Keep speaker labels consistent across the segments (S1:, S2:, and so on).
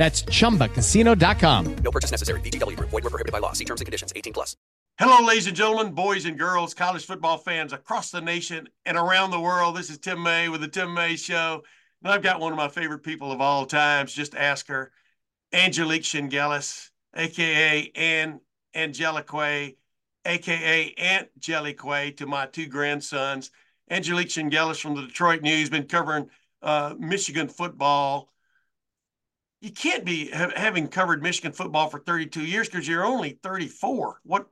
S1: That's ChumbaCasino.com.
S2: No purchase necessary. VGW. Void were prohibited by law. See terms and conditions. 18 plus.
S3: Hello, ladies and gentlemen, boys and girls, college football fans across the nation and around the world. This is Tim May with the Tim May Show. And I've got one of my favorite people of all times. Just ask her, Angelique Chengelis, a.k.a. Ann Angelique, a.k.a. Aunt Jellique, to my two grandsons. Angelique Chengelis from the Detroit News, been covering uh, Michigan football you can't be ha- having covered Michigan football for 32 years because you're only 34. What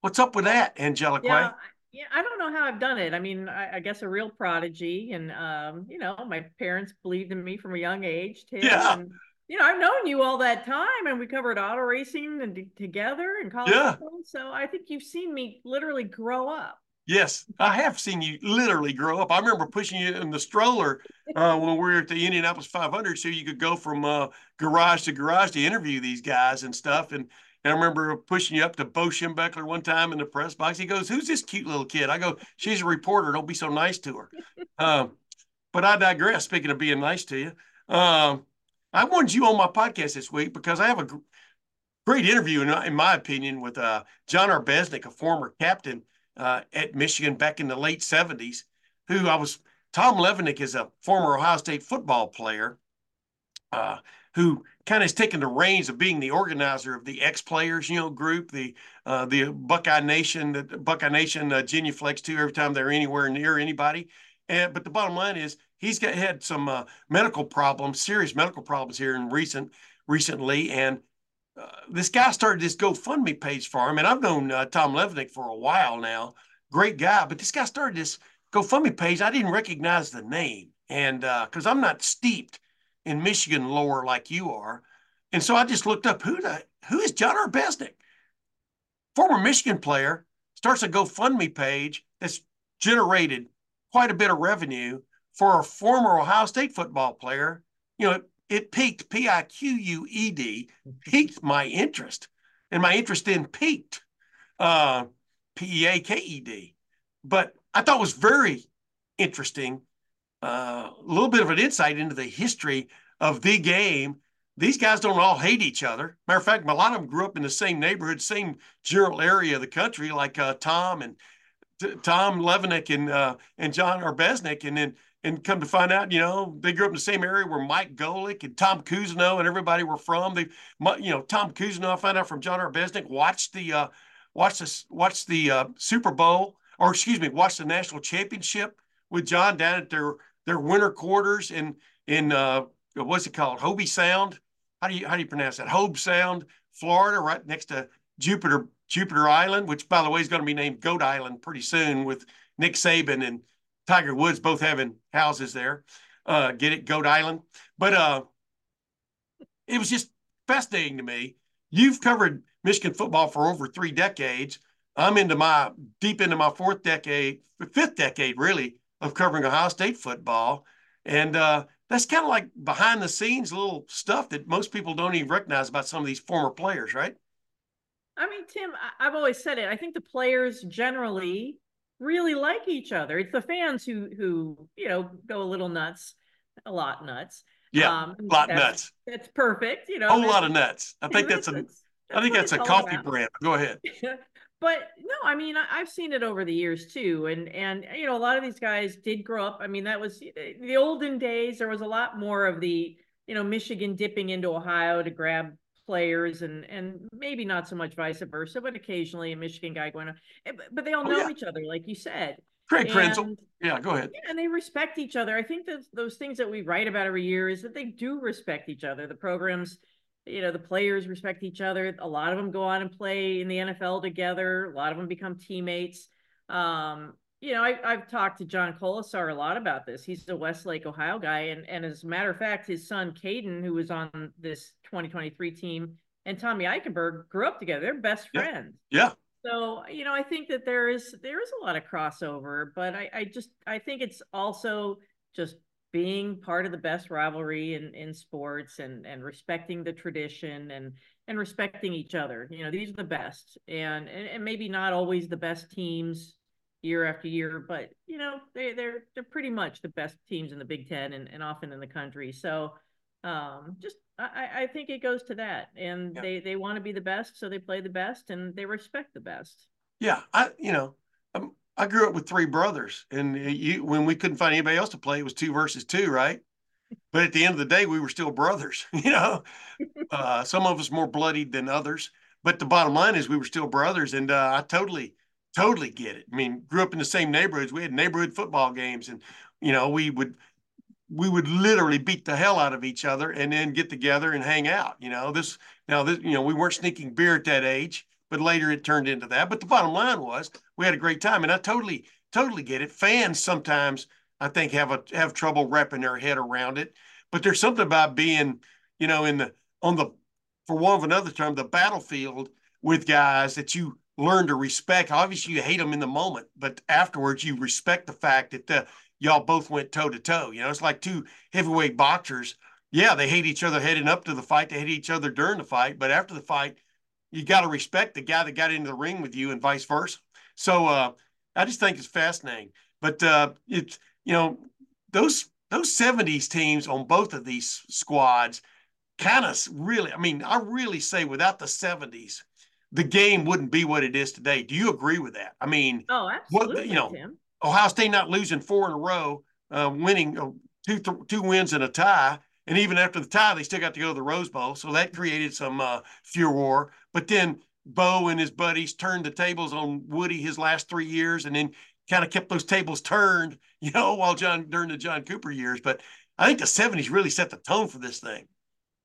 S3: what's up with that, Angelique?
S4: Yeah, yeah, I don't know how I've done it. I mean, I, I guess a real prodigy, and um, you know, my parents believed in me from a young age. Too,
S3: yeah.
S4: And, you know, I've known you all that time, and we covered auto racing and together in college.
S3: Yeah.
S4: So I think you've seen me literally grow up.
S3: Yes, I have seen you literally grow up. I remember pushing you in the stroller uh, when we were at the Indianapolis 500, so you could go from uh, garage to garage to interview these guys and stuff. And, and I remember pushing you up to Bo Schembechler one time in the press box. He goes, "Who's this cute little kid?" I go, "She's a reporter. Don't be so nice to her." um, but I digress. Speaking of being nice to you, um, I wanted you on my podcast this week because I have a great interview, in, in my opinion, with uh, John Arbeznik, a former captain uh, at Michigan back in the late 70s, who I was, Tom Levennick is a former Ohio State football player uh, who kind of has taken the reins of being the organizer of the ex players, you know, group, the uh, the Buckeye Nation, the Buckeye Nation uh, genuflex every time they're anywhere near anybody. And but the bottom line is he's got had some uh, medical problems, serious medical problems here in recent recently, and this guy started this GoFundMe page for him, and I've known uh, Tom Levinick for a while now. Great guy, but this guy started this GoFundMe page. I didn't recognize the name, and because uh, I'm not steeped in Michigan lore like you are, and so I just looked up who the who is John Arbeznik, former Michigan player, starts a GoFundMe page that's generated quite a bit of revenue for a former Ohio State football player. You know, it piqued P I Q U E D, piqued my interest, and my interest in piqued uh, P E A K E D. But I thought was very interesting. Uh, a little bit of an insight into the history of the game. These guys don't all hate each other. Matter of fact, a lot of them grew up in the same neighborhood, same general area of the country, like uh, Tom and Tom Levanek and uh, and John Arbeznik, and then and come to find out, you know, they grew up in the same area where Mike Golic and Tom Cousineau and everybody were from. They, you know, Tom Cousineau, I found out from John Arbeznik, watched the uh, watched the watched the uh, Super Bowl, or excuse me, watched the national championship with John down at their their winter quarters in in uh, what's it called, Hobie Sound. How do you how do you pronounce that? Hobe Sound, Florida, right next to Jupiter Jupiter Island, which by the way is going to be named Goat Island pretty soon with Nick Saban and Tiger Woods both having houses there. Uh, get it, Goat Island. But uh, it was just fascinating to me. You've covered Michigan football for over three decades. I'm into my deep into my fourth decade, fifth decade really of covering Ohio State football, and uh, that's kind of like behind the scenes little stuff that most people don't even recognize about some of these former players, right?
S4: I mean, Tim, I've always said it. I think the players generally really like each other. It's the fans who who you know go a little nuts, a lot nuts.
S3: Yeah, um, a lot
S4: that's,
S3: nuts.
S4: That's perfect. You know,
S3: a whole lot of nuts. I think that's, that's a. That's, I think that's a coffee about. brand. Go ahead.
S4: but no, I mean I, have seen it over the years too, and and you know a lot of these guys did grow up. I mean that was the olden days. There was a lot more of the you know Michigan dipping into Ohio to grab players and and maybe not so much vice versa, but occasionally a Michigan guy going on. Eh, but they all oh, know yeah. each other, like you said.
S3: Craig Krenzel. Yeah, go ahead.
S4: Yeah, and they respect each other. I think that those things that we write about every year is that they do respect each other. The programs, you know, the players respect each other. A lot of them go on and play in the NFL together. A lot of them become teammates. Um, you know, I, have talked to John Kolesar a lot about this. He's a Westlake, Ohio guy, and and as a matter of fact, his son Caden, who was on this 2023 team, and Tommy Eichenberg grew up together. They're best friends.
S3: Yeah. yeah.
S4: So you know, I think that there is there is a lot of crossover, but I, I just I think it's also just being part of the best rivalry in in sports and and respecting the tradition and and respecting each other. You know, these are the best, and and, and maybe not always the best teams year after year, but you know they they're they're pretty much the best teams in the Big Ten and, and often in the country. So um, just I, I think it goes to that, and yeah. they they want to be the best, so they play the best, and they respect the best.
S3: Yeah, I you know um, I grew up with three brothers, and you when we couldn't find anybody else to play, it was two versus two, right? But at the end of the day, we were still brothers. You know, uh, some of us more bloodied than others, but the bottom line is we were still brothers, and uh, I totally totally get it. I mean, grew up in the same neighborhoods. We had neighborhood football games, and you know, we would we would literally beat the hell out of each other and then get together and hang out. You know, this now this you know we weren't sneaking beer at that age, but later it turned into that. But the bottom line was we had a great time, and I totally totally get it. Fans sometimes I think have a have trouble wrapping their head around it, but there's something about being you know in the on the for one of another term the battlefield with guys that you learn to respect. Obviously, you hate them in the moment, but afterwards, you respect the fact that the, y'all both went toe to toe. You know, it's like two heavyweight boxers. Yeah, they hate each other heading up to the fight. They hate each other during the fight, but after the fight, you got to respect the guy that got into the ring with you, and vice versa. So uh, I just think it's fascinating. But uh, it's you know those those '70s teams on both of these squads kind of really. I mean, I really say without the '70s the game wouldn't be what it is today. Do you agree with that? I mean,
S4: oh, absolutely. What,
S3: you know, Tim. Ohio State not losing four in a row, uh, winning uh, two th- two wins and a tie, and even after the tie, they still got to go to the Rose Bowl, so that created some uh, furor. But then Bo and his buddies turned the tables on Woody his last three years, and then kind of kept those tables turned, you know, while John during the John Cooper years. But I think the '70s really set the tone for this thing.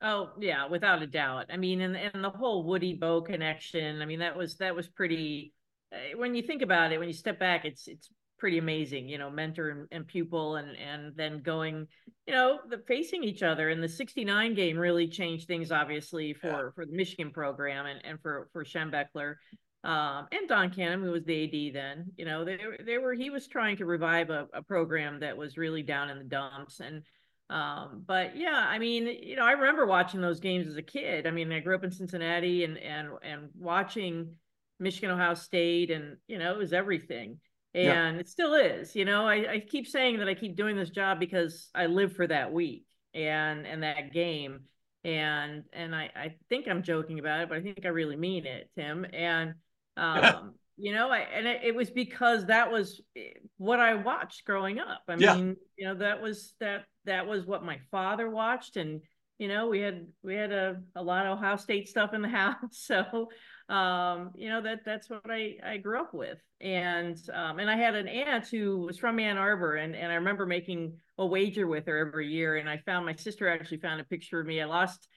S4: Oh yeah, without a doubt. I mean, and and the whole Woody Bo connection. I mean, that was that was pretty. Uh, when you think about it, when you step back, it's it's pretty amazing. You know, mentor and, and pupil, and and then going, you know, the facing each other. And the '69 game really changed things, obviously, for yeah. for the Michigan program and and for for Schembechler. Um, and Don Canham, who was the AD then, you know, they, they were, he was trying to revive a, a program that was really down in the dumps. And, um, but yeah, I mean, you know, I remember watching those games as a kid. I mean, I grew up in Cincinnati and and and watching Michigan Ohio State and you know, it was everything. And yeah. it still is, you know. I, I keep saying that I keep doing this job because I live for that week. and and that game. And and I, I think I'm joking about it, but I think I really mean it, Tim. And um, you know, I, and it, it, was because that was eh, what I watched growing up. I
S3: Yeah.
S4: mean, you know, that was that that was what my father watched, and you know, we had we had a, a lot of Ohio State stuff in the house, so um, you know that that's what I I grew up with, and um, and I had an aunt who was from Ann Arbor, and and I remember making a wager with her every year, and I found my sister actually found a picture of me. I lost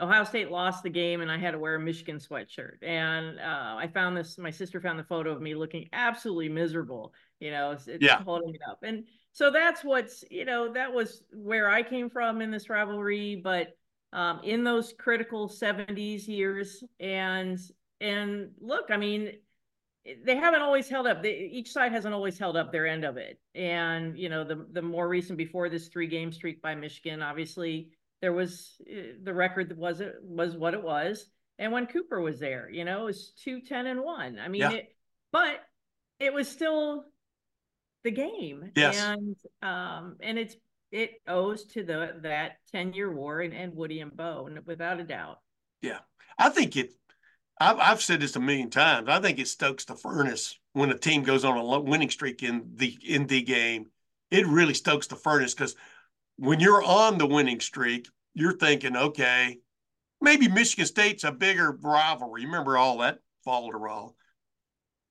S4: Ohio State lost the game and I had to wear a Michigan sweatshirt. And uh, I found this, my sister found the photo of me looking absolutely miserable, you know, it's, it's
S3: Yeah.
S4: holding it up. And so that's what's, you know, that was where I came from in this rivalry, but um, in those critical 70s years. And, and look, I mean, they haven't always held up. They, each side hasn't always held up their end of it. And, you know, the, the more recent before this three game streak by Michigan, obviously, there was uh, the record that was it was what it was and when cooper was there you know it was two ten and 1 i mean
S3: Yeah.
S4: it but it was still the game
S3: Yes.
S4: and um and it's it owes to the that 10 year war and, and woody and bo n- without a doubt Yeah,
S3: I think it. I've, I've said this a million times. I think it stokes the furnace when a team goes on a winning streak in the in the game. It really stokes the furnace because when you're on the winning streak, you're thinking, okay, maybe Michigan State's a bigger rivalry. Remember all that falderall.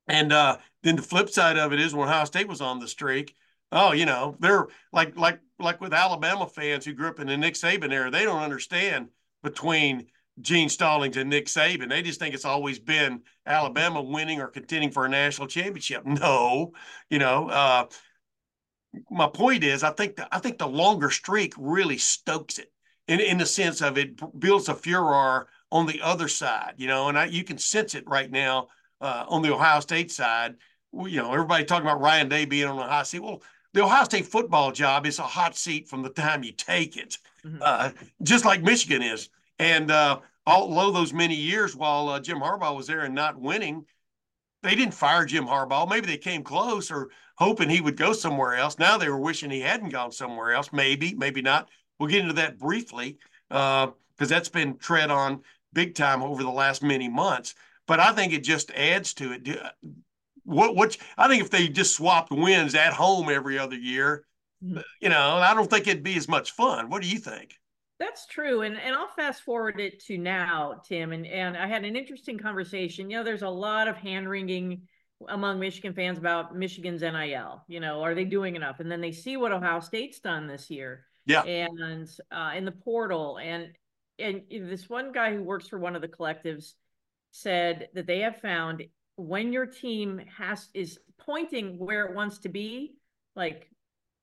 S3: And uh, then the flip side of it is when Ohio State was on the streak. Oh, you know, they're like like like with Alabama fans who grew up in the Nick Saban era. They don't understand between Gene Stallings and Nick Saban. They just think it's always been Alabama winning or contending for a national championship. No, you know. Uh, my point is, I think the, I think the longer streak really stokes it in in the sense of it builds a furor on the other side. You know, and I, you can sense it right now uh, on the Ohio State side. Well, You know, everybody talking about Ryan Day being on the hot seat. Well, the Ohio State football job is a hot seat from the time you take it
S4: Mhm.
S3: uh, just like Michigan is. And uh, although those many years while uh, Jim Harbaugh was there and not winning, they didn't fire Jim Harbaugh. Maybe they came close or hoping he would go somewhere else. Now they were wishing he hadn't gone somewhere else. Maybe, maybe not. We'll get into that briefly because that's been tread on big time over the last many months. But I think it just adds to it. What, what I think if they just swapped wins at home every other year,
S4: Mhm.
S3: you know, I don't think it'd be as much fun. What do you think?
S4: That's true. And and I'll fast forward it to now, Tim. And and I had an interesting conversation. You know, there's a lot of hand wringing among Michigan fans about Michigan's NIL. You know, are they doing enough? And then they see what Ohio State's done this year.
S3: Yeah.
S4: And uh in the portal. And and this one guy who works for one of the collectives said that they have found when your team has is pointing where it wants to be, like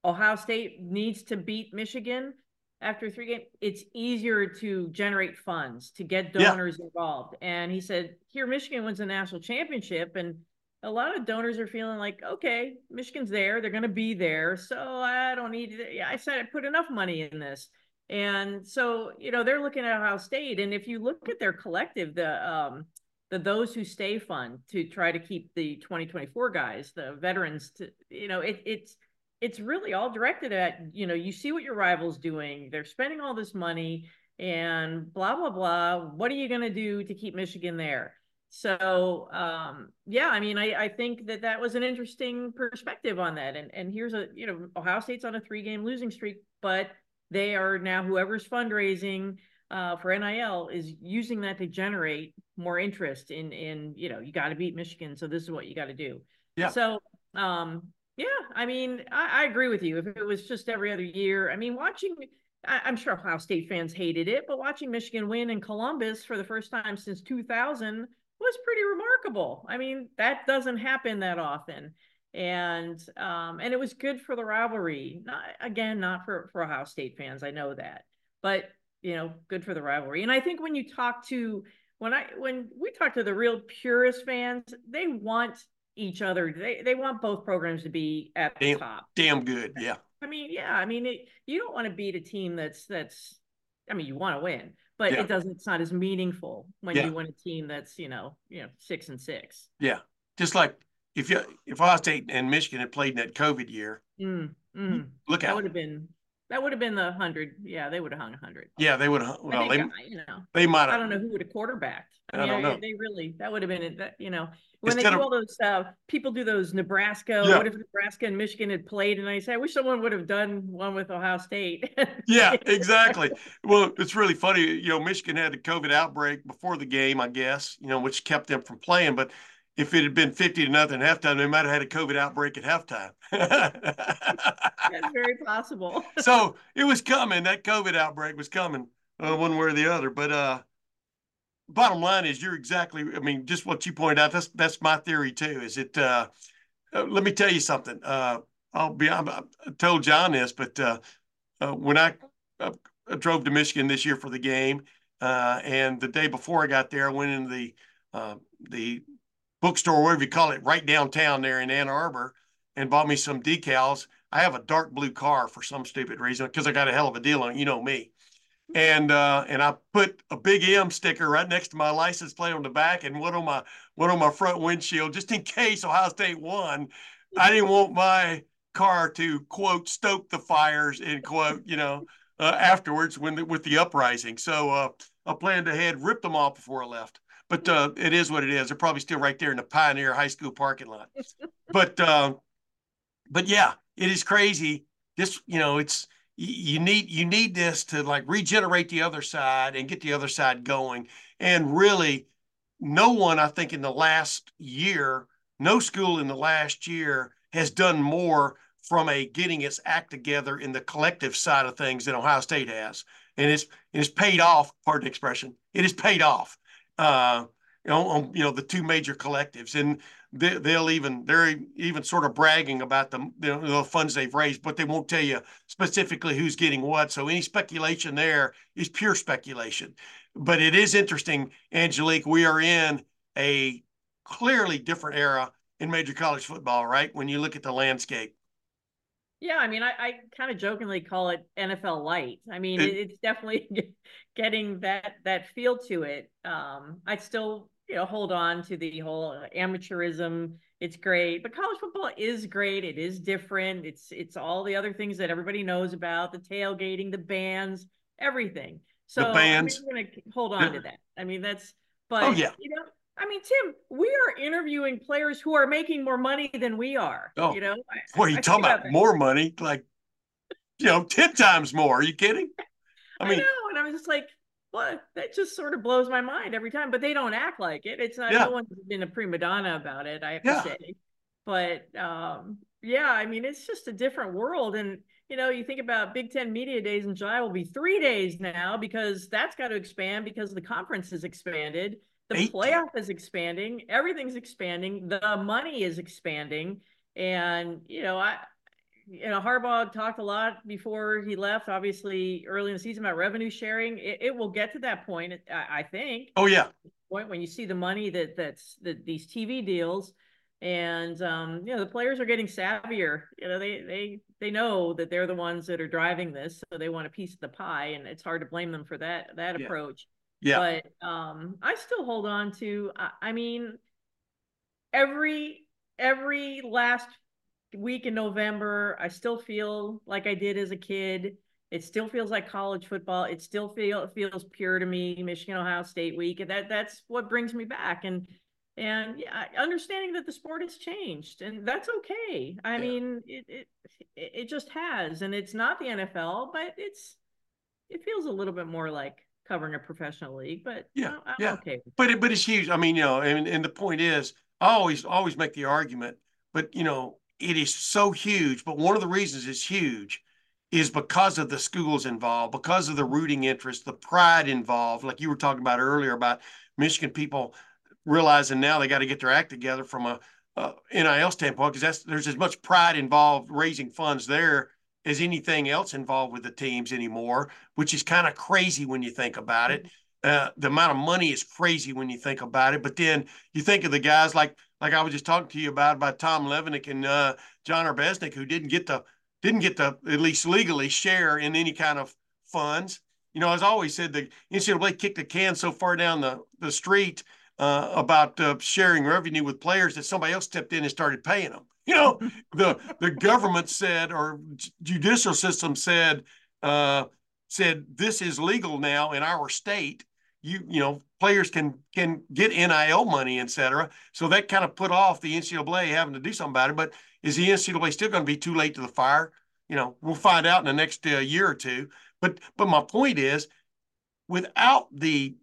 S4: Ohio State needs to beat Michigan after three games, it's easier to generate funds to get
S3: Yeah.
S4: donors involved. And he said, here, Michigan wins a national championship, and a lot of donors are feeling like, okay, Michigan's there, they're going to be there, so I don't need. To, yeah, I said I put enough money in this, and so you know they're looking at Ohio State, and if you look at their collective, the um, the those who stay fund to try to keep the 2024 guys, the veterans, to you know, it, it's it's really all directed at you know you see what your rivals doing they're spending all this money and blah blah blah what are you going to do to keep michigan there so um yeah i mean I, I think that that was an interesting perspective on that and and here's a you know ohio state's on a three game losing streak but they are now whoever's fundraising uh, for nil is using that to generate more interest in in you know you got to beat michigan so this is what you got to do
S3: Yeah.
S4: so um yeah, I mean, I, I agree with you. If it was just every other year, I mean, watching, I, I'm sure Ohio State fans hated it, but watching Michigan win in Columbus for the first time since 2000 was pretty remarkable. I mean, that doesn't happen that often, and um, and it was good for the rivalry. Not again, not for for Ohio State fans. I know that, but you know, good for the rivalry. And I think when you talk to when I when we talk to the real purist fans, they want each other. They they want both programs to be at the
S3: Damn.
S4: top.
S3: Damn good. Yeah.
S4: I mean, yeah, I mean, it, you don't want to beat a team that's that's. I mean, you want to win, but
S3: Yeah.
S4: it doesn't. It's not as meaningful when
S3: Yeah.
S4: you win a team that's you know you know six and six.
S3: Yeah. Just like if you if Ohio State and Michigan had played in that COVID year,
S4: Mm, mm.
S3: look
S4: at
S3: That
S4: would have been that would have been the hundred. Yeah, they would have hung a hundred.
S3: Yeah, they would have. Well,
S4: think,
S3: they,
S4: you know,
S3: they might
S4: I don't know who would have quarterbacked. I,
S3: I
S4: mean,
S3: don't know.
S4: They really that would have been that. You know, when they do
S3: of-
S4: all those uh, people do those Nebraska.
S3: Yeah.
S4: What if Nebraska and Michigan had played? And I say, I wish someone would have done one with Ohio State.
S3: Yeah, exactly. Well, it's really funny. You know, Michigan had a COVID outbreak before the game, I guess, you know, which kept them from playing. But if it had been 50 to nothing halftime, they might have had a COVID outbreak at halftime.
S4: That's very possible.
S3: so it was coming. That COVID outbreak was coming, uh, one way or the other. But uh, bottom line is, you're exactly. I mean, just what you pointed out. That's that's my theory too. Is it? Uh, uh, let me tell you something. Uh, I'll be. I'm, I told John this, but uh, uh, when I, uh, drove to Michigan this year for the game, uh, and the day before I got there, I went into the uh, the bookstore, whatever you call it, right downtown there in Ann Arbor, and bought me some decals. I have a dark blue car for some stupid reason because I got a hell of a deal on it. You know me. And uh, and I put a big M sticker right next to my license plate on the back and one on my one on my front windshield just in case Ohio State won. I didn't want my car to quote stoke the fires end quote you know uh, afterwards when the, with the uprising. So uh, I planned ahead, ripped them off before I left. But uh, it is what it is. They're probably still right there in the Pioneer High School parking lot. But uh, but yeah, it is crazy. This you know it's you need you need this to like regenerate the other side and get the other side going. And really, no one I think in the last year, no school in the last year has done more from a getting its act together in the collective side of things than Ohio State has, and it's it's paid off. Pardon the expression. It is paid off. Uh, you know, on, you know the two major collectives, and they, they'll even they're even sort of bragging about the the funds they've raised, but they won't tell you specifically who's getting what. So any speculation there is pure speculation. But it is interesting, Angelique. We are in a clearly different era in major college football, right? When you look at the landscape.
S4: Yeah, I mean, I, I kind of jokingly call it NFL light. I mean,
S3: It-
S4: it, it's definitely getting that that feel to it. Um, I still, you know, hold on to the whole amateurism. It's great, but college football is great. It is different. It's it's all the other things that everybody knows about: the tailgating, the bands, everything. So mean,
S3: bands.
S4: we're gonna hold on to that. I mean, that's. But
S3: Oh, yeah.
S4: you know, I mean, Tim, we are interviewing players who are making more money than we are.
S3: Oh,
S4: you know,
S3: are you talking about? More money? Like, you know, 10 times more. Are you kidding? I
S4: I,
S3: mean,
S4: know, and I was just like, what? That just sort of blows my mind every time. But they don't act like it. It's not.
S3: Yeah.
S4: No one's been a prima donna about it. I have
S3: Yeah.
S4: to say. But um, yeah, I mean, it's just a different world. And you know, you think about Big Ten Media Days in July will be three days now because that's got to expand because the conference has expanded. The
S3: Eight.
S4: playoff is expanding. Everything's expanding. The money is expanding. And you know, I you know, Harbaugh talked a lot before he left, obviously early in the season about revenue sharing. It, it will get to that point, I, I think,
S3: oh, yeah.
S4: point when you see the money that that's that these TV deals, and um, you know, the players are getting savvier. You know, they they they know that they're the ones that are driving this, so they want a piece of the pie, and it's hard to blame them for that that
S3: Yeah.
S4: approach.
S3: Yeah.
S4: But um, I still hold on to. I, I mean, every every last week in November, I still feel like I did as a kid. It still feels like college football. It still feel it feels pure to me, Michigan Ohio State week. And that that's what brings me back. And and yeah, understanding that the sport has changed, and that's okay. I
S3: Yeah.
S4: mean, it, it it it just has, and it's not the NFL, but it's it feels a little bit more like covering a professional league. But
S3: Yeah,
S4: I'm, I'm
S3: yeah.
S4: okay.
S3: But it, but it's huge. I mean, you know, and, and the point is, I always always make the argument, but you know, it is so huge. But one of the reasons it's huge is because of the schools involved, because of the rooting interest, the pride involved. Like you were talking about earlier about Michigan people realizing now they got to get their act together from a, a NIL standpoint because that's there's as much pride involved raising funds there as anything else involved with the teams anymore, which is kind of crazy when you think about it. Uh, the amount of money is crazy when you think about it. But then you think of the guys like like I was just talking to you about about Tom Levenick and uh, John Arbeznik who didn't get the didn't get the at least legally share in any kind of funds. You know, as I always said, the NCAA kicked the can so far down the the street uh, about uh, sharing revenue with players that somebody else stepped in and started paying them. You know, the the government said or judicial system said uh, said this is legal now in our state. You you know players can can get NIL money, et cetera. So that kind of put off the NCAA having to do something about it. But is the NCAA still going to be too late to the fire? You know, we'll find out in the next uh, year or two. But but my point is, without the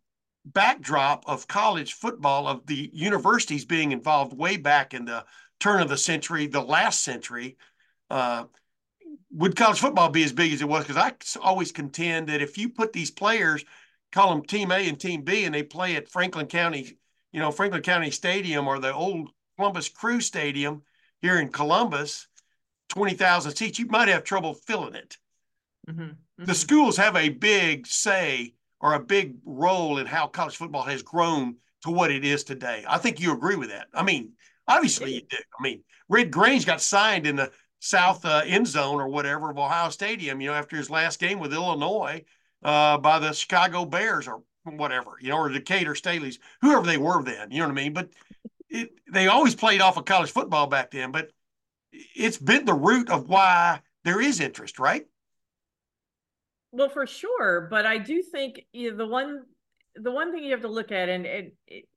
S3: backdrop of college football of the universities being involved way back in the turn of the century, the last century, uh, would college football be as big as it was? Because I always contend that if you put these players, call them Team A and Team B, and they play at Franklin County, you know, Franklin County Stadium or the old Columbus Crew Stadium here in Columbus, 20,000 seats, you might have trouble filling it. Mm-hmm. Mm-hmm. The schools have a big say or a big role in how college football has grown to what it is today. I think you agree with that. I mean, obviously you do. I mean, Red Grange got signed in the south uh, end zone or whatever of Ohio Stadium, you know, after his last game with Illinois uh, by the Chicago Bears or whatever, you know, or Decatur Staleys, whoever they were then, you know what I mean? But it, they always played off of college football back then, but it's been the root of why there is interest, right?
S4: Well, for sure, but I do think you know, the one the one thing you have to look at and, and it,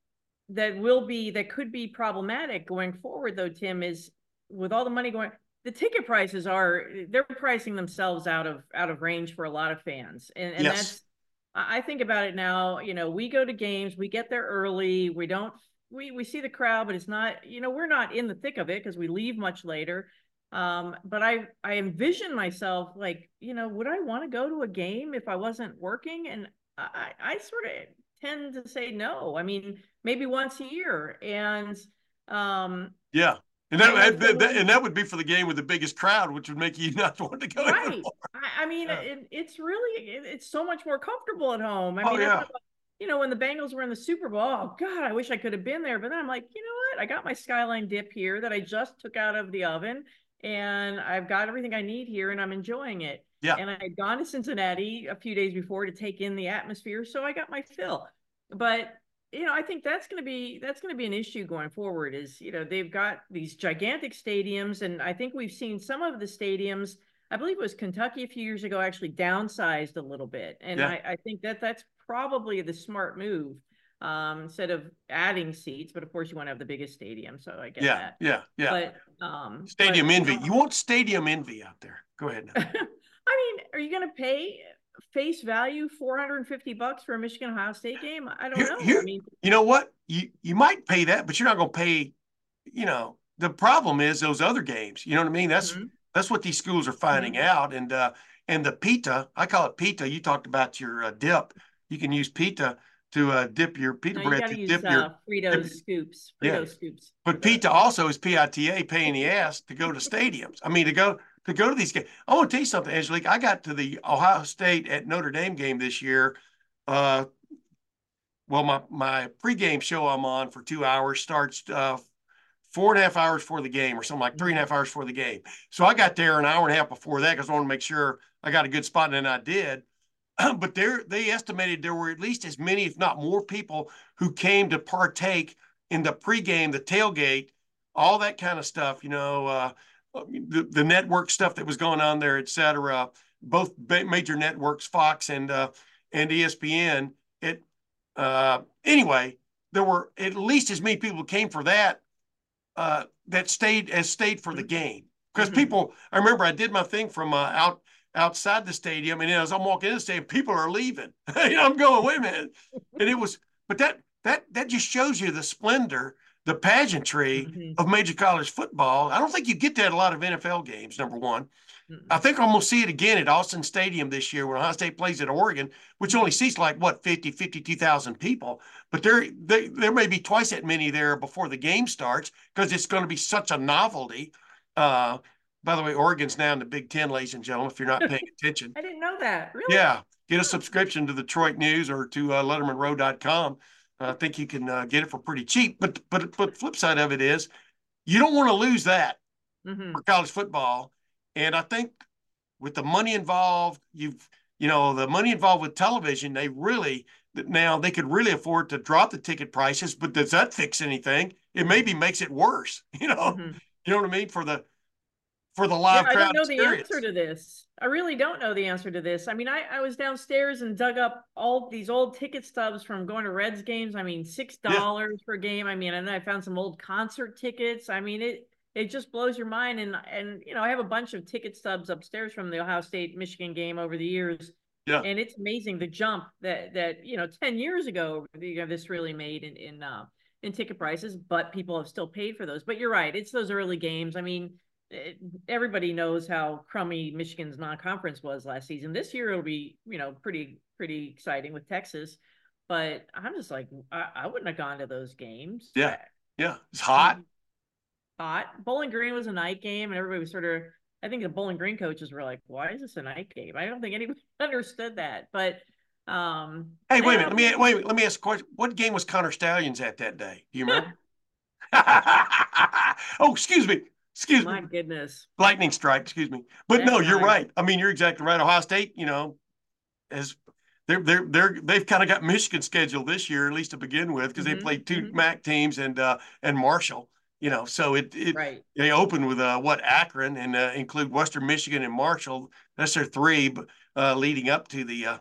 S4: that will be that could be problematic going forward though tim is with all the money going the ticket prices are they're pricing themselves out of out of range for a lot of fans. And, and yes. that's i think about it now you know we go to games we get there early we don't we we see the crowd but it's not you know we're not in the thick of it because we leave much later. Um but i i envision myself like you know would i want to go to a game if i wasn't working? And i i sort of tend to say no. I mean maybe once a year and um
S3: yeah and that, that, that, and that would be for the game with the biggest crowd, which would make you not want to go.
S4: Right. I, I, mean, yeah. it, it's really it, it's so much more comfortable at home. I oh, mean, yeah. you know, when the Bengals were in the Super Bowl, oh God, I wish I could have been there. But then I'm like, you know what? I got my skyline dip here that I just took out of the oven, and I've got everything I need here, and I'm enjoying it.
S3: Yeah.
S4: And I had gone to Cincinnati a few days before to take in the atmosphere, so I got my fill. But you know, I think that's going to be that's going to be an issue going forward. Is you know they've got these gigantic stadiums, and I think we've seen some of the stadiums. I believe it was Kentucky a few years ago actually downsized a little bit, and yeah. I, I, think that that's probably the smart move um, instead of adding seats. But of course, you want to have the biggest stadium, so I get
S3: yeah,
S4: that.
S3: Yeah, yeah,
S4: But um,
S3: stadium but, envy. You want stadium envy out there? Go ahead. I
S4: mean, are you going to pay? Face value 450 bucks for a Michigan Ohio State game? I don't here, know. Here, I mean,
S3: you know what? You you might pay that, but you're not going to pay. You know, the problem is those other games. You know what I mean? That's mm-hmm. that's what these schools are finding mm-hmm. out. And uh, and the pita, I call it pita. You talked about your uh, dip. You can use pita to uh, dip your pita no, bread.
S4: You
S3: to use,
S4: dip uh, your Frito dip, scoops. Frito yeah. scoops.
S3: But pita also is PITA paying the ass to go to stadiums. I mean, to go to go to these games. I want to tell you something, Angelique. I got to the Ohio State at Notre Dame game this year. Uh, well, my my pregame show I'm on for two hours starts uh, four and a half hours for the game, or something like three and a half hours for the game. So I got there an hour and a half before that because I wanted to make sure I got a good spot, and I did. but there, they estimated there were at least as many, if not more, people who came to partake in the pregame, the tailgate, all that kind of stuff. You know, uh, the, the network stuff that was going on there, et cetera, both major networks, Fox and uh, and ESPN. It uh, anyway, there were at least as many people came for that uh, that stayed as stayed for the game because mm-hmm. people. I remember I did my thing from uh, out outside the stadium, and as I'm walking in the stadium, people are leaving. I'm going, wait a minute, and it was, but that that that just shows you the splendor the pageantry mm-hmm. of major college football. I don't think you get that a lot of NFL games, number one. Mm-hmm. I think I'm going to see it again at Autzen Stadium this year when Ohio State plays at Oregon, which only seats like, what, 50, 52,000 people. But there, they, there may be twice that many there before the game starts because it's going to be such a novelty. Uh, by the way, Oregon's now in the Big Ten, ladies and gentlemen, if you're not paying attention.
S4: I didn't know that. Really?
S3: Yeah. Get a subscription to the Detroit News or to uh, LettermenRow.com I think you can uh, get it for pretty cheap. But but but flip side of it is, you don't want to lose that mm-hmm. for college football. And I think with the money involved, you've you know the money involved with television, they really now they could really afford to drop the ticket prices. But does that fix anything? It maybe makes it worse. You know, mm-hmm. you know what I mean for the for the live
S4: yeah, I don't know
S3: experience.
S4: the answer to this. I really don't know the answer to this. I mean, I, I was downstairs and dug up all these old ticket stubs from going to Reds games. I mean, six dollars per game. I mean, and then I found some old concert tickets. I mean, it it just blows your mind. And and you know, I have a bunch of ticket stubs upstairs from the Ohio State Michigan game over the years.
S3: Yeah.
S4: And it's amazing the jump that that you know ten years ago you know, this really made in in uh, in ticket prices, but people have still paid for those. But you're right, it's those early games. I mean it, everybody knows how crummy Michigan's non-conference was last season. This year it'll be, you know, pretty pretty exciting with Texas. But I'm just like, I, I wouldn't have gone to those games.
S3: Yeah. Yeah, it's hot.
S4: Hot. Bowling Green was a night game, and everybody was sort of. I think the Bowling Green coaches were like, "Why is this a night game?" I don't think anybody understood that. But um,
S3: Hey, wait a minute. Let me wait. Let me ask a question. What game was Connor Stalions at that day? Do you remember? oh, excuse me. Excuse
S4: My
S3: me.
S4: goodness.
S3: Lightning strike. Excuse me. But no, you're
S4: time.
S3: right. I mean, you're exactly right. Ohio State, you know, as they're they're they're they've kind of got Michigan scheduled this year, at least to begin with, because
S4: Mhm,
S3: they played 2
S4: mhm.
S3: MAC teams and uh and Marshall. You know, so it it
S4: Right.
S3: they open with uh what Akron and uh, include Western Michigan and Marshall. That's their three, but uh, leading up to the uh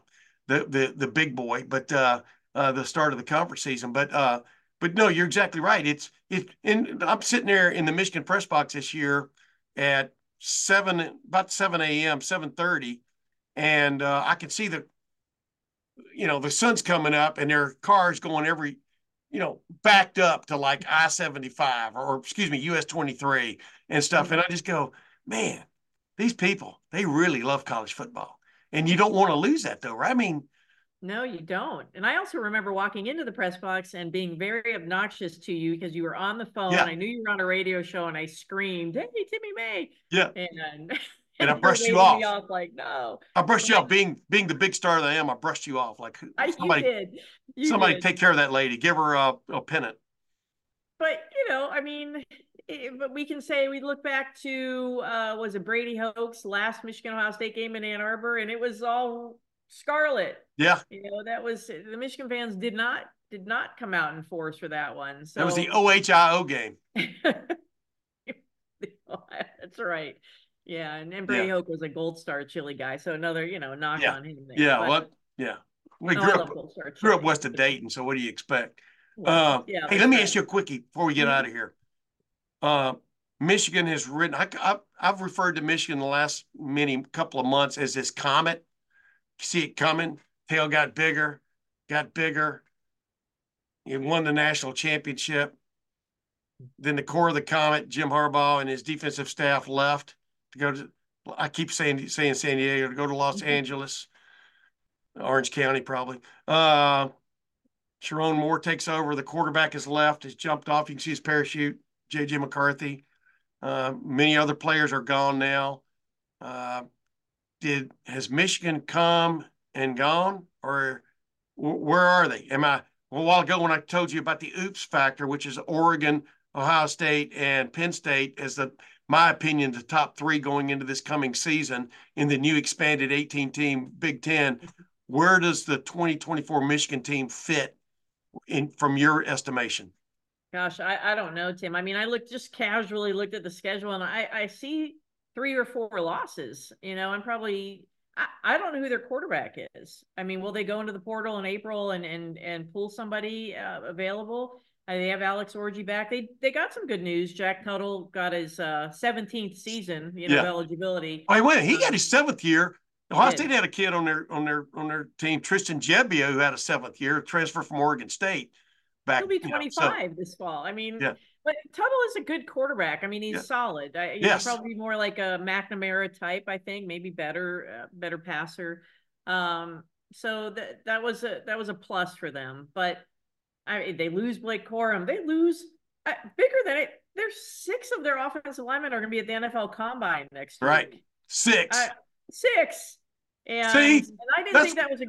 S3: the the the big boy, but uh uh the start of the conference season. But uh but no, you're exactly right. It's it and I'm sitting there in the Michigan press box this year at seven about seven a.m. seven thirty, and uh, I can see the you know the sun's coming up and there are cars going every you know backed up to like I seventy five or, or excuse me US twenty three and stuff, and I just go, man, these people they really love college football, and you don't want to lose that though, right? I mean,
S4: No, you don't. And I also remember walking into the press box and being very obnoxious to you because you were on the phone.
S3: Yeah.
S4: I knew you were on a radio show and I screamed, Hey, Timmy May.
S3: Yeah.
S4: And,
S3: And I brushed you
S4: me
S3: off.
S4: like, no.
S3: I brushed you off being being the big star that I am. I brushed you off like
S4: I,
S3: somebody
S4: you did. You
S3: somebody
S4: did.
S3: take care of that lady, give her a, a pennant.
S4: But you know, I mean, eh, but we can say we look back to uh was it Brady Hoke's last Michigan Ohio State game in Ann Arbor, and it was all scarlet.
S3: Yeah,
S4: You know, that was the Michigan fans did not did not come out in force for that one. So
S3: that was the OHIO game.
S4: That's right. Yeah, and, and Brady
S3: Yeah.
S4: Hoke was a Gold Star chili guy, so another you know knock
S3: Yeah.
S4: on him. There.
S3: Yeah,
S4: But-
S3: what? Yeah, we
S4: no,
S3: grew up
S4: love Gold Star
S3: grew up west of Dayton, so what do you expect?
S4: Well,
S3: Uh,
S4: yeah,
S3: hey, let me
S4: right.
S3: ask you a quickie before we get
S4: Mhm.
S3: out of here. Uh, Michigan has written. I, I, I've referred to Michigan the last many couple of months as this comet. See it coming. Tail got bigger, got bigger. He won the national championship. Then the core of the comet, Jim Harbaugh and his defensive staff left to go to. I keep saying saying San Diego to go to Los
S4: Mhm.
S3: Angeles, Orange County probably. Uh, Sherrone Moore takes over. The quarterback is left, has jumped off. You can see his parachute. JJ McCarthy. Uh, many other players are gone now. Uh, did has Michigan come and gone, or where are they? Am I well, a while ago when I told you about the oops factor, which is Oregon, Ohio State, and Penn State as the my opinion the top three going into this coming season in the new expanded 18 team Big Ten. Where does the 2024 Michigan team fit in from your estimation?
S4: Gosh, I, I don't know, Tim. I mean, I looked just casually looked at the schedule and I, I see three or four losses, you know, and probably I, I don't know who their quarterback is. I mean, will they go into the portal in April and and and pull somebody uh, available? Uh, they have Alex Orji back. They they got some good news. Jack Tuttle got his uh, 17th season, you know,
S3: Yeah.
S4: eligibility.
S3: Wait, wait, he got his seventh year. Ohio. State had a kid on their on their on their team, Tristan Gebbia, who had a seventh year transfer from Oregon State. Back,
S4: He'll be
S3: you know,
S4: 25
S3: so-
S4: this fall. I mean,
S3: Yeah.
S4: But Tuttle is a good quarterback. I mean, he's
S3: Yeah.
S4: solid. I, he's
S3: Yes.
S4: probably more like a McNamara type, I think, maybe better, uh, better passer. Um, so that that was a that was a plus for them. But I mean they lose Blake Corum. They lose uh, bigger than it. There's six of their offensive linemen are going to be at the NFL Combine next year.
S3: Right.
S4: week.
S3: six.
S4: Uh, six. And,
S3: See?
S4: and I didn't think that was a.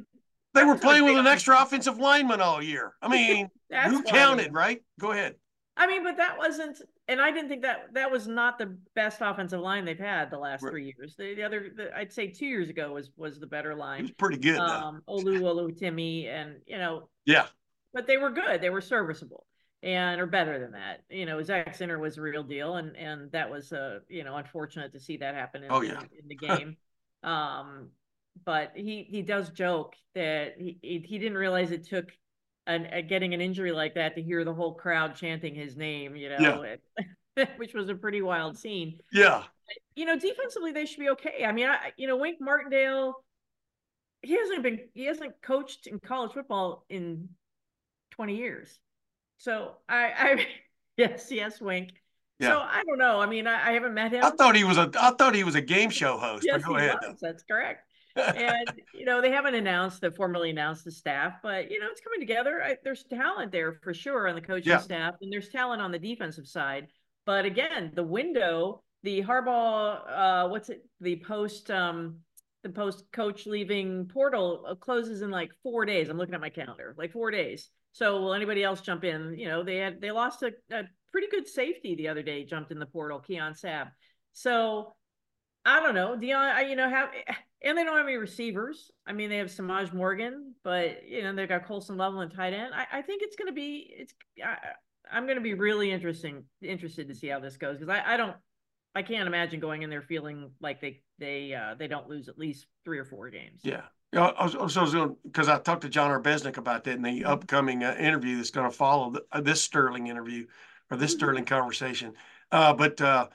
S3: they were playing with an extra offensive lineman all year. I mean, who counted, right? Go ahead.
S4: I mean, but that wasn't, and I didn't think that that was not the best offensive line they've had the last
S3: Right.
S4: three years. The, the other, the, I'd say two years ago was was the better
S3: He was pretty good, though.
S4: Um, Olu Oluwatimi, and you know,
S3: Yeah.
S4: but they were good. They were serviceable. and or better than that. You know, Zak Zinter was a real deal, and and that was uh you know unfortunate to see that happen in,
S3: oh, yeah.
S4: in, in the game. um, but he he does joke that he he didn't realize it took an, a, getting an injury like that to hear the whole crowd chanting his name. You know, yeah. which was a pretty wild scene.
S3: Yeah.
S4: You know, defensively they should be okay. I mean, I you know Wink Martindale. He hasn't been he hasn't coached in college football in 20 years. So I, I yes, yes, Wink. Yeah. So I don't know. I mean, I, I, haven't met him.
S3: I thought he was a I thought he was a game show host.
S4: Yes, go ahead. Was. That's correct. And you know they haven't announced the formally announced the staff, but you know it's coming together. I, there's talent there for sure on the coaching yeah. staff, and there's talent on the defensive side. But again, the window, the Harbaugh, uh, what's it? The post, um, the post coach leaving portal uh, closes in like four days. I'm looking at my calendar, like four days. So will anybody else jump in? You know, they had they lost a, a pretty good safety the other day, jumped in the portal, Keon Sabb. So I don't know. Dion, I, you know, have and they don't have any receivers. I mean, they have Semaj Morgan, but you know, they've got Colston Loveland tight end. I, I think it's gonna be it's I, am gonna be really interesting interested to see how this goes because I, I don't I can't imagine going in there feeling like they they uh, they don't lose at least three or four games.
S3: Yeah, yeah, I was, was because I talked to John Arbeznik about that in the mm-hmm. upcoming uh, interview that's going to follow the, uh, this Sterling interview or this mm-hmm. Sterling conversation. Uh, but uh,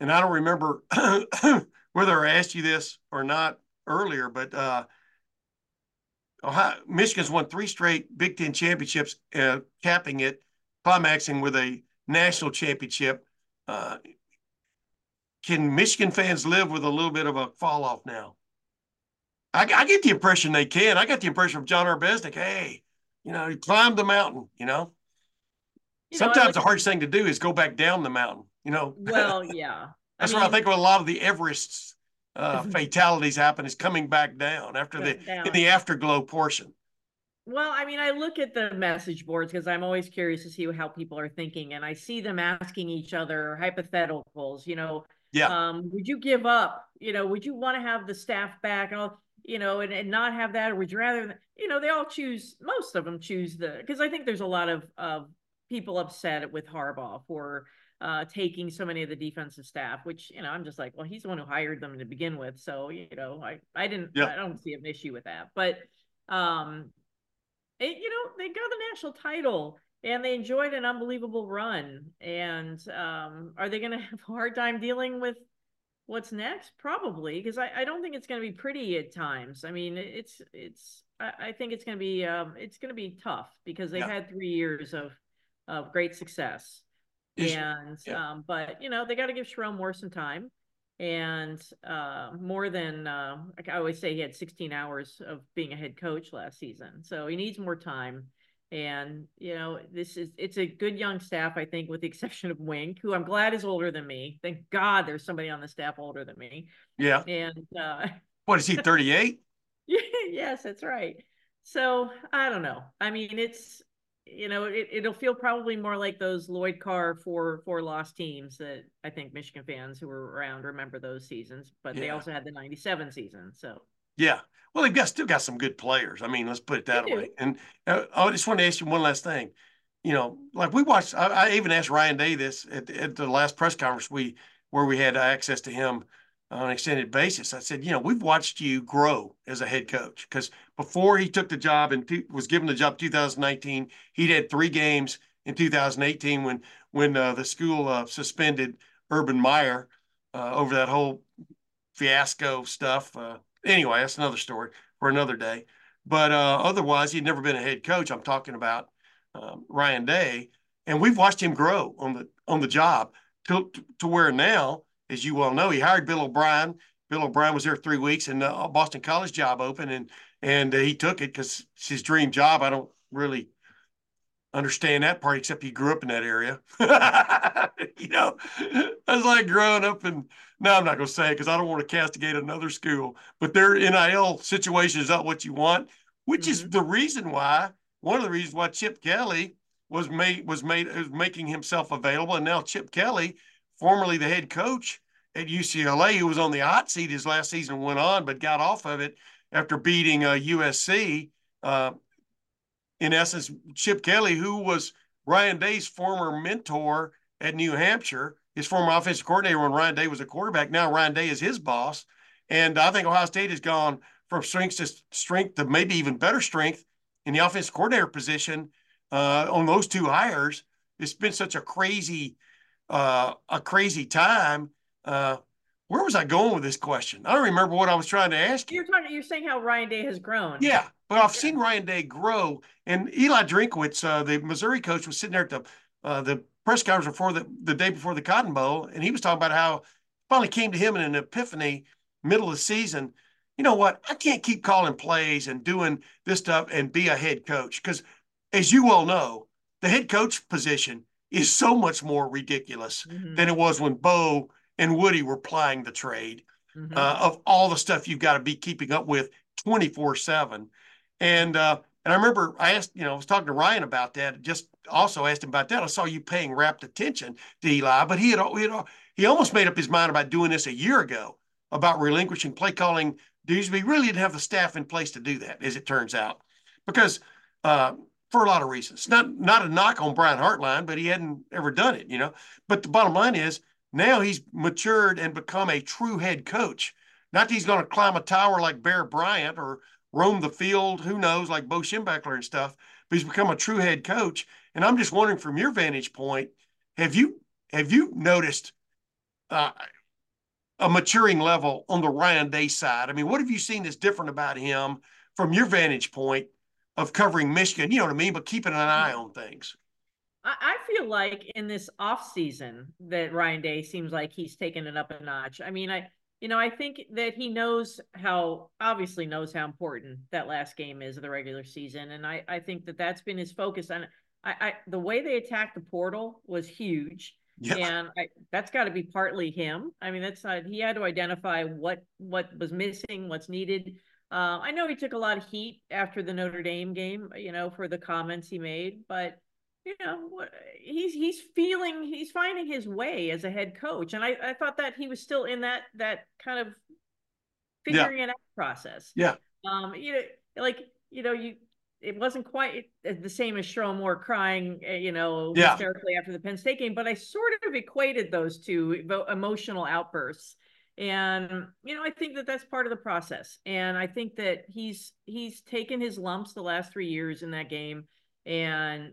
S3: and I don't remember whether I asked you this or not earlier, but uh, Ohio, Michigan's won three straight Big Ten championships, uh, capping it, climaxing with a national championship. can Michigan fans live with a little bit of a fall off now? I, I, get the impression they can. I got the impression from Jon Arbeznik, hey, you know, he climbed the mountain, you know. You Sometimes know, the hardest thing to do is go back down the mountain, you know.
S4: Well, yeah.
S3: That's I mean, where I think of a lot of the Everest uh, fatalities happen is coming back down after the down. in the afterglow portion.
S4: Well, I mean, I look at the message boards because I'm always curious to see how people are thinking, and I see them asking each other hypotheticals. You know,
S3: yeah.
S4: Um, would you give up? You know, would you want to have the staff back? And all you know, and, and not have that? Or would you rather, you know, they all choose, most of them choose the, because I think there's a lot of, of people upset with Harbaugh for uh, taking so many of the defensive staff, which, you know, I'm just like, well, he's the one who hired them to begin with. So, you know, I, I didn't, yeah. I don't see an issue with that. But, um, it, you know, they got the national title and they enjoyed an unbelievable run. And um, are they going to have a hard time dealing with what's next probably because I, I don't think it's going to be pretty at times i mean it's it's i, I think it's going to be um it's going to be tough because they've yeah. had three years of of great success Is, and yeah. um but you know they got to give Sherrone Moore some time and uh more than uh i always say he had 16 hours of being a head coach last season so he needs more time and, you know, this is, it's a good young staff, I think, with the exception of Wink, who I'm glad is older than me. Thank God there's somebody on the staff older than me.
S3: Yeah.
S4: And, uh,
S3: what is he, 38?
S4: yes, that's right. So I don't know. I mean, it's, you know, it, it'll feel probably more like those Lloyd Carr four four lost teams that I think Michigan fans who were around remember those seasons, but yeah. they also had the 97 season. So
S3: yeah. Well, they've got still got some good players. I mean, let's put it that way. And uh, I just want to ask you one last thing. You know, like we watched. I, I even asked Ryan Day this at, at, the last press conference we where we had access to him on an extended basis. I said, you know, we've watched you grow as a head coach because before he took the job and was given the job 2019, he'd had three games in 2018 when when uh, the school uh, suspended Urban Meyer uh, over that whole fiasco stuff. Uh, anyway, that's another story for another day. But uh, otherwise, he'd never been a head coach. I'm talking about um, Ryan Day, and we've watched him grow on the on the job to to where now, as you well know, he hired Bill O'Brien. Bill O'Brien was there three weeks, and uh, Boston College job open, and and uh, he took it because it's his dream job. I don't really understand that part, except he grew up in that area. you know, I was like growing up and No, I'm not going to say it because I don't want to castigate another school. But their NIL situation is not what you want, which mm-hmm. is the reason why. One of the reasons why Chip Kelly was made was made was making himself available, and now Chip Kelly, formerly the head coach at UCLA, who was on the hot seat his last season, went on but got off of it after beating uh, USC. Uh, in essence, Chip Kelly, who was Ryan Day's former mentor at New Hampshire, his former offensive coordinator when Ryan Day was a quarterback. Now Ryan Day is his boss. And I think Ohio State has gone from strength to strength to maybe even better strength in the offensive coordinator position uh, on those two hires. It's been such a crazy, uh, a crazy time. Uh, where was I going with this question? I don't remember what I was trying to ask you.
S4: You're talking. You're saying how Ryan Day has grown.
S3: Yeah, but I've seen Ryan Day grow, and Eli Drinkwitz, uh, the Missouri coach, was sitting there at the uh, the press conference before the the day before the Cotton Bowl, and he was talking about how finally came to him in an epiphany middle of the season. You know what? I can't keep calling plays and doing this stuff and be a head coach because, as you well know, the head coach position is so much more ridiculous mm-hmm. than it was when Bo and Woody were plying the trade mm-hmm. uh, of all the stuff you've got to be keeping up with 24 7. And, uh, and I remember I asked, you know, I was talking to Ryan about that. Just also asked him about that. I saw you paying rapt attention to Eli, but he had, he had he almost made up his mind about doing this a year ago about relinquishing play calling duties. We really didn't have the staff in place to do that, as it turns out, because uh, for a lot of reasons. Not not a knock on Brian Hartline, but he hadn't ever done it, you know. But the bottom line is now he's matured and become a true head coach. Not that he's going to climb a tower like Bear Bryant or roam the field, who knows, like Bo Schembechler and stuff, but he's become a true head coach. And I'm just wondering from your vantage point, have you have you noticed uh, a maturing level on the Ryan Day side? I mean, what have you seen that's different about him from your vantage point of covering Michigan? You know what I mean, but keeping an eye on things.
S4: I feel like in this off season that Ryan Day seems like he's taken it up a notch. I mean, I you know, I think that he knows how obviously knows how important that last game is of the regular season, and I I think that that's been his focus. And I, I the way they attacked the portal was huge, yeah. and I, that's got to be partly him. I mean, that's not he had to identify what what was missing, what's needed. Uh, I know he took a lot of heat after the Notre Dame game, you know, for the comments he made, but you know he's he's feeling he's finding his way as a head coach and i i thought that he was still in that that kind of figuring yeah. it out process
S3: yeah
S4: um you know like you know you it wasn't quite the same as Sherrone Moore crying, eh, you know, yeah. hysterically after the Penn State game, but I sort of equated those two emotional outbursts. And you know, I think that that's part of the process. And I think that he's he's taken his lumps the last three years in that game, and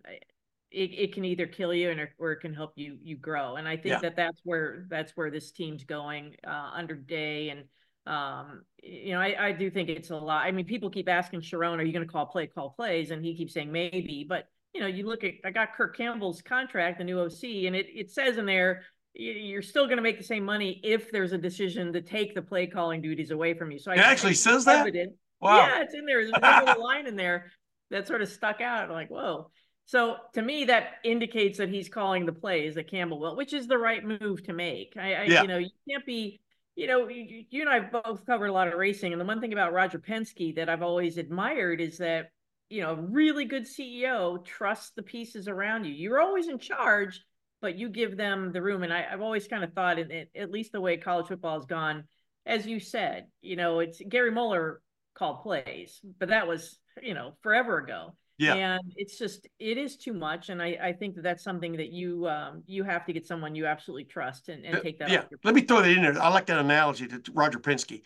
S4: it, it can either kill you and or it can help you you grow. And i think yeah. that that's where that's where this team's going uh, under day. And um you know I, I do think it's a lot. I mean people keep asking Sherrone are you going to call play call plays? And he keeps saying maybe. But you know you look at i got kirk campbell's contract the new oc and it, it says in there you're still going to make the same money if there's a decision to take the play calling duties away from you so
S3: it I, actually I, says that
S4: evident. wow yeah it's in there there's a little line in there that sort of stuck out I'm like whoa so to me, that indicates that he's calling the plays that Campbell will, which is the right move to make. I, I yeah. you know, you can't be, you know, you, you, and I both covered a lot of racing, and the one thing about Roger Penske that I've always admired is that, you know, a really good CEO trusts the pieces around you. You're always in charge, but you give them the room. And I, have always kind of thought, in, at least the way college football has gone, as you said, you know, it's Gary Moeller called plays, but that was, you know, forever ago
S3: yeah.
S4: And it's just it is too much, and I I think that that's something that you um you have to get someone you absolutely trust and, and take that.
S3: Yeah. Let me throw that in there. I like that analogy to Roger Penske,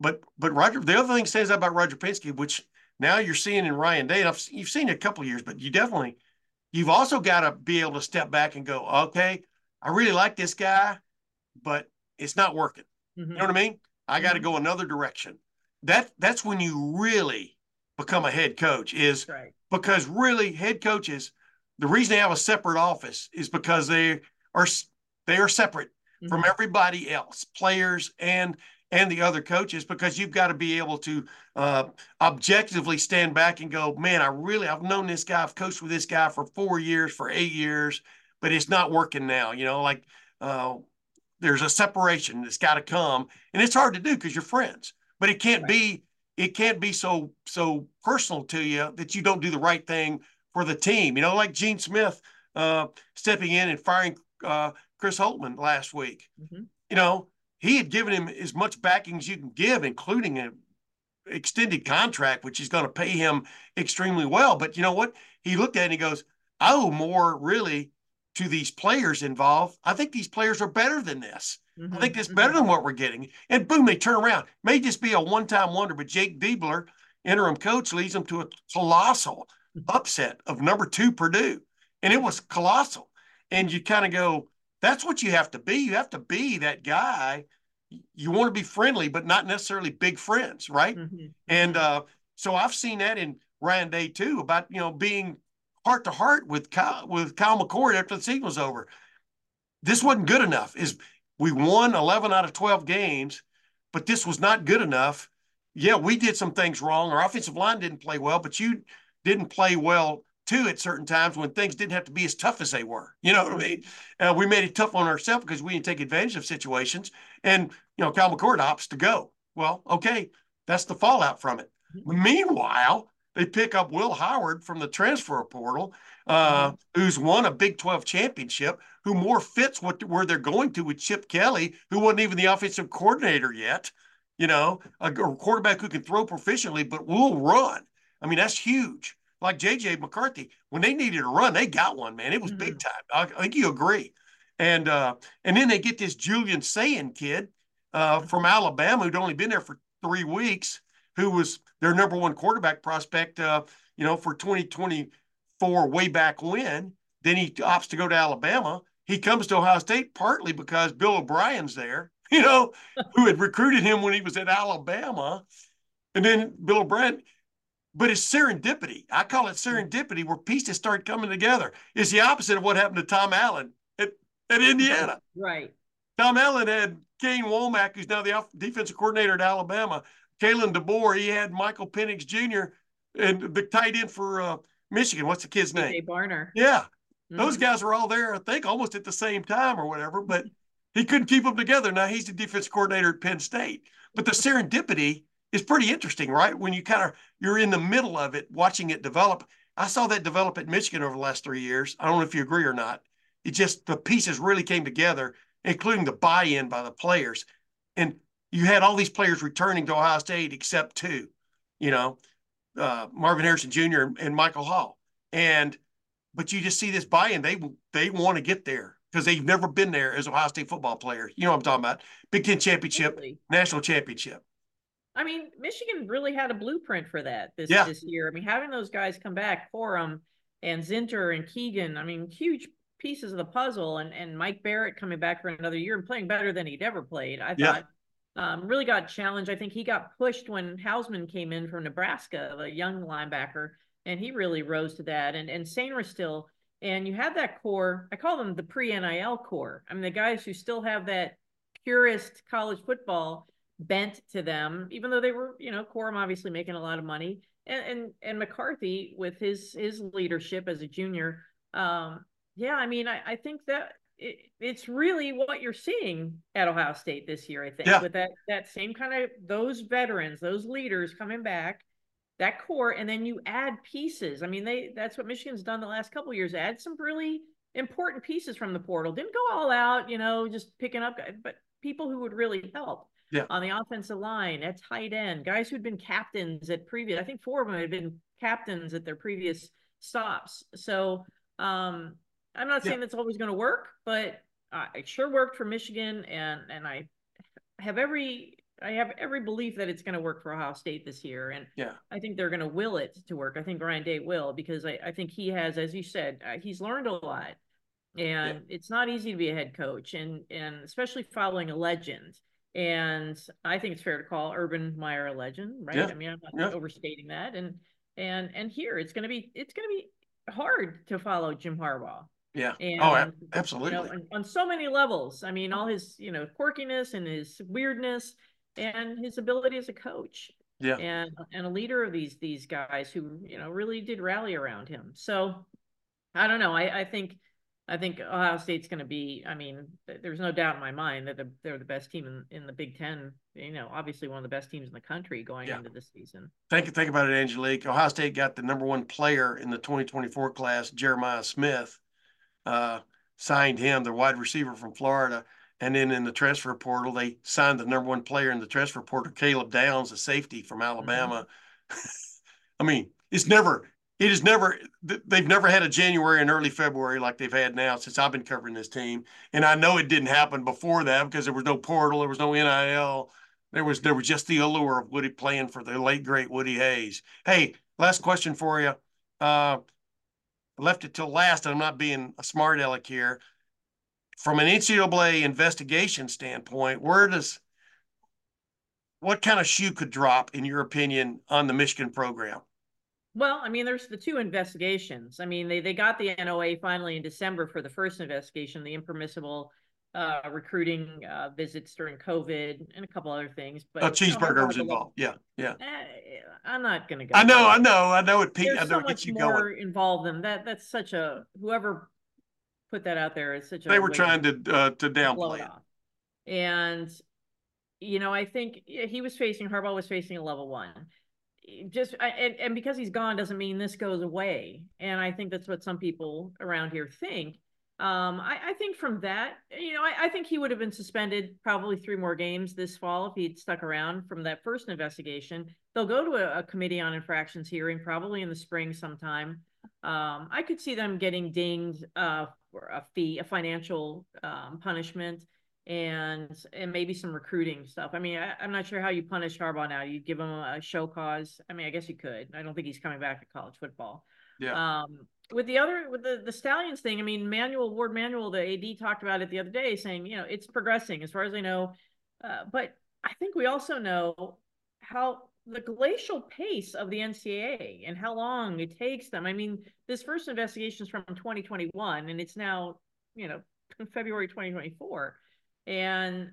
S3: but but Roger the other thing says about Roger Penske, which now you're seeing in Ryan Day, and you've seen it a couple years, but you definitely you've also got to be able to step back and go, okay, I really like this guy, but it's not working. Mm-hmm. You know what I mean? I got to mm-hmm. go another direction. That that's when you really become a head coach is right because really head coaches, the reason they have a separate office is because they are they are separate mm-hmm. from everybody else, players and and the other coaches, because you've got to be able to uh, objectively stand back and go, man, I really I've known this guy, I've coached with this guy for four years, for eight years, but it's not working now. You know, like uh, there's a separation that's got to come, and it's hard to do because you're friends, but it can't right. be it can't be so so personal to you that you don't do the right thing for the team. You know, like Gene Smith uh, stepping in and firing uh, Chris Holtmann last week. Mm-hmm. You know, he had given him as much backing as you can give, including an extended contract, which is going to pay him extremely well. But you know what? He looked at it and he goes, I owe more really to these players involved. I think these players are better than this.
S4: Mm-hmm.
S3: I think that's better than what we're getting. And boom, they turn around. May just be a one-time wonder, but Jake Diebler, interim coach, leads them to a colossal upset of number two Purdue, and it was colossal. And you kind of go, that's what you have to be. You have to be that guy. You want to be friendly, but not necessarily big friends, right?
S4: Mm-hmm.
S3: And uh, so I've seen that in Ryan Day too about you know being heart to heart with Kyle, with Kyle McCord after the season was over. This wasn't good enough. Is we won 11 out of 12 games, but this was not good enough. Yeah, we did some things wrong. Our offensive line didn't play well, but you didn't play well too at certain times when things didn't have to be as tough as they were. You know what I mean? Uh, we made it tough on ourselves because we didn't take advantage of situations. And, you know, Kyle McCord opts to go. Well, okay, that's the fallout from it. Meanwhile, they pick up Will Howard from the transfer portal, uh, who's won a Big 12 championship, who more fits what where they're going to with Chip Kelly, who wasn't even the offensive coordinator yet. You know, a, a quarterback who can throw proficiently but will run. I mean, that's huge. Like JJ McCarthy, when they needed a run, they got one. Man, it was big time. I, I think you agree. And uh, and then they get this Julian Sayin kid uh, from Alabama who'd only been there for three weeks, who was their number one quarterback prospect, uh, you know, for 2024 way back when. Then he opts to go to Alabama. He comes to Ohio State partly because Bill O'Brien's there, you know, who had recruited him when he was at Alabama. And then Bill O'Brien, but it's serendipity. I call it serendipity where pieces start coming together. It's the opposite of what happened to Tom Allen at, at Indiana.
S4: Right.
S3: Tom Allen had Kane Wommack, who's now the defensive coordinator at Alabama. Kalen DeBoer, he had Michael Penix Jr. and the tight end for uh, Michigan. What's the kid's name?
S4: AJ Barner.
S3: Yeah.
S4: Mm-hmm.
S3: Those guys were all there, I think, almost at the same time or whatever, but he couldn't keep them together. Now he's the defense coordinator at Penn State. But the serendipity is pretty interesting, right? When you kind of you're in the middle of it, watching it develop. I saw that develop at Michigan over the last three years. I don't know if you agree or not. It just the pieces really came together, including the buy-in by the players. And you had all these players returning to Ohio State except two, you know, uh, Marvin Harrison Jr. and Michael Hall. And but you just see this buy-in. They they want to get there because they've never been there as Ohio State football players. You know what I'm talking about? Big Ten championship,
S4: Absolutely.
S3: national championship.
S4: I mean, Michigan really had a blueprint for that this
S3: Yeah.
S4: this year. I mean, having those guys come back, Corum and Zinter and Keegan, I mean, huge pieces of the puzzle, and and Mike Barrett coming back for another year and playing better than he'd ever played. I
S3: Yeah.
S4: thought um, really got challenged. I think he got pushed when Hausmann came in from Nebraska, a young linebacker, and he really rose to that. And and Sainer still, and you have that core. I call them the pre NIL core. I mean, the guys who still have that purist college football bent to them, even though they were, you know, Corum obviously making a lot of money, and and and McCarthy with his his leadership as a junior. Um, yeah, I mean, I, I think that it, it's really what you're seeing at Ohio State this year. I think
S3: Yeah.
S4: with that that same kind of those veterans, those leaders coming back, that core, and then you add pieces. I mean, they that's what Michigan's done the last couple of years. Add some really important pieces from the portal. Didn't go all out, you know, just picking up, but people who would really help
S3: Yeah.
S4: on the offensive line, at tight end, guys who'd been captains at previous. I think four of them had been captains at their previous stops. So um, I'm not
S3: Yeah.
S4: saying that's always going to work, but uh, it sure worked for Michigan, and and I have every I have every belief that it's going to work for Ohio State this year, and
S3: Yeah.
S4: I think they're going to will it to work. I think Ryan Day will because I, I think he has, as you said, uh, he's learned a lot, and it's not easy to be a head coach, and and especially following a legend. And I think it's fair to call Urban Meyer a legend, right?
S3: Yeah.
S4: I mean, I'm not
S3: Yeah.
S4: overstating that. And and and here it's going to be it's going to be hard to follow Jim Harbaugh.
S3: Yeah.
S4: Oh, and,
S3: oh, a-
S4: You
S3: absolutely.
S4: know, on, on so many levels. I mean, all his you know quirkiness and his weirdness and his ability as a coach
S3: yeah.
S4: and and a leader of these these guys who you know really did rally around him. So I don't know. I I think I think Ohio State's going to be. I mean, th- there's no doubt in my mind that they're, they're the best team in, in the Big Ten. You know, obviously one of the best teams in the country going
S3: Yeah.
S4: into this season.
S3: Think think about it, Angelique. Ohio State got the number one player in the 2024 class, Jeremiah Smith. Uh, signed him, the wide receiver from Florida. And then in the transfer portal, they signed the number one player in the transfer portal, Caleb Downs, a safety from Alabama. I mean, it's never it is never they've never had a January and early February like they've had now since I've been covering this team. And I know it didn't happen before that because there was no portal, there was no NIL, there was there was just the allure of Woody playing for the late great Woody Hayes. Hey, last question for you. Uh, left it till last, and I'm not being a smart aleck here. From an NCAA investigation standpoint, where does what kind of shoe could drop, in your opinion, on the Michigan program?
S4: Well, I mean, there's the two investigations. I mean, they they got the NOA finally in December for the first investigation, the impermissible uh, recruiting uh, visits during COVID and a couple other things. But
S3: oh, Cheeseburger was involved. Yeah, yeah.
S4: Eh, I'm not going to go.
S3: I know, I know, I know. It.
S4: Pete,
S3: I know
S4: so much more going. involved than that. That's such a whoever put that out there is such a.
S3: They were trying to uh, to downplay it.
S4: And you know, I think he was facing Harbaugh was facing a level one just and, and because he's gone doesn't mean this goes away and i think that's what some people around here think um, I, I, think from that, you know, I, I, think he would have been suspended probably three more games this fall if he'd stuck around from that first investigation. They'll go to a, a committee on infractions hearing probably in the spring sometime. Um, I could see them getting dinged uh, for a fee, a financial um, punishment and and maybe some recruiting stuff. I mean, I, am not sure how you punish Harbaugh now. You give him a show cause. I mean, I guess you could. I don't think he's coming back to college football.
S3: Yeah.
S4: Um, with the other with the the Stalions thing, I mean, Manuel Warde Manuel, the AD talked about it the other day, saying you know it's progressing as far as I know, uh, but I think we also know how the glacial pace of the NCAA and how long it takes them. I mean, this first investigation is from 2021, and it's now you know February 2024 and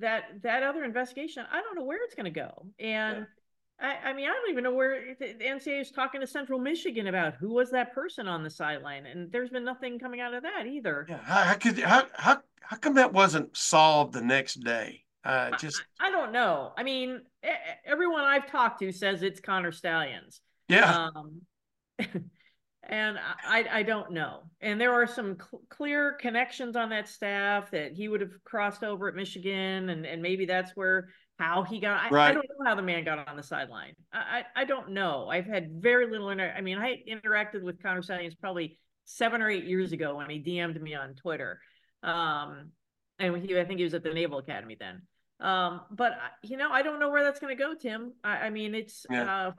S4: that that other investigation i don't know where it's going to go. And yeah. I, I, mean i don't even know where the, the ncaa is talking to central michigan about who was that person on the sideline and there's been nothing coming out of that either.
S3: Yeah how, how could how, how how come that wasn't solved the next day? Uh just
S4: I, I, don't know. I mean everyone i've talked to says it's connor Stalions.
S3: yeah.
S4: Um and I, I don't know. And there are some cl- clear connections on that staff that he would have crossed over at Michigan, and, and maybe that's where how he got. I, right. I don't know how the man got on the sideline. I, I, I don't know. I've had very little. Inter- I mean, I interacted with Connor Stalions probably seven or eight years ago when he DM'd me on Twitter. Um, and he, I think he was at the Naval Academy then. Um, but you know, I don't know where that's going to go, Tim. I, I mean, it's yeah. uh,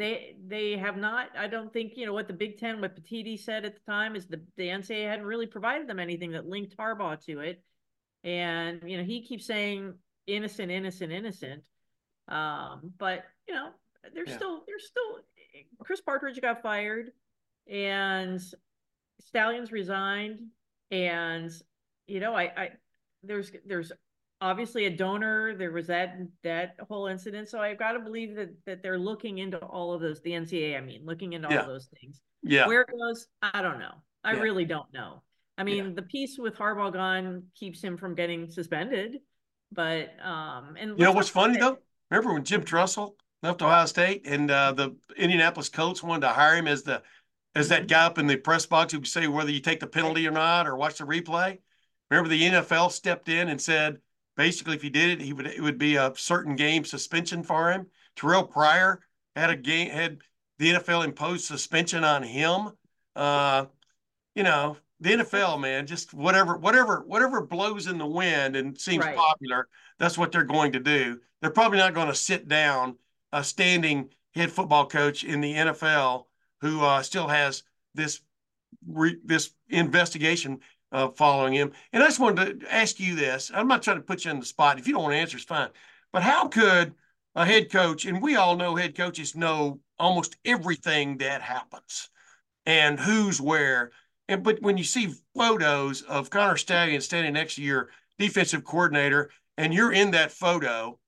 S4: they they have not. I don't think you know what the Big Ten, what Petitti said at the time is the the NCAA hadn't really provided them anything that linked Harbaugh to it, and you know he keeps saying innocent, innocent, innocent. Um, but you know there's yeah. still there's still Chris Partridge got fired, and Stalions resigned, and you know I I there's there's obviously a donor. There was that that whole incident. So I've got to believe that that they're looking into all of those. The NCA, I mean, looking into yeah. all those things.
S3: Yeah.
S4: Where it goes, I don't know. I yeah. really don't know. I mean, yeah. the piece with Harbaugh gone keeps him from getting suspended, but um, and
S3: you know what's funny though? Remember when Jim Tressel left Ohio State and uh, the Indianapolis Colts wanted to hire him as the as that mm-hmm. guy up in the press box who could say whether you take the penalty or not or watch the replay. Remember the NFL stepped in and said, basically, if he did it, he would it would be a certain game suspension for him. Terrelle Pryor had a game had the NFL imposed suspension on him. Uh, you know, the NFL, man, just whatever, whatever, whatever blows in the wind and seems right. popular, that's what they're going to do. They're probably not going to sit down a standing head football coach in the NFL who uh, still has this re, this investigation uh, following him. And I just wanted to ask you this. I'm not trying to put you on the spot. If you don't want to answer, it's fine. But how could a head coach, and we all know head coaches know almost everything that happens and who's where. And but when you see photos of Connor Stalions standing next to your defensive coordinator, and you're in that photo,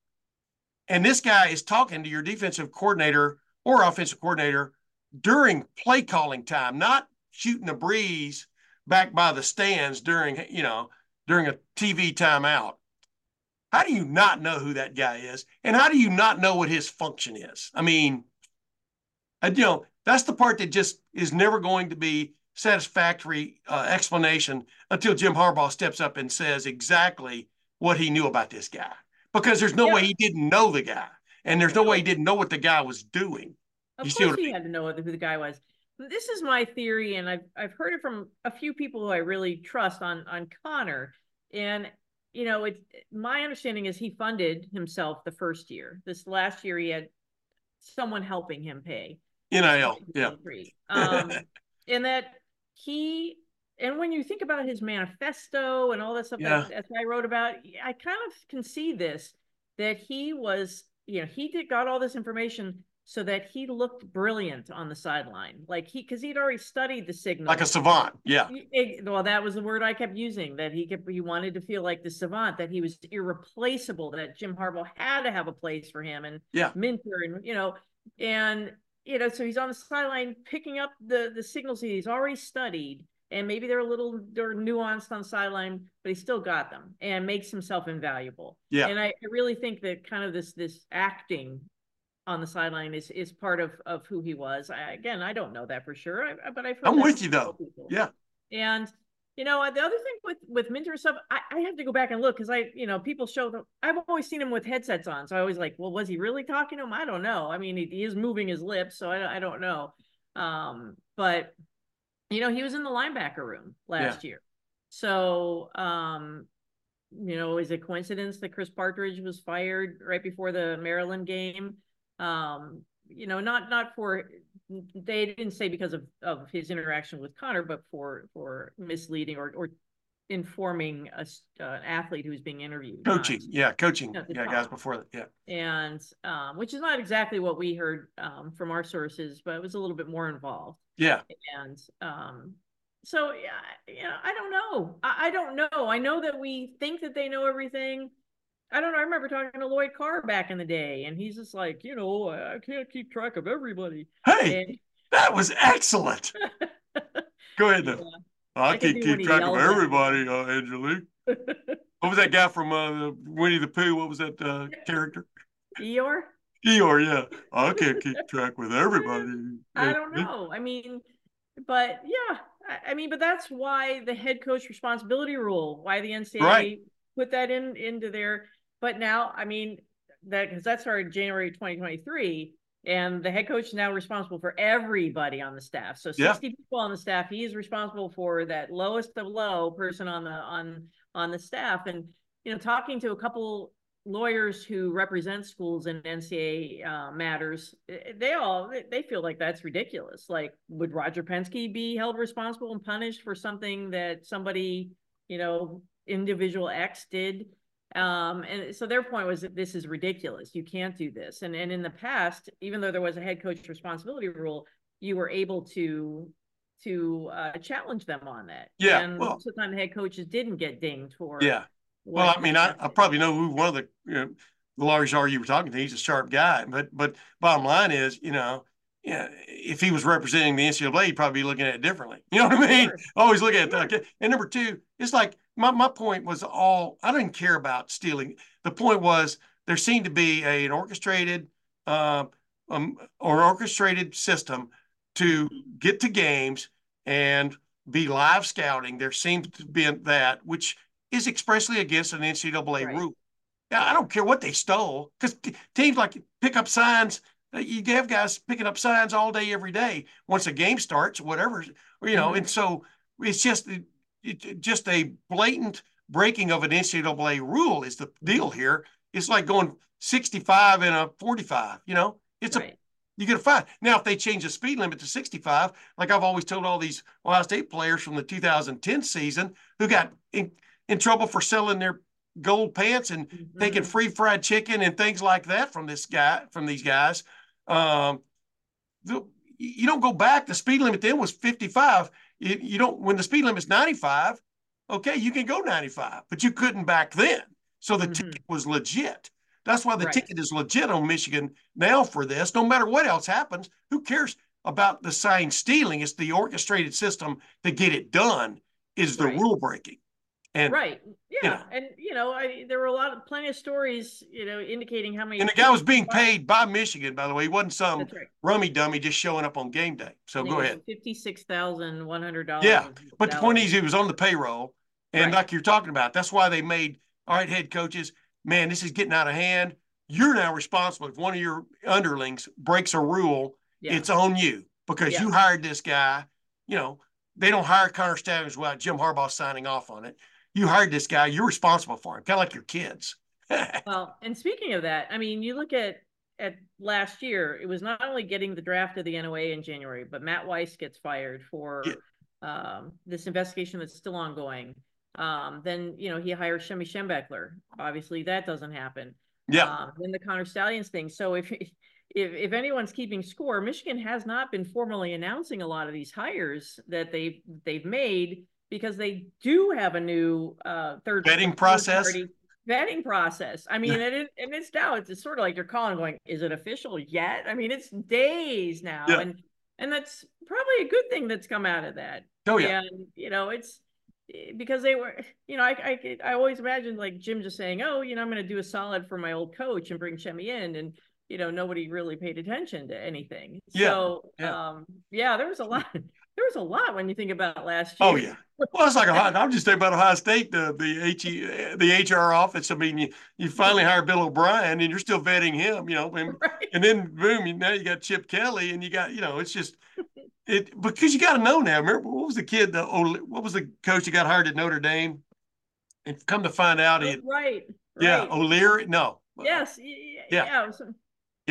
S3: and this guy is talking to your defensive coordinator or offensive coordinator during play calling time, not shooting a breeze back by the stands during, you know, during a TV timeout. How do you not know who that guy is? And how do you not know what his function is? I mean, I, you know, that's the part that just is never going to be satisfactory uh, explanation until Jim Harbaugh steps up and says exactly what he knew about this guy. Because there's no yeah. way he didn't know the guy, and there's no way he didn't know what the guy was doing.
S4: Of
S3: You see what
S4: course, he had to know who the guy was. This is my theory, and I've I've heard it from a few people who I really trust on on Connor. And you know, it's my understanding is he funded himself the first year. This last year, he had someone helping him pay.
S3: NIL. Yeah.
S4: Um, and that he and when you think about his manifesto and all that stuff
S3: Yeah.
S4: that, that I wrote about, I kind of can see this that he was, you know, he did got all this information so that he looked brilliant on the sideline, like he because he'd already studied the signal.
S3: Like a savant. Yeah.
S4: It- well, that was the word I kept using. That he kept he wanted to feel like the savant, that he was irreplaceable. That Jim Harbaugh had to have a place for him, and
S3: Yeah.
S4: Minter, and you know, and you know, so he's on the sideline picking up the the signals he's already studied, and maybe they're a little they're nuanced on the sideline, but he still got them and makes himself invaluable.
S3: Yeah.
S4: and I, I really think that kind of this this acting on the sideline is is part of of who he was. I, again, I don't know that for sure, I, I- but I've heard
S3: I'm with you, though.
S4: people.
S3: Yeah.
S4: And you know, the other thing with with Minter stuff, I, I have to go back and look because I, you know, people show that I've always seen him with headsets on, so I always like, well, was he really talking to him? I don't know. I mean, he, he is moving his lips, so I, I don't know. Um, but you know, he was in the linebacker room last year, so um, you know, is it coincidence that Chris Partridge was fired right before the Maryland game? Um, you know, not not for they didn't say because of of his interaction with Connor, but for for misleading or or informing a uh, an athlete who's being interviewed. not-
S3: Coaching. Yeah. Coaching. Yeah. Guys before that. Yeah.
S4: and um, which is not exactly what we heard um, from our sources, but it was a little bit more involved.
S3: Yeah.
S4: And um, so, yeah, you know, I don't know. I, I don't know. I know that we think that they know everything. I don't know. I remember talking to Lloyd Carr back in the day, and he's just like, you know, I I can't keep track of everybody.
S3: Hey,
S4: And-
S3: that was excellent. Go ahead though. I,
S4: I can
S3: can't keep track of
S4: yells at me.
S3: everybody, uh, Angelique. What was that guy from uh, Winnie the Pooh? What was that uh, character?
S4: Eeyore?
S3: Eeyore, yeah. I can't keep track with everybody.
S4: I don't know. I mean, but yeah, I, I mean, but that's why the head coach responsibility rule, why the NCAA
S3: Right.
S4: put that in into there. But now, I mean, that because that started January 2023, and the head coach is now responsible for everybody on the staff. So 60
S3: Yeah.
S4: people on the staff, he is responsible for that lowest of low person on the on on the staff. And you know, talking to a couple lawyers who represent schools in NCA uh, matters, eh, they all they- they feel like that's ridiculous. Like, would Roger Penske be held responsible and punished for something that somebody, you know, individual X did? Um, and so their point was that this is ridiculous. You can't do this. And and in the past, even though there was a head coach responsibility rule, you were able to to uh, challenge them on that.
S3: Yeah,
S4: and
S3: well-
S4: most of the time the head coaches didn't get dinged for.
S3: Yeah. Well, I mean, I, I probably know who one of the, you know, the lawyers are you were talking to. He's a sharp guy, but but bottom line is, you know, yeah, if he was representing the NCAA, he'd probably be looking at it differently. You know what I mean?
S4: Sure.
S3: Always look at that. And number two, it's like my my point was all I didn't care about stealing. The point was there seemed to be a, an orchestrated, uh, um, or orchestrated system to get to games and be live scouting. There seemed to be that, which is expressly against an NCAA
S4: Right.
S3: rule. Yeah, I don't care what they stole because teams like pick up signs. uh, You have guys picking up signs all day, every day. Once a game starts, whatever, you know,
S4: Mhm.
S3: and so it's just just a blatant breaking of an NCAA rule is the deal here. It's like going 65 and a 45. You know, it's a
S4: Right.
S3: you get a fine. Now, if they change the speed limit to 65, like I've always told all these Ohio State players from the 2010 season who got in, in trouble for selling their gold pants and taking
S4: Mhm.
S3: free fried chicken and things like that from this guy, from these guys. Um, the, you don't go back. The speed limit then was 55. You, you don't, when the speed limit's 95, okay, you can go 95, but you couldn't back then. So the
S4: Mhm.
S3: ticket was legit. That's why the
S4: Right.
S3: ticket is legit on Michigan now for this. No matter what else happens, who cares about the sign stealing? It's the orchestrated system to get it done is the
S4: Right.
S3: rule breaking. And
S4: right yeah
S3: know.
S4: and you know I, there were a lot of plenty of stories you know indicating how many
S3: and the guy was being paid by Michigan, by the way. He wasn't some
S4: right
S3: rummy dummy just showing up on game day. So go ahead.
S4: fifty-six thousand one hundred dollars
S3: Yeah, But the point is, he was on the payroll, and
S4: Right.
S3: like you're talking about, that's why they made all right, head coaches. Man, this is getting out of hand. You're now responsible if one of your underlings breaks a rule
S4: Yeah.
S3: It's on you because
S4: Yeah.
S3: you hired this guy. You know, they don't hire Connor Stalions without Jim Harbaugh signing off on it. You hired this guy. You're responsible for him, kind of like your kids.
S4: Well, and speaking of that, I mean, you look at at last year, it was not only getting the draft of the NOA in January, but Matt Weiss gets fired for um, this investigation that's still ongoing. Um, then you know he hires Shemy Schembechler. Obviously, that doesn't happen.
S3: yeah.
S4: Um, then the Connor Stalions thing. So if if if anyone's keeping score, Michigan has not been formally announcing a lot of these hires that they've they've made because they do have a new uh, third
S3: Vetting process?
S4: vetting process. I mean, and, it, and it's now it's, it's sort of like you're calling, going, is it official yet? I mean, it's days now,
S3: Yeah.
S4: and and that's probably a good thing that's come out of that.
S3: Oh yeah.
S4: And you know, it's eh, because they were, you know, I I I always imagined like Jim just saying, "Oh, you know, I'm going to do a solid for my old coach and bring Shemy in," and you know, nobody really paid attention to anything.
S3: Yeah,
S4: So,
S3: yeah.
S4: um, yeah, there was a lot. There was a lot when you think about last oh, year.
S3: Oh yeah. Well, it's like Ohio. I'm just thinking about Ohio State, the the H the HR office. I mean, you, you finally hired Bill O'Brien, and you're still vetting him. You know, and,
S4: Right.
S3: and then boom, you, now you got Chip Kelly, and you got you know, it's just it because you got to know now. Remember what was the kid? The what was the coach that got hired at Notre Dame? And come to find out, he had,
S4: right.
S3: yeah. O'Leary. No.
S4: Yes. y- y-
S3: Yeah.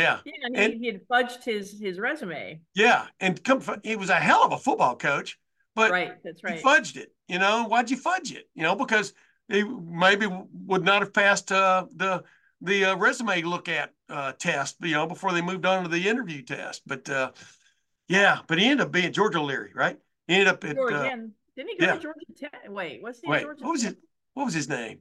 S4: Yeah.
S3: Yeah.
S4: And,
S3: And-
S4: he, he had fudged his his resume.
S3: Yeah. And come, he was a hell of a football coach, but
S4: right. That's right.
S3: fudged it. You know, why'd you fudge it? You know, because he maybe would not have passed uh, the the uh, resume look at uh, test. You know, before they moved on to the interview test. But uh, yeah, but he ended up being George O'Leary, right? He ended up at
S4: Georgia,
S3: uh.
S4: Didn't he go
S3: yeah.
S4: to Georgia Tech? Wait, what's the
S3: wait,
S4: Georgia
S3: what was it? What was his name?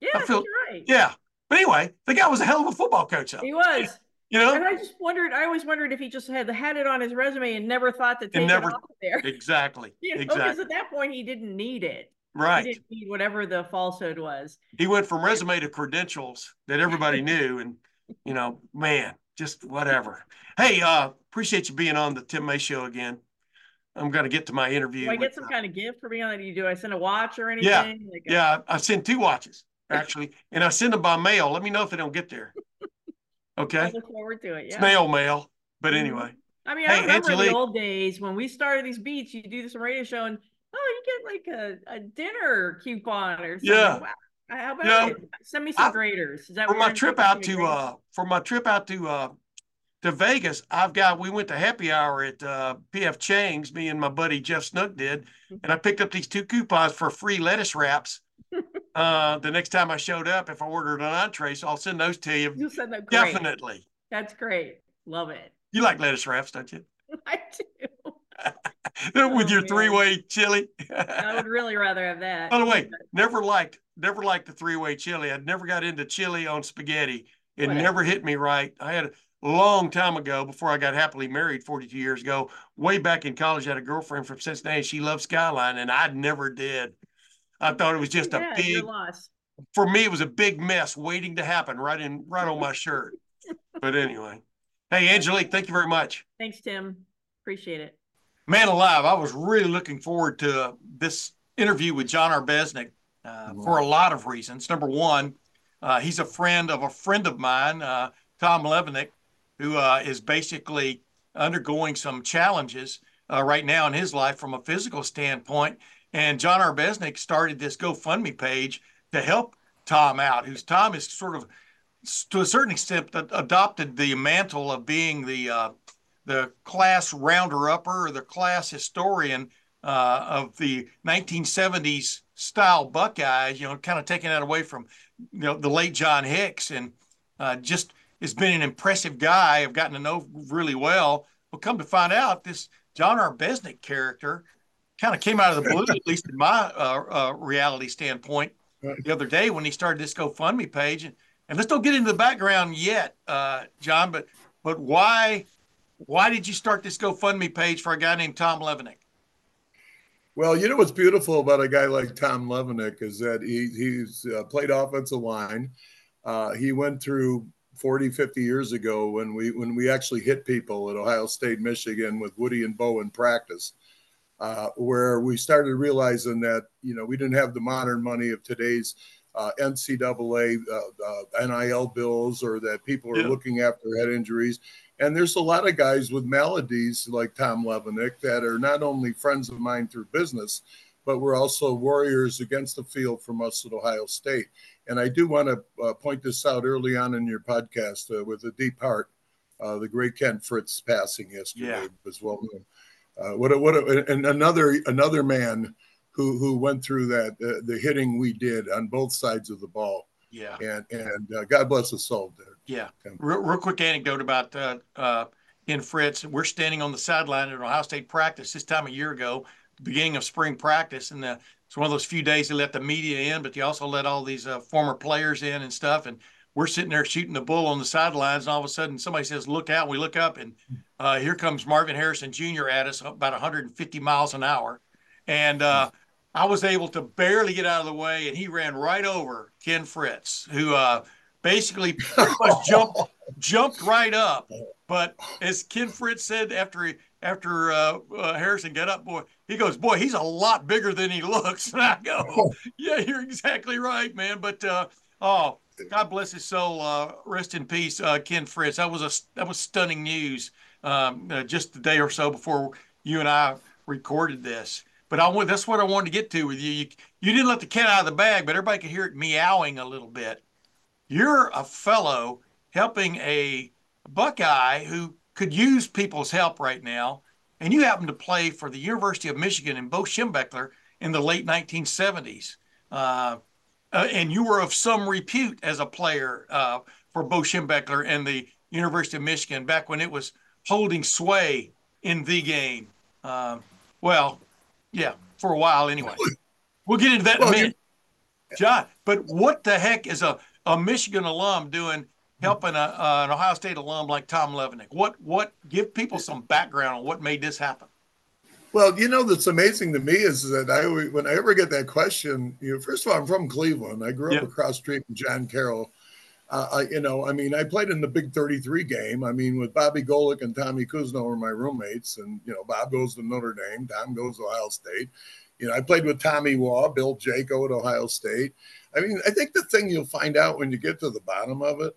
S4: Yeah,
S3: I feel-
S4: right.
S3: Yeah, but anyway, the guy was a hell of a football coach. Though,
S4: He was.
S3: You know,
S4: And I just wondered, I always wondered if he just had had it on his resume and never thought to take
S3: never-
S4: it off there.
S3: exactly,
S4: You know, because at that point he didn't need it. He
S3: right.
S4: didn't need whatever the falsehood was.
S3: he went from resume to credentials that everybody knew and you know man just whatever hey uh appreciate you being on the tim may show again i'm going to get to my interview
S4: Do I get some
S3: uh,
S4: kind of gift for being on that? You do I send a watch or anything?
S3: Yeah,
S4: Like a-
S3: yeah i send two watches actually and i send them by mail let me know if they don't get there
S4: I
S3: okay
S4: look forward to it. Yeah.
S3: snail mail but
S4: Mhm.
S3: anyway
S4: I mean,
S3: Hey,
S4: I remember
S3: Angelique.
S4: the old days when we started these beats. You do this radio show, and oh, you get like a, a dinner coupon or something.
S3: Yeah.
S4: Wow. How about
S3: Yeah.
S4: Send me some
S3: I-
S4: graders. Is that
S3: for my trip out to uh for my trip out to uh to Vegas, I've got we went to happy hour at uh PF Chang's, me and my buddy Jeff Snook did, and I picked up these two coupons for free lettuce wraps. uh the next time I showed up, if I ordered an entree, so I'll send those to you.
S4: You send that great.
S3: Definitely.
S4: That's great. Love it.
S3: You like lettuce wraps, don't you?
S4: I do.
S3: With
S4: Oh,
S3: your three-way chili.
S4: I would really rather have that.
S3: By the way, never liked never liked the three-way chili. I'd never got into chili on spaghetti. It
S4: Whatever.
S3: never hit me right. I had a long time ago before I got happily married 42 years ago, way back in college, I had a girlfriend from Cincinnati. She loved Skyline, and I never did. I thought it was just a
S4: Yeah,
S3: big
S4: your loss.
S3: for me, it was a big mess waiting to happen right in right on my shirt. But anyway. Hey Angelique, thank you very much.
S4: Thanks, Tim. Appreciate it.
S5: Man alive, I was really looking forward to uh, this interview with John Arbeznik uh, for a lot of reasons. Number one, uh, he's a friend of a friend of mine, uh, Tom Levenick, who uh, is basically undergoing some challenges uh, right now in his life from a physical standpoint. And John Arbeznik started this GoFundMe page to help Tom out, who's Tom is sort of, to a certain extent, adopted the mantle of being the uh, the class rounder upper or the class historian uh, of the 1970s style Buckeyes, you know, kind of taking that away from you know the late John Hicks, and uh, just has been an impressive guy. I've gotten to know really well. But come to find out, this John Arbeznik character kind of came out of the blue, at least in my uh, uh, reality standpoint, the other day when he started this GoFundMe page. And, and let's don't get into the background yet, uh, John, but but why why did you start this GoFundMe page for a guy named Tom Levenick?
S6: Well, you know what's beautiful about a guy like Tom Levenick is that he, he's uh, played offensive line. Uh, he went through 40, 50 years ago when we when we actually hit people at Ohio State, Michigan with Woody and Bo in practice, uh, where we started realizing that you know we didn't have the modern money of today's uh, NCAA uh, uh, NIL bills or that people are
S3: Yeah.
S6: looking after head injuries. And there's a lot of guys with maladies like Tom Levenick that are not only friends of mine through business, but we're also warriors against the field from us at Ohio State. And I do want to uh, point this out early on in your podcast uh, with a deep heart. Uh, the great Ken Fritz passing yesterday
S3: Yeah.
S6: was well known. Uh, what a, what a, and another another man who who went through that uh, the hitting we did on both sides of the ball
S3: Yeah.
S6: and and uh, God bless his soul there.
S3: Yeah. Real, real quick anecdote about uh, uh, Ken Fritz. We're standing on the sideline at Ohio State practice this time a year ago, beginning of spring practice, and uh, it's one of those few days they let the media in, but they also let all these uh, former players in and stuff. And we're sitting there shooting the bull on the sidelines, and all of a sudden somebody says, "Look out!" We look up, and uh, here comes Marvin Harrison Jr. at us about 150 miles an hour, and uh, I was able to barely get out of the way, and he ran right over Ken Fritz, who uh, basically jumped jumped right up. But as Ken Fritz said after he after uh, uh, Harrison got up, boy, he goes, boy, he's a lot bigger than he looks. And I go, yeah, you're exactly right, man. But uh, oh, God bless his soul. Uh, rest in peace, uh, Ken Fritz. That was a that was stunning news. Um, uh, just a day or so before you and I recorded this. But I that's what I wanted to get to with you. You you didn't let the cat out of the bag, but everybody could hear it meowing a little bit. You're a fellow helping a Buckeye who could use people's help right now, and you happen to play for the University of Michigan and Bo Schembechler in the late 1970s. Uh, uh, and you were of some repute as a player uh, for Bo Schembechler and the University of Michigan back when it was holding sway in the game. Um, well, yeah, for a while anyway. We'll get into that in a minute. John, but what the heck is a, a Michigan alum doing helping a, uh, an Ohio State alum like Tom Levenick? What what give people some background on what made this happen?
S6: Well, you know that's amazing to me is that I when I ever get that question, you know, first of all, I'm from Cleveland. I grew up
S3: Yeah.
S6: across street from John Carroll. Uh, I, you know, I mean, I played in the Big 33 game. I mean, with Bobby Golic and Tommy Cousineau were my roommates, and you know, Bob goes to Notre Dame, Tom goes to Ohio State. You know, I played with Tommy Waugh, Bill Jaco at Ohio State. I mean, I think the thing you'll find out when you get to the bottom of it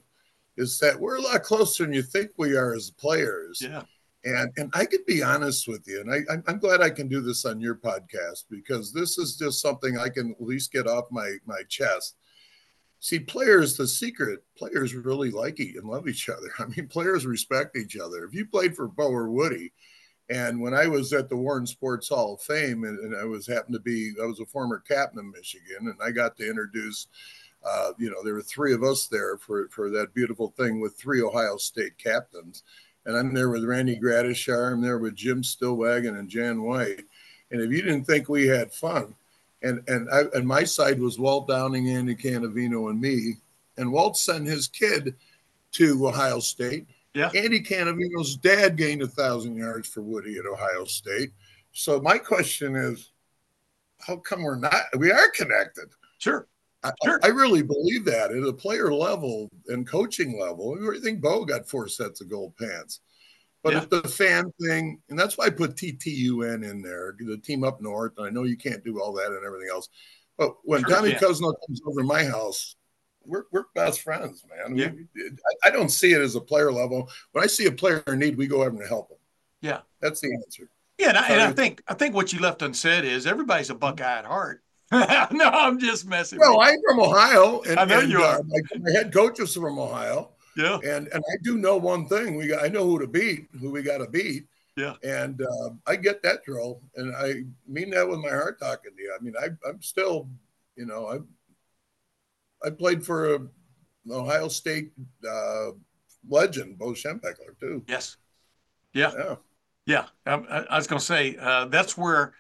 S6: is that we're a lot closer than you think we are as players.
S3: Yeah.
S6: And and I could be honest with you, and I, I'm, glad I can do this on your podcast because this is just something I can at least get off my my chest. See, players, the secret players really like each and love each other. I mean, players respect each other. If you played for Bo or Woody, and when I was at the Warren Sports Hall of Fame, and, and I was happened to be, I was a former captain of Michigan, and I got to introduce, uh, you know, there were three of us there for for that beautiful thing with three Ohio State captains, and I'm there with Randy Gradishar, I'm there with Jim Stillwagon and Jan White, and if you didn't think we had fun, and and I and my side was Walt Downing, Andy Cannavino, and me, and Walt sent his kid to Ohio State.
S3: Yeah.
S6: Andy Cannavino's dad gained a thousand yards for Woody at Ohio State. So my question is, how come we're not? We are connected.
S3: Sure.
S6: I,
S3: Sure.
S6: I really believe that at a player level and coaching level. I think Bo got four sets of gold pants. But
S3: Yeah.
S6: the fan thing, and that's why I put TTUN in there, the team up north. And I know you can't do all that and everything else. But when
S3: Sure,
S6: Tommy
S3: yeah.
S6: Comes over to my house, we're, we're best friends, man.
S3: Yeah.
S6: We- I, I don't see it as a player level. When I see a player in need, we go over and help them.
S3: Yeah.
S6: That's the answer.
S3: Yeah, and I, and I think I think what you left unsaid is everybody's a Buckeye at heart. no, I'm just messing.
S6: Well, I'm from Ohio, and,
S3: I know
S6: and,
S3: you
S6: uh,
S3: are.
S6: my, my head coach is from Ohio.
S3: yeah,
S6: and and I do know one thing. We got, I know who to beat, who we got to beat.
S3: Yeah.
S6: And uh, I get that drill, and I mean that with my heart talking to you. I mean, I, I'm still, you know, I I played for a Ohio State uh, legend, Bo Schembechler, too.
S3: yes, yeah.
S6: Yeah.
S3: Yeah, um, I, I was going to say uh, that's where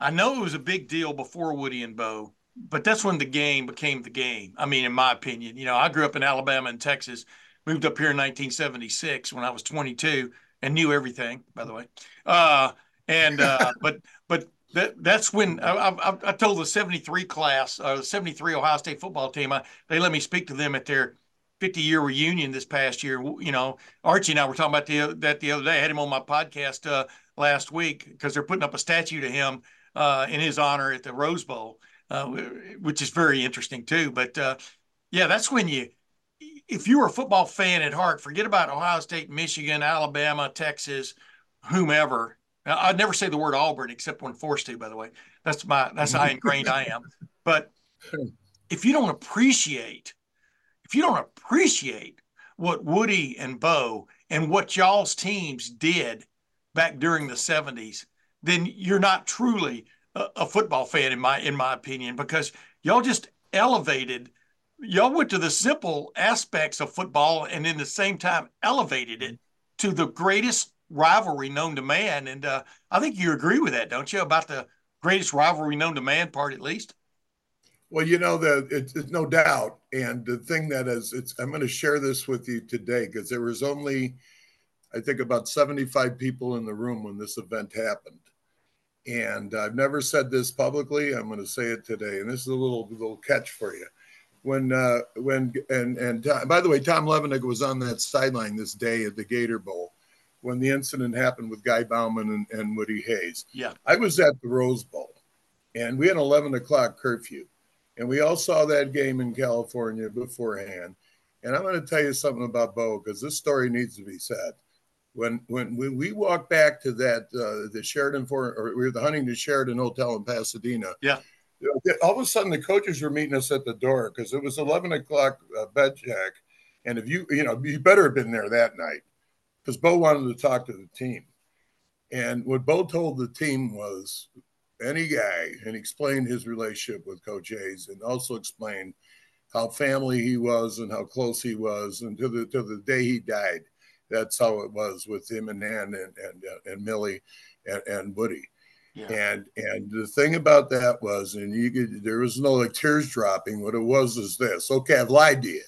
S3: I know it was a big deal before Woody and Bo, but that's when the game became the game. I mean, in my opinion, you know, I grew up in Alabama and Texas, moved up here in 1976 when I was 22 and knew everything, by the way. Uh, and uh, but but that that's when I, I, I told the 73 class, uh, the 73 Ohio State football team, I, they let me speak to them at their 50 year reunion this past year. You know, Archie and I were talking about the, that the other day. I had him on my podcast uh, last week because they're putting up a statue to him uh, in his honor at the Rose Bowl, uh, which is very interesting too. But uh, yeah, that's when you if you were a football fan at heart, forget about Ohio State, Michigan, Alabama, Texas, whomever. I'd never say the word Auburn except when forced to. By the way, that's my that's how ingrained I am. But if you don't appreciate, if you don't appreciate what Woody and Bo and what y'all's teams did back during the '70s, then you're not truly a, a football fan in my in my opinion because y'all just elevated y'all went to the simple aspects of football and in the same time elevated it to the greatest rivalry known to man. And uh, I think you agree with that, don't you? About the greatest rivalry known to man part, at least.
S6: Well, you know that it's, it's, no doubt, and the thing that is, it's I'm going to share this with you today because there was only, I think, about 75 people in the room when this event happened, and I've never said this publicly. I'm going to say it today, and this is a little little catch for you when uh, when and and by the way, Tom Levenick was on that sideline this day at the Gator Bowl when the incident happened with Guy Bauman and, and Woody Hayes.
S3: Yeah,
S6: I was at the Rose Bowl, and we had an eleven o'clock curfew, and we all saw that game in California beforehand. And I'm going to tell you something about Bo because this story needs to be said. When when we, we walked back to that uh, the Sheraton for or we were the Huntington Sheraton Hotel in Pasadena.
S3: Yeah.
S6: All of a sudden the coaches were meeting us at the door because it was 11 o'clock uh, bed check and if you you know you better have been there that night because bo wanted to talk to the team. And what bo told the team was any guy and explained his relationship with coach hayes and also explained how family he was and how close he was and to the to the day he died that's how it was with him and nan and and, uh, and millie and, and woody yeah. And and the thing about that was, and you could there was no like tears dropping. What it was is this. Okay, I've lied to you.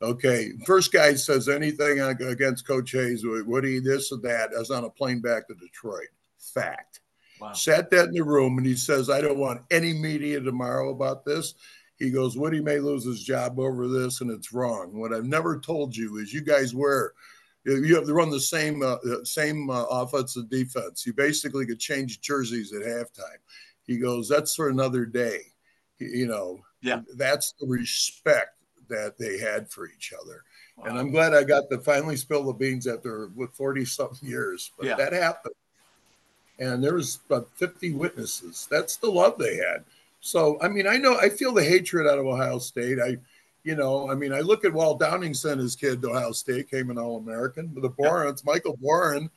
S6: Okay, first guy says anything against Coach Hayes, Woody, this or that, as on a plane back to Detroit. Fact. Wow. Sat that in the room and he says, I don't want any media tomorrow about this. He goes, Woody may lose his job over this, and it's wrong. What I've never told you is you guys wear you have to run the same uh, same uh, offense and defense. You basically could change jerseys at halftime. He goes, that's for another day. You know,
S3: yeah,
S6: that's the respect that they had for each other. Wow. And I'm glad I got to finally spill the beans after with 40 something years. But yeah. that happened. And there was about 50 witnesses. That's the love they had. So, I mean, I know I feel the hatred out of Ohio State. I you know, I mean, I look at Walt Downing sent his kid to Ohio State, came an All American. But the Borens, yep. Michael Boren,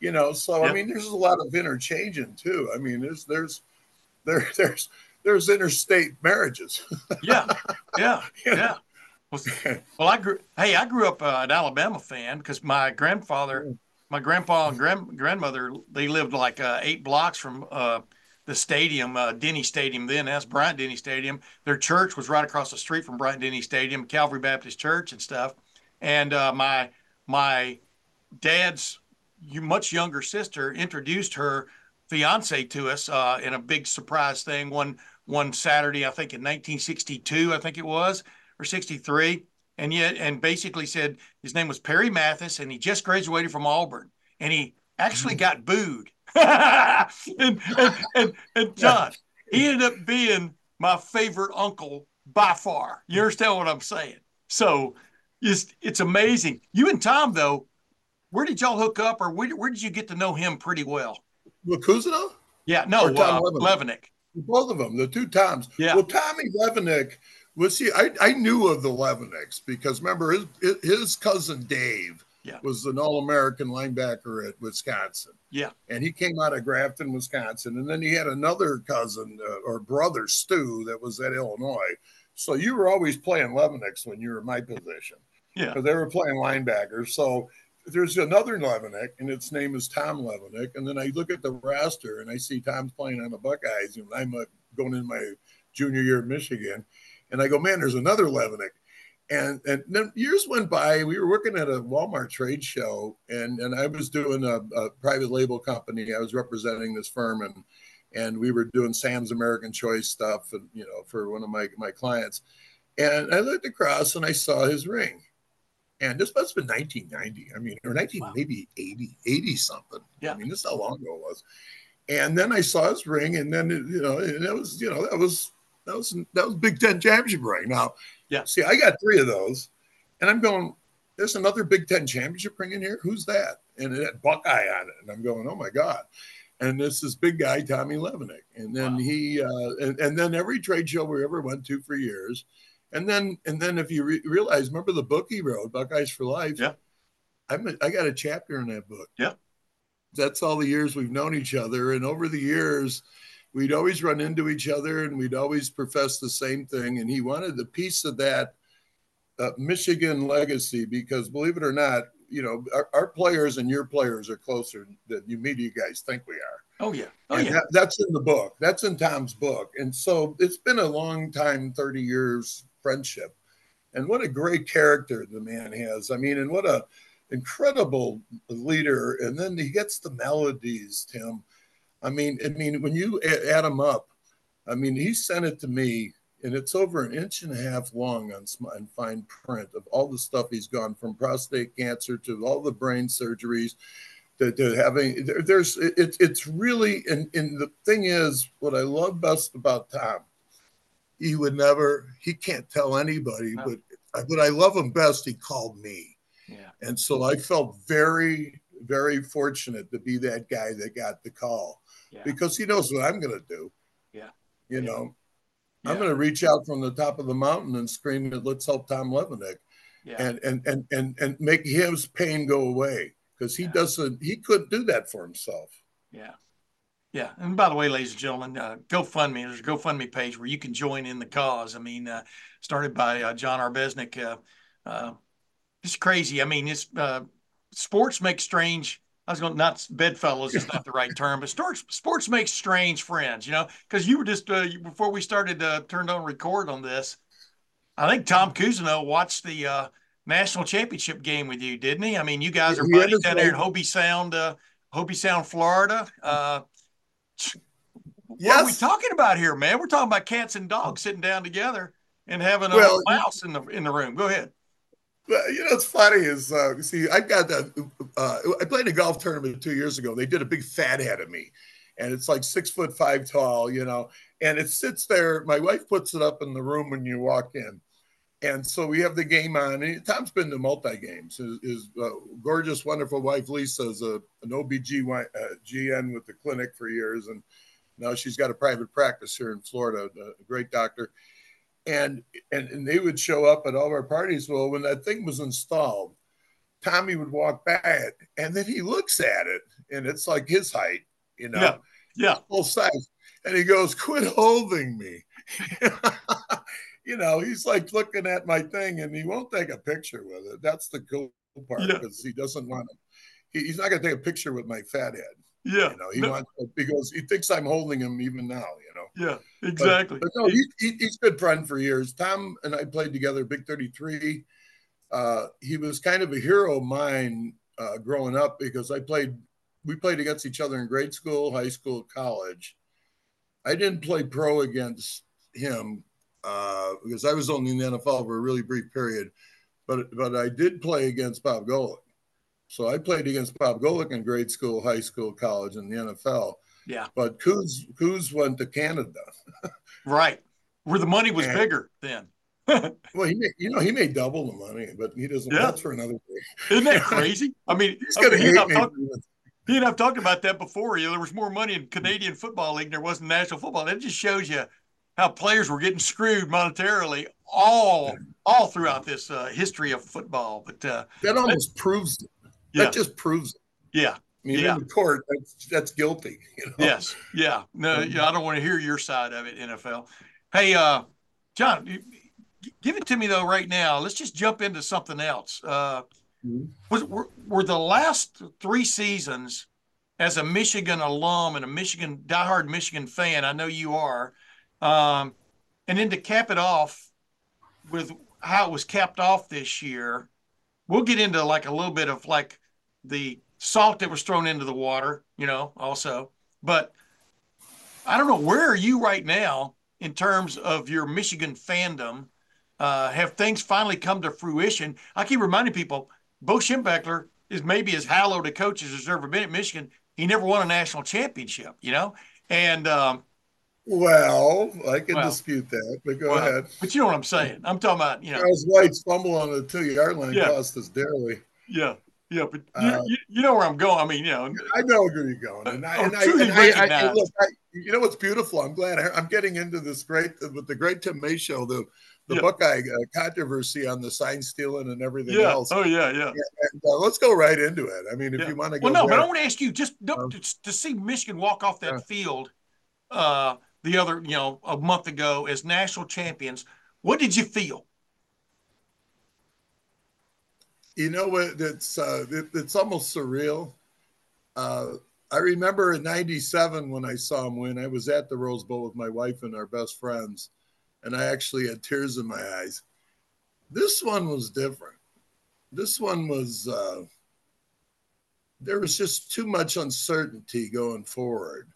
S6: you know, so yep. I mean, there's a lot of interchanging too. I mean, there's there's there there's there's interstate marriages.
S3: yeah, yeah, yeah. Well, well, I grew. Hey, I grew up uh, an Alabama fan because my grandfather, mm. my grandpa and grand, grandmother, they lived like uh, eight blocks from uh, the stadium, uh, Denny Stadium, then that's Bryant Denny Stadium. Their church was right across the street from Bryant Denny Stadium, Calvary Baptist Church and stuff. And uh, my my dad's much younger sister introduced her fiance to us uh, in a big surprise thing one one Saturday, I think in 1962, I think it was, or 63. And yet, and basically said his name was Perry Mathis, and he just graduated from Auburn, and he actually got booed and, and, and, and John, he ended up being my favorite uncle by far. You understand what I'm saying? So it's, it's amazing. You and Tom, though, where did y'all hook up or where, where did you get to know him pretty well?
S6: With Cousineau?
S3: Yeah, no, Tom uh, Levenick.
S6: Both of them, the two Toms.
S3: Yeah.
S6: Well, Tommy Levenick was see, I, I knew of the Levenicks because remember his his cousin Dave
S3: yeah.
S6: was an All American linebacker at Wisconsin.
S3: Yeah.
S6: And he came out of Grafton, Wisconsin. And then he had another cousin uh, or brother, Stu, that was at Illinois. So you were always playing Levenicks when you were in my position.
S3: Yeah.
S6: They were playing linebackers. So there's another Levenick, and its name is Tom Levenick. And then I look at the roster and I see Tom's playing on the Buckeyes. And I'm uh, going in my junior year at Michigan. And I go, man, there's another Levenick and and then years went by. We were working at a Walmart trade show, and and I was doing a, a, private label company. I was representing this firm, and and we were doing Sam's American Choice stuff, and you know, for one of my my clients. And I looked across and I saw his ring, and this must have been 1990. I mean, or 19 wow. maybe 80 80 something.
S3: Yeah,
S6: I mean, this is how long ago it was. And then I saw his ring, and then you know, and it was you know that was that was that was Big Ten championship ring. Now
S3: yeah.
S6: See, I got three of those. And I'm going, there's another Big Ten championship ring in here. Who's that? And it had Buckeye on it. And I'm going, oh my God. And this is big guy, Tommy Levenick, And then wow. he, uh, and, and then every trade show we ever went to for years. And then, and then if you re- realize, remember the book he wrote, Buckeyes for Life?
S3: Yeah.
S6: I'm a, I got a chapter in that book.
S3: Yeah.
S6: That's all the years we've known each other. And over the years, we'd always run into each other and we'd always profess the same thing. And he wanted the piece of that uh, Michigan legacy because believe it or not, you know, our, our, players and your players are closer than you media guys think we are.
S3: Oh yeah, oh
S6: and
S3: yeah.
S6: That, that's in the book. That's in Tom's book, and so it's been a long time, thirty years friendship, and what a great character the man has. I mean, and what a incredible leader. And then he gets the melodies, Tim. I mean, I mean, when you add them up, I mean, he sent it to me, and it's over an inch and a half long on, on fine print of all the stuff he's gone from prostate cancer to all the brain surgeries to, to having. There, there's it, it's really, and, and the thing is, what I love best about Tom, he would never, he can't tell anybody, no. but but I love him best. He called me,
S3: yeah,
S6: and so I felt very very fortunate to be that guy that got the call
S3: yeah.
S6: because he knows what I'm going to do.
S3: Yeah.
S6: You yeah. know, yeah. I'm going to reach out from the top of the mountain and scream, let's help Tom Levenick,"
S3: yeah.
S6: and, and, and, and, and make his pain go away because he doesn't, he couldn't do that for himself.
S3: Yeah. Yeah. And by the way, ladies and gentlemen, uh, GoFundMe, there's a GoFundMe page where you can join in the cause. I mean, uh, started by uh, John Arbeznik. Uh, uh, it's crazy. I mean, it's uh, sports make strange I was going not bedfellows is not the right term, but sports sports make strange friends, you know, because you were just uh, before we started uh, turned on record on this. I think Tom Cousineau watched the uh, national championship game with you, didn't he? I mean, you guys are buddies down there in Hobe Sound, uh, Hobe Sound, Florida. Uh, what are we talking about here, man? We're talking about cats and dogs sitting down together and having a well, mouse in the in the room. Go ahead.
S6: But you know it's funny is uh, see I got that uh, I played a golf tournament two years ago. They did a big fat head of me, and it's like six foot five tall, you know, and it sits there. My wife puts it up in the room when you walk in, and so we have the game on. And Tom's been to multi games. His, his uh, gorgeous, wonderful wife Lisa is a an OBGYN uh, with the clinic for years, and now she's got a private practice here in Florida. A great doctor and, and and they would show up at all of our parties. Well, when that thing was installed, Tommy would walk by it, and then he looks at it, and it's like his height, you know,
S3: yeah, yeah,
S6: full size, and he goes, "Quit holding me." you know, he's like looking at my thing, and he won't take a picture with it. That's the cool part because yeah. he doesn't want to. He, he's not going to take a picture with my fat head.
S3: Yeah,
S6: you know, he no. wants because he thinks I'm holding him even now. You know.
S3: Yeah, exactly.
S6: But, but no, he, he, he's a good friend for years. Tom and I played together, Big Thirty Three. Uh, he was kind of a hero of mine uh, growing up because I played. We played against each other in grade school, high school, college. I didn't play pro against him uh, because I was only in the NFL for a really brief period, but but I did play against Bob Golic. So I played against Bob Golic in grade school, high school, college, and the NFL.
S3: Yeah.
S6: But Coos Coos went to Canada.
S3: right. Where the money was and, bigger then.
S6: well, he made, you know he made double the money, but he doesn't. Yeah. That's for another day.
S3: Isn't that crazy? I mean, he's gonna he, and talk, he and I've talked about that before. You know, there was more money in Canadian football league than there was in national football. That just shows you how players were getting screwed monetarily all all throughout this uh, history of football. But uh,
S6: that almost proves it. Yeah. That just proves it.
S3: Yeah.
S6: I mean,
S3: yeah.
S6: in court, that's that's guilty. You know?
S3: Yes. Yeah. No, um, yeah, I don't want to hear your side of it, NFL. Hey, uh, John, give it to me though right now. Let's just jump into something else. Uh, mm-hmm. was, were, were the last three seasons as a Michigan alum and a Michigan diehard Michigan fan? I know you are. Um, and then to cap it off with how it was capped off this year, we'll get into like a little bit of like the salt that was thrown into the water, you know, also. But I don't know, where are you right now in terms of your Michigan fandom? Uh, have things finally come to fruition? I keep reminding people, Bo Schembechler is maybe as hallowed a coach as there's ever been at Michigan. He never won a national championship, you know? And um,
S6: Well, I can
S3: Well,
S6: dispute that, but go
S3: Well,
S6: ahead.
S3: But you know what I'm saying. I'm talking about, you know,
S6: Charles White's fumble on the two yard line
S3: Yeah.
S6: cost us dearly.
S3: yeah, yeah. But you,
S6: Uh,
S3: you, you know where I'm going. I mean, you know,
S6: I know where you're going, and I,
S3: Oh,
S6: and I, and I, I, look, you know what's beautiful? I'm glad I, I'm getting into this great with the great Tim May show, the the
S3: Yeah.
S6: Buckeye uh, controversy on the sign stealing and everything
S3: yeah.
S6: else.
S3: Oh, yeah, yeah.
S6: And, uh, let's go right into it. I mean, if
S3: Yeah.
S6: you want to go,
S3: Well, no, but I want to ask you just
S6: Um,
S3: to, to see Michigan walk off that field uh, the other, you know, a month ago as national champions. What did you feel?
S6: You know what? It's uh, it, it's almost surreal. Uh, I remember in '97 when I saw him win. I was at the Rose Bowl with my wife and our best friends, and I actually had tears in my eyes. This one was different. This one was uh, there was just too much uncertainty going forward,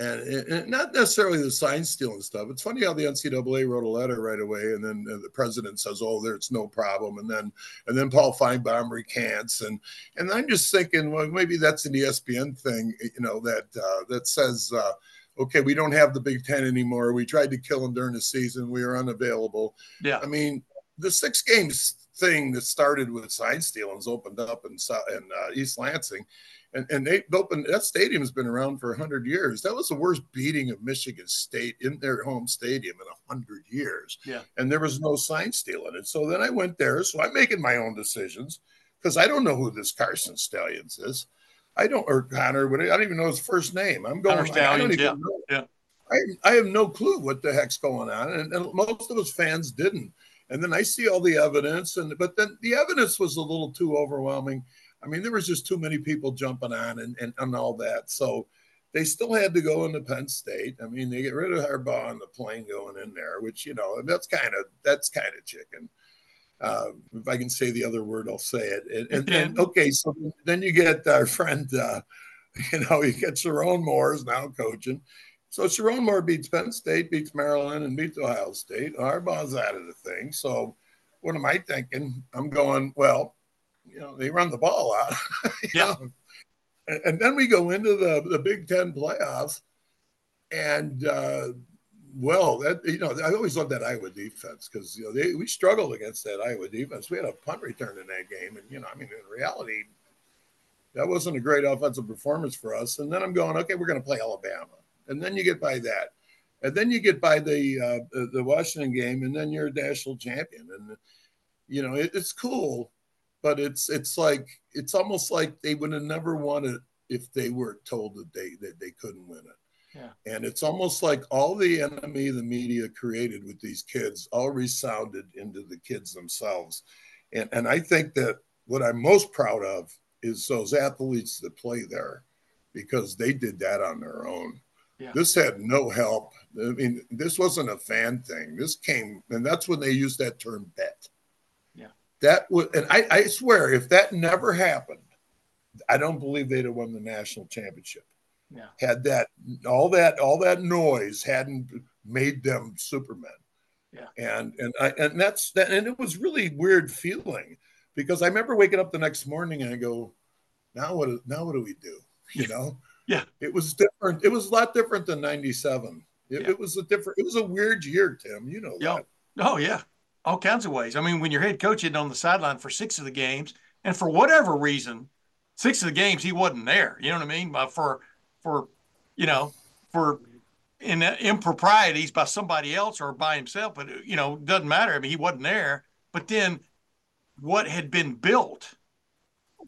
S6: and, and not necessarily the sign stealing stuff. It's funny how the NCAA wrote a letter right away, and then the president says, "Oh, there's no problem," and then and then Paul Finebaum recants, and and I'm just thinking, well, maybe that's an ESPN thing, you know, that uh, that says, uh, okay, we don't have the Big Ten anymore. We tried to kill them during the season. We are unavailable.
S3: Yeah.
S6: I mean, the six games thing that started with sign stealings opened up in, in uh, East Lansing. And, and they opened that stadium's been around for 100 years. That was the worst beating of Michigan State in their home stadium in 100 years.
S3: Yeah.
S6: And there was no sign stealing. And so then I went there. So I'm making my own decisions because I don't know who this Carson Stalions is. I don't, or Connor, what I don't even know his first name. I'm going,
S3: Connor
S6: I don't
S3: Stalions,
S6: even
S3: yeah,
S6: know.
S3: yeah.
S6: I, I have no clue what the heck's going on. And, and most of us fans didn't. And then I see all the evidence, and but then the evidence was a little too overwhelming. I mean, there was just too many people jumping on and, and, and all that. So they still had to go into Penn State. I mean, they get rid of Harbaugh on the plane going in there, which you know that's kind of that's kind of chicken. Uh, if I can say the other word, I'll say it. And, and then okay, so then you get our friend, uh, you know, you get Sherrone Moore's now coaching. So Sherrone Moore beats Penn State, beats Maryland, and beats Ohio State. Harbaugh's out of the thing. So what am I thinking? I'm going, well, you know, they run the ball out.
S3: Yeah.
S6: know. And, then we go into the, the Big Ten playoffs. And uh, well, that you know, I always loved that Iowa defense because you know they we struggled against that Iowa defense. We had a punt return in that game, and you know, I mean, in reality, that wasn't a great offensive performance for us. And then I'm going, okay, we're going to play Alabama, and then you get by that, and then you get by the uh, the, the Washington game, and then you're a national champion, and you know, it, it's cool, but it's it's like it's almost like they would have never won it if they were told that they that they couldn't win it.
S3: Yeah.
S6: And it's almost like all the enemy the media created with these kids all resounded into the kids themselves. And and I think that what I'm most proud of is those athletes that play there because they did that on their own.
S3: Yeah.
S6: This had no help. I mean, this wasn't a fan thing. This came, and that's when they used that term bet. That would, and I, I swear, if that never happened, I don't believe they'd have won the national championship
S3: Yeah.
S6: had that all that all that noise hadn't made them supermen
S3: Yeah.
S6: and and i and that's that and it was really weird feeling because i remember waking up the next morning and i go now what now what do we do you know
S3: Yeah.
S6: it was different it was a lot different than 97 it,
S3: Yeah.
S6: it was a different it was a weird year tim you know
S3: Yeah.
S6: that.
S3: Oh yeah, all kinds of ways. I mean, when your head coach isn't on the sideline for six of the games, and for whatever reason, six of the games he wasn't there. You know what I mean? But for for you know for in improprieties by somebody else or by himself, but you know doesn't matter. I mean, he wasn't there. But then what had been built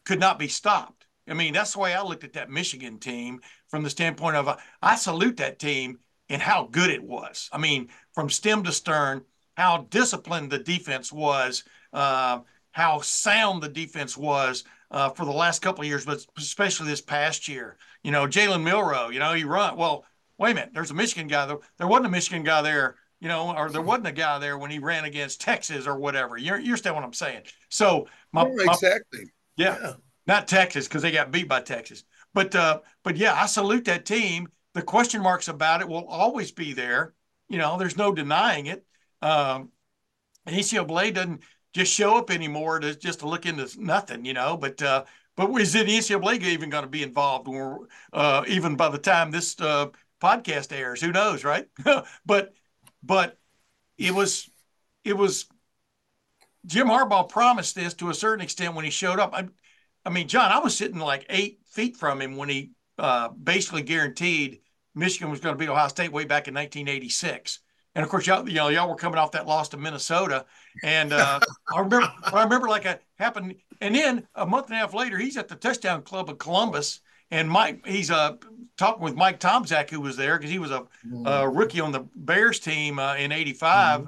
S3: could not be stopped. I mean, that's the way I looked at that Michigan team from the standpoint of I salute that team and how good it was. I mean, from stem to stern, how disciplined the defense was, uh, how sound the defense was uh, for the last couple of years, but especially this past year. You know, Jalen Milroe, you know, he run well. Wait a minute, there's a Michigan guy there. There wasn't a Michigan guy there, you know, or there wasn't a guy there when he ran against Texas or whatever. You're, you understand what I'm saying? So my
S6: exactly
S3: yeah,
S6: yeah
S3: not Texas because they got beat by Texas. But uh, but yeah, I salute that team. The question marks about it will always be there. You know, there's no denying it. Um, and NCAA doesn't just show up anymore to just to look into nothing. You know, but uh, but is it NCAA even going to be involved? Uh, even by the time this uh, podcast airs. Who knows, right? but but it was it was Jim Harbaugh promised this to a certain extent when he showed up. I, I mean, John, I was sitting like eight feet from him when he uh, basically guaranteed Michigan was going to beat Ohio State way back in 1986. And of course, y'all, you know, y'all were coming off that loss to Minnesota, and uh, I remember, I remember like it happened. And then a month and a half later, he's at the Touchdown Club of Columbus, and Mike, he's uh, talking with Mike Tomczak, who was there because he was a, a, rookie on the Bears team uh, in '85. Mm-hmm.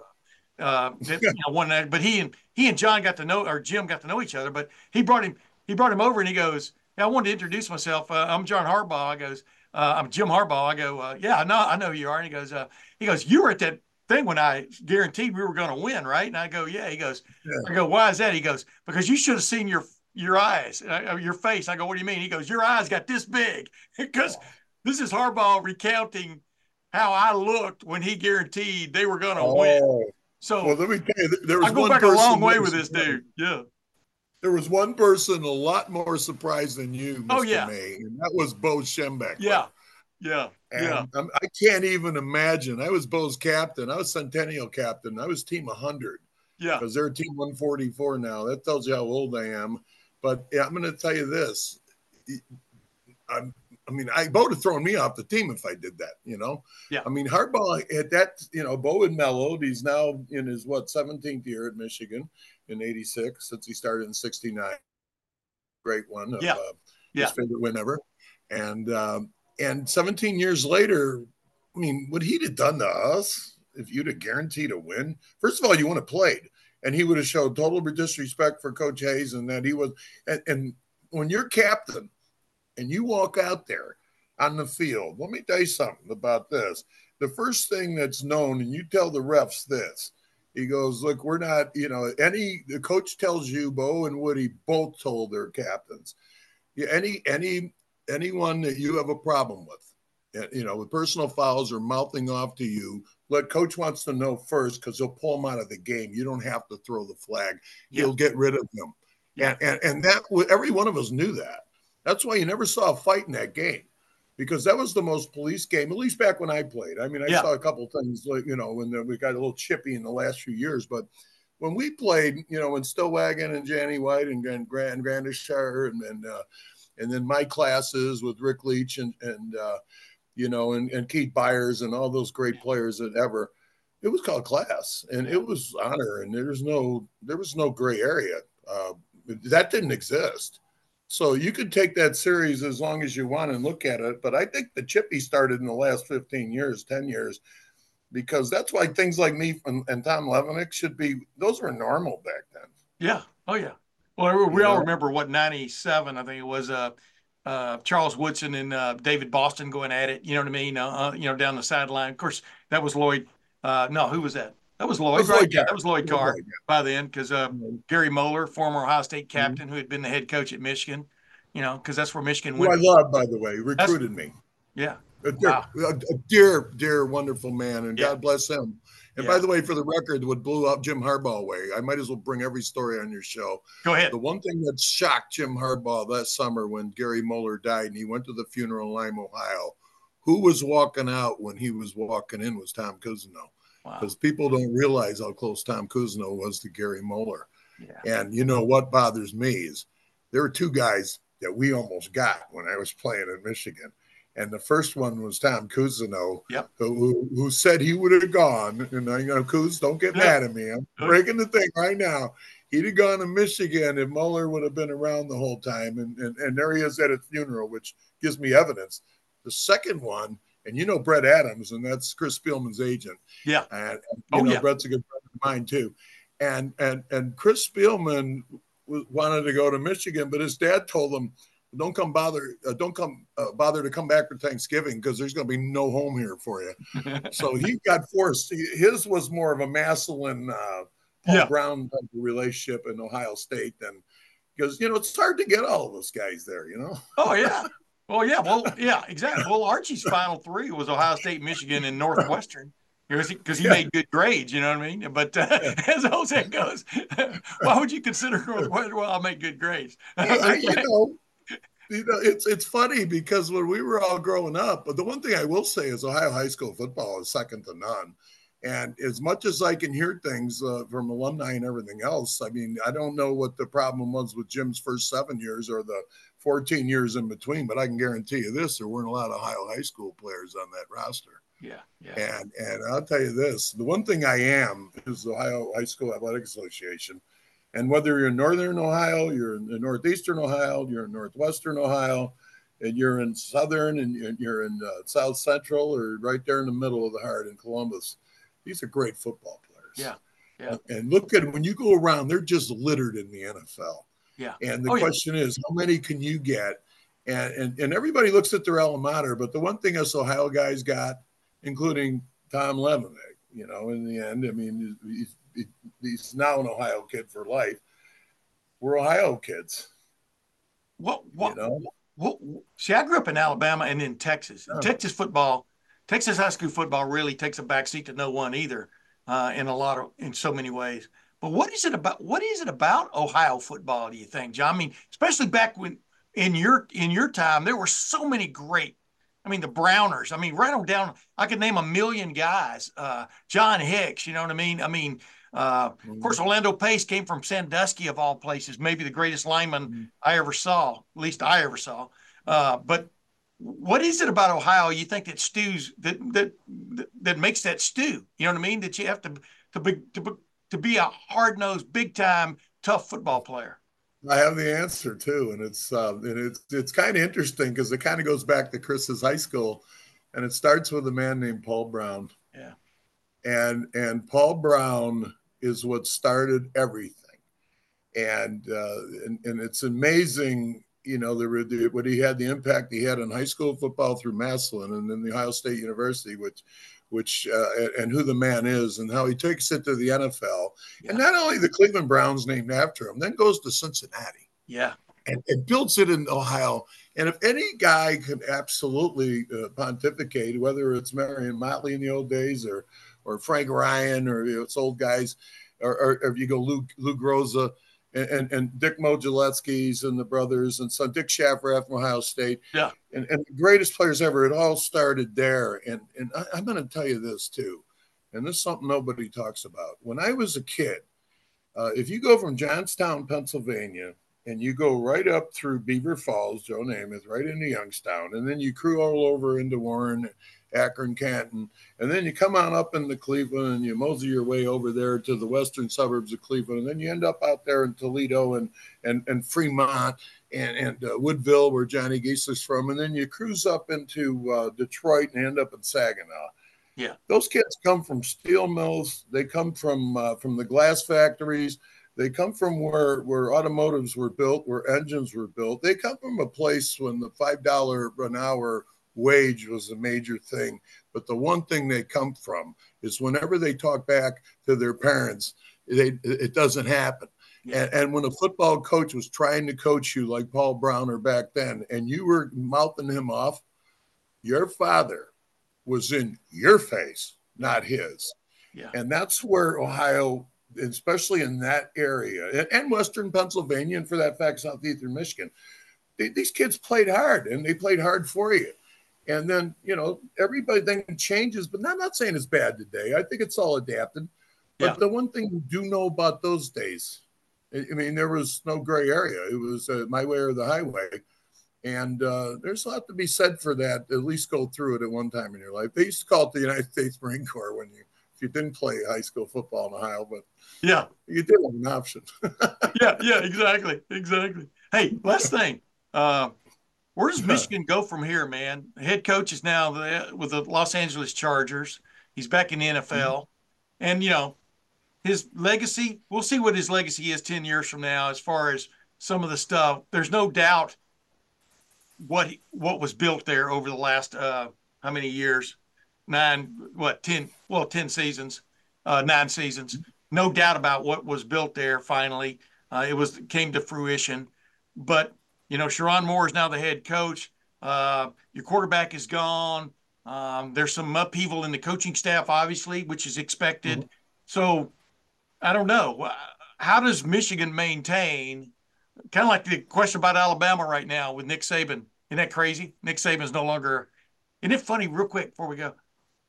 S3: Uh, that, you know, one but he and he and John got to know, or Jim got to know each other. But he brought him, he brought him over, and he goes, "Yeah, I wanted to introduce myself. Uh, I'm John Harbaugh." I goes, uh, "I'm Jim Harbaugh." I go, uh, "Yeah, I know, I know who you are." And he goes, uh, "He goes, you were at that thing when I guaranteed we were going to win, right?" And I go, "Yeah." He goes, yeah. "I go, why is that?" He goes, "Because you should have seen your your eyes, uh, your face." I go, "What do you mean?" He goes, "Your eyes got this big because this is Harbaugh recounting." How I looked when he guaranteed they were going to oh. win. So
S6: well, let me tell you, there was
S3: I go back a long way with this dude. Yeah.
S6: There was one person a lot more surprised than you, Mr. Oh, yeah. May, and that was Bo Schembechler.
S3: Yeah. Yeah.
S6: And
S3: yeah.
S6: I'm, I can not even imagine. I was Bo's captain. I was Centennial captain. I was team 100.
S3: Yeah.
S6: Because they're team 144 now. That tells you how old I am. But yeah, I'm going to tell you this. I'm I mean, I Bo would have thrown me off the team if I did that, you know?
S3: Yeah.
S6: I mean, Harbaugh at that, you know, Bo had mellowed. He's now in his, what, 17th year at Michigan in 86 since he started in 69. Great one.
S3: Of, yeah.
S6: Uh,
S3: yeah.
S6: His favorite win ever. And, um, and 17 years later, I mean, what he'd have done to us if you'd have guaranteed a win, first of all, you wouldn't have played. And he would have showed total disrespect for Coach Hayes and that he was, and, and when you're captain, and you walk out there on the field, let me tell you something about this. The first thing that's known, and you tell the refs this, he goes, Look, we're not, you know, any the coach tells you, Bo and Woody both told their captains, any any anyone that you have a problem with, eh, you know, with personal fouls or mouthing off to you, let coach wants to know first because he'll pull them out of the game. You don't have to throw the flag. He'll get rid of them. Yeah. And, and and that every one of us knew that. That's why you never saw a fight in that game because that was the most police game, at least back when I played. I mean, I yeah. saw a couple things like, you know, when we got a little chippy in the last few years, but when we played, you know, when Stillwagon and Janny White and Grand Grand and and, uh, and then my classes with Rick Leach and and uh, you know and, and Keith Byars and all those great players that ever it was called class and it was honor and there was no there was no gray area uh, that didn't exist so you could take that series as long as you want and look at it. But I think the chippy started in the last 15 years, 10 years, because that's why things like me and, and Tom Levenick should be, those were normal back then.
S3: Yeah. Oh, yeah. Well, we all remember what 97, I think it was, uh, uh, Charles Woodson and uh, David Boston going at it. You know what I mean? Uh, uh you know, down the sideline. Of course, that was Lloyd. Uh, no, who was that? That was Lloyd, was right? Lloyd yeah, that was Lloyd Carr was Lloyd, yeah. by then, because uh, mm-hmm. Gary Moeller, former Ohio State mm-hmm. captain, mm-hmm. who had been the head coach at Michigan, you know, because that's where Michigan went.
S6: Who I love, by the way, recruited
S3: that's,
S6: me.
S3: Yeah,
S6: a dear, wow. a, a dear, dear, wonderful man, and yeah. God bless him. And yeah. by the way, for the record, what blew up Jim Harbaugh away, I might as well bring every story on your show.
S3: Go ahead.
S6: The one thing that shocked Jim Harbaugh that summer when Gary Moeller died and he went to the funeral in Lima, Ohio, who was walking out when he was walking in was Tom Cousineau because wow. people don't realize how close Tom Cousineau was to Gary Moeller. Yeah. And you know what bothers me is there were two guys that we almost got when I was playing in Michigan. And the first one was Tom Cousineau,
S3: yep.
S6: who, who said he would have gone. And I you know, Coos, don't get yep. mad at me. I'm breaking the thing right now. He'd have gone to Michigan if Moeller would have been around the whole time. And, and, and there he is at a funeral, which gives me evidence. The second one and you know Brett Adams, and that's Chris Spielman's agent.
S3: Yeah,
S6: and, you oh know, yeah, Brett's a good friend of mine too. And and and Chris Spielman wanted to go to Michigan, but his dad told him, "Don't come bother, uh, don't come uh, bother to come back for Thanksgiving because there's going to be no home here for you." so he got forced. His was more of a Massillon, uh, Paul yeah. Brown type of relationship in Ohio State than because you know it's hard to get all of those guys there. You know.
S3: Oh yeah. Well, yeah, well, yeah, exactly. Well, Archie's final three was Ohio State, Michigan, and Northwestern because he, he yeah. made good grades. You know what I mean? But uh, yeah. as Jose goes, why would you consider Northwestern? Well, I'll make good grades.
S6: you know, you know, it's it's funny because when we were all growing up, but the one thing I will say is Ohio high school football is second to none. And as much as I can hear things uh, from alumni and everything else, I mean, I don't know what the problem was with Jim's first seven years or the 14 years in between, but I can guarantee you this: there weren't a lot of Ohio high school players on that roster.
S3: Yeah, yeah.
S6: And and I'll tell you this: the one thing I am is the Ohio High School Athletic Association. And whether you're in Northern Ohio, you're in Northeastern Ohio, you're in Northwestern Ohio, and you're in Southern, and you're in uh, South Central, or right there in the middle of the heart in Columbus, these are great football players.
S3: Yeah. Yeah.
S6: And look at when you go around, they're just littered in the NFL.
S3: Yeah.
S6: And the
S3: Oh, yeah.
S6: question is, how many can you get? And, and and everybody looks at their alma mater, but the one thing us Ohio guys got, including Tom Levenick, you know, in the end, I mean, he's, he's now an Ohio kid for life. We're Ohio kids,
S3: What what,
S6: you know.
S3: what see I grew up in Alabama and in Texas.
S6: Oh.
S3: Texas football, Texas high school football really takes a backseat to no one either, uh, in a lot of in so many ways. But what is it about what is it about Ohio football, do you think, John? I mean, especially back when in your in your time, there were so many great I mean, the Browners. I mean, write them down. I could name a million guys. Uh, John Hicks, you know what I mean? I mean, uh, of course, Orlando Pace came from Sandusky, of all places, maybe the greatest lineman I ever saw, at least I ever saw. Uh, but what is it about Ohio you think that stews that that that, that makes that stew? You know what I mean? That you have to to be to, be- to be a hard nosed, big time, tough football player.
S6: I have the answer too, and it's uh, and it's it's kind of interesting because it kind of goes back to Chris's high school, and it starts with a man named Paul Brown.
S3: Yeah.
S6: and and Paul Brown is what started everything, and uh, and and it's amazing, you know, the, the what he had the impact he had on high school football through Massillon and then the Ohio State University, which which uh, and who the man is and how he takes it to the NFL, and not only the Cleveland Browns named after him, then goes to Cincinnati
S3: Yeah.
S6: and, and builds it in Ohio. And if any guy can absolutely uh, pontificate, whether it's Marion Motley in the old days or or Frank Ryan or you know, it's old guys, or, or, or if you go Lou, Lou Groza and, and, and Dick Modzelewski's and the brothers and son Dick Schafrath from Ohio State.
S3: Yeah.
S6: And, and the greatest players ever, it all started there. And, and I, I'm going to tell you this too. And this is something nobody talks about. When I was a kid, uh, if you go from Johnstown, Pennsylvania, and you go right up through Beaver Falls, Joe Namath, right into Youngstown, and then you crew all over into Warren, Akron, Canton, and then you come on up into Cleveland and you mosey your way over there to the western suburbs of Cleveland, and then you end up out there in Toledo and and, and Fremont and, and uh, Woodville, where Johnny Giesler's from, and then you cruise up into uh, Detroit and end up in Saginaw.
S3: Yeah.
S6: those kids come from steel mills. They come from uh, from the glass factories. They come from where where automotives were built, where engines were built. They come from a place when the five dollar an hour wage was a major thing. But the one thing they come from is whenever they talk back to their parents, they it doesn't happen. And, and when a football coach was trying to coach you like Paul Browner back then, and you were mouthing him off, your father was in your face, not his.
S3: Yeah.
S6: And that's where Ohio, especially in that area, and, and Western Pennsylvania, and for that fact, Southeastern Michigan, they, these kids played hard and they played hard for you. And then, you know, everybody then changes, but I'm not saying it's bad today. I think it's all adapted. But
S3: Yeah.
S6: the one thing you do know about those days, I mean, there was no gray area. It was uh, my way or the highway. And uh, there's a lot to be said for that. At least go through it at one time in your life. They used to call it the United States Marine Corps when you, if you didn't play high school football in Ohio, but
S3: Yeah.
S6: you did have an option.
S3: yeah, yeah, exactly, exactly. Hey, last thing, uh, where does Michigan go from here, man? Head coach is now the, with the Los Angeles Chargers. He's back in the NFL, and you know his legacy. We'll see what his legacy is ten years from now, as far as some of the stuff. There's no doubt what he, what was built there over the last uh, how many years? Nine, what ten? Well, ten seasons, uh, nine seasons. No doubt about what was built there. Finally, uh, it was came to fruition. But you know, Sherrone Moore is now the head coach. Uh, your quarterback is gone. Um, there's some upheaval in the coaching staff, obviously, which is expected. So I don't know. How does Michigan maintain kind of like the question about Alabama right now with Nick Saban. Isn't that crazy? Nick Saban's no longer. Isn't it funny? Real quick before we go,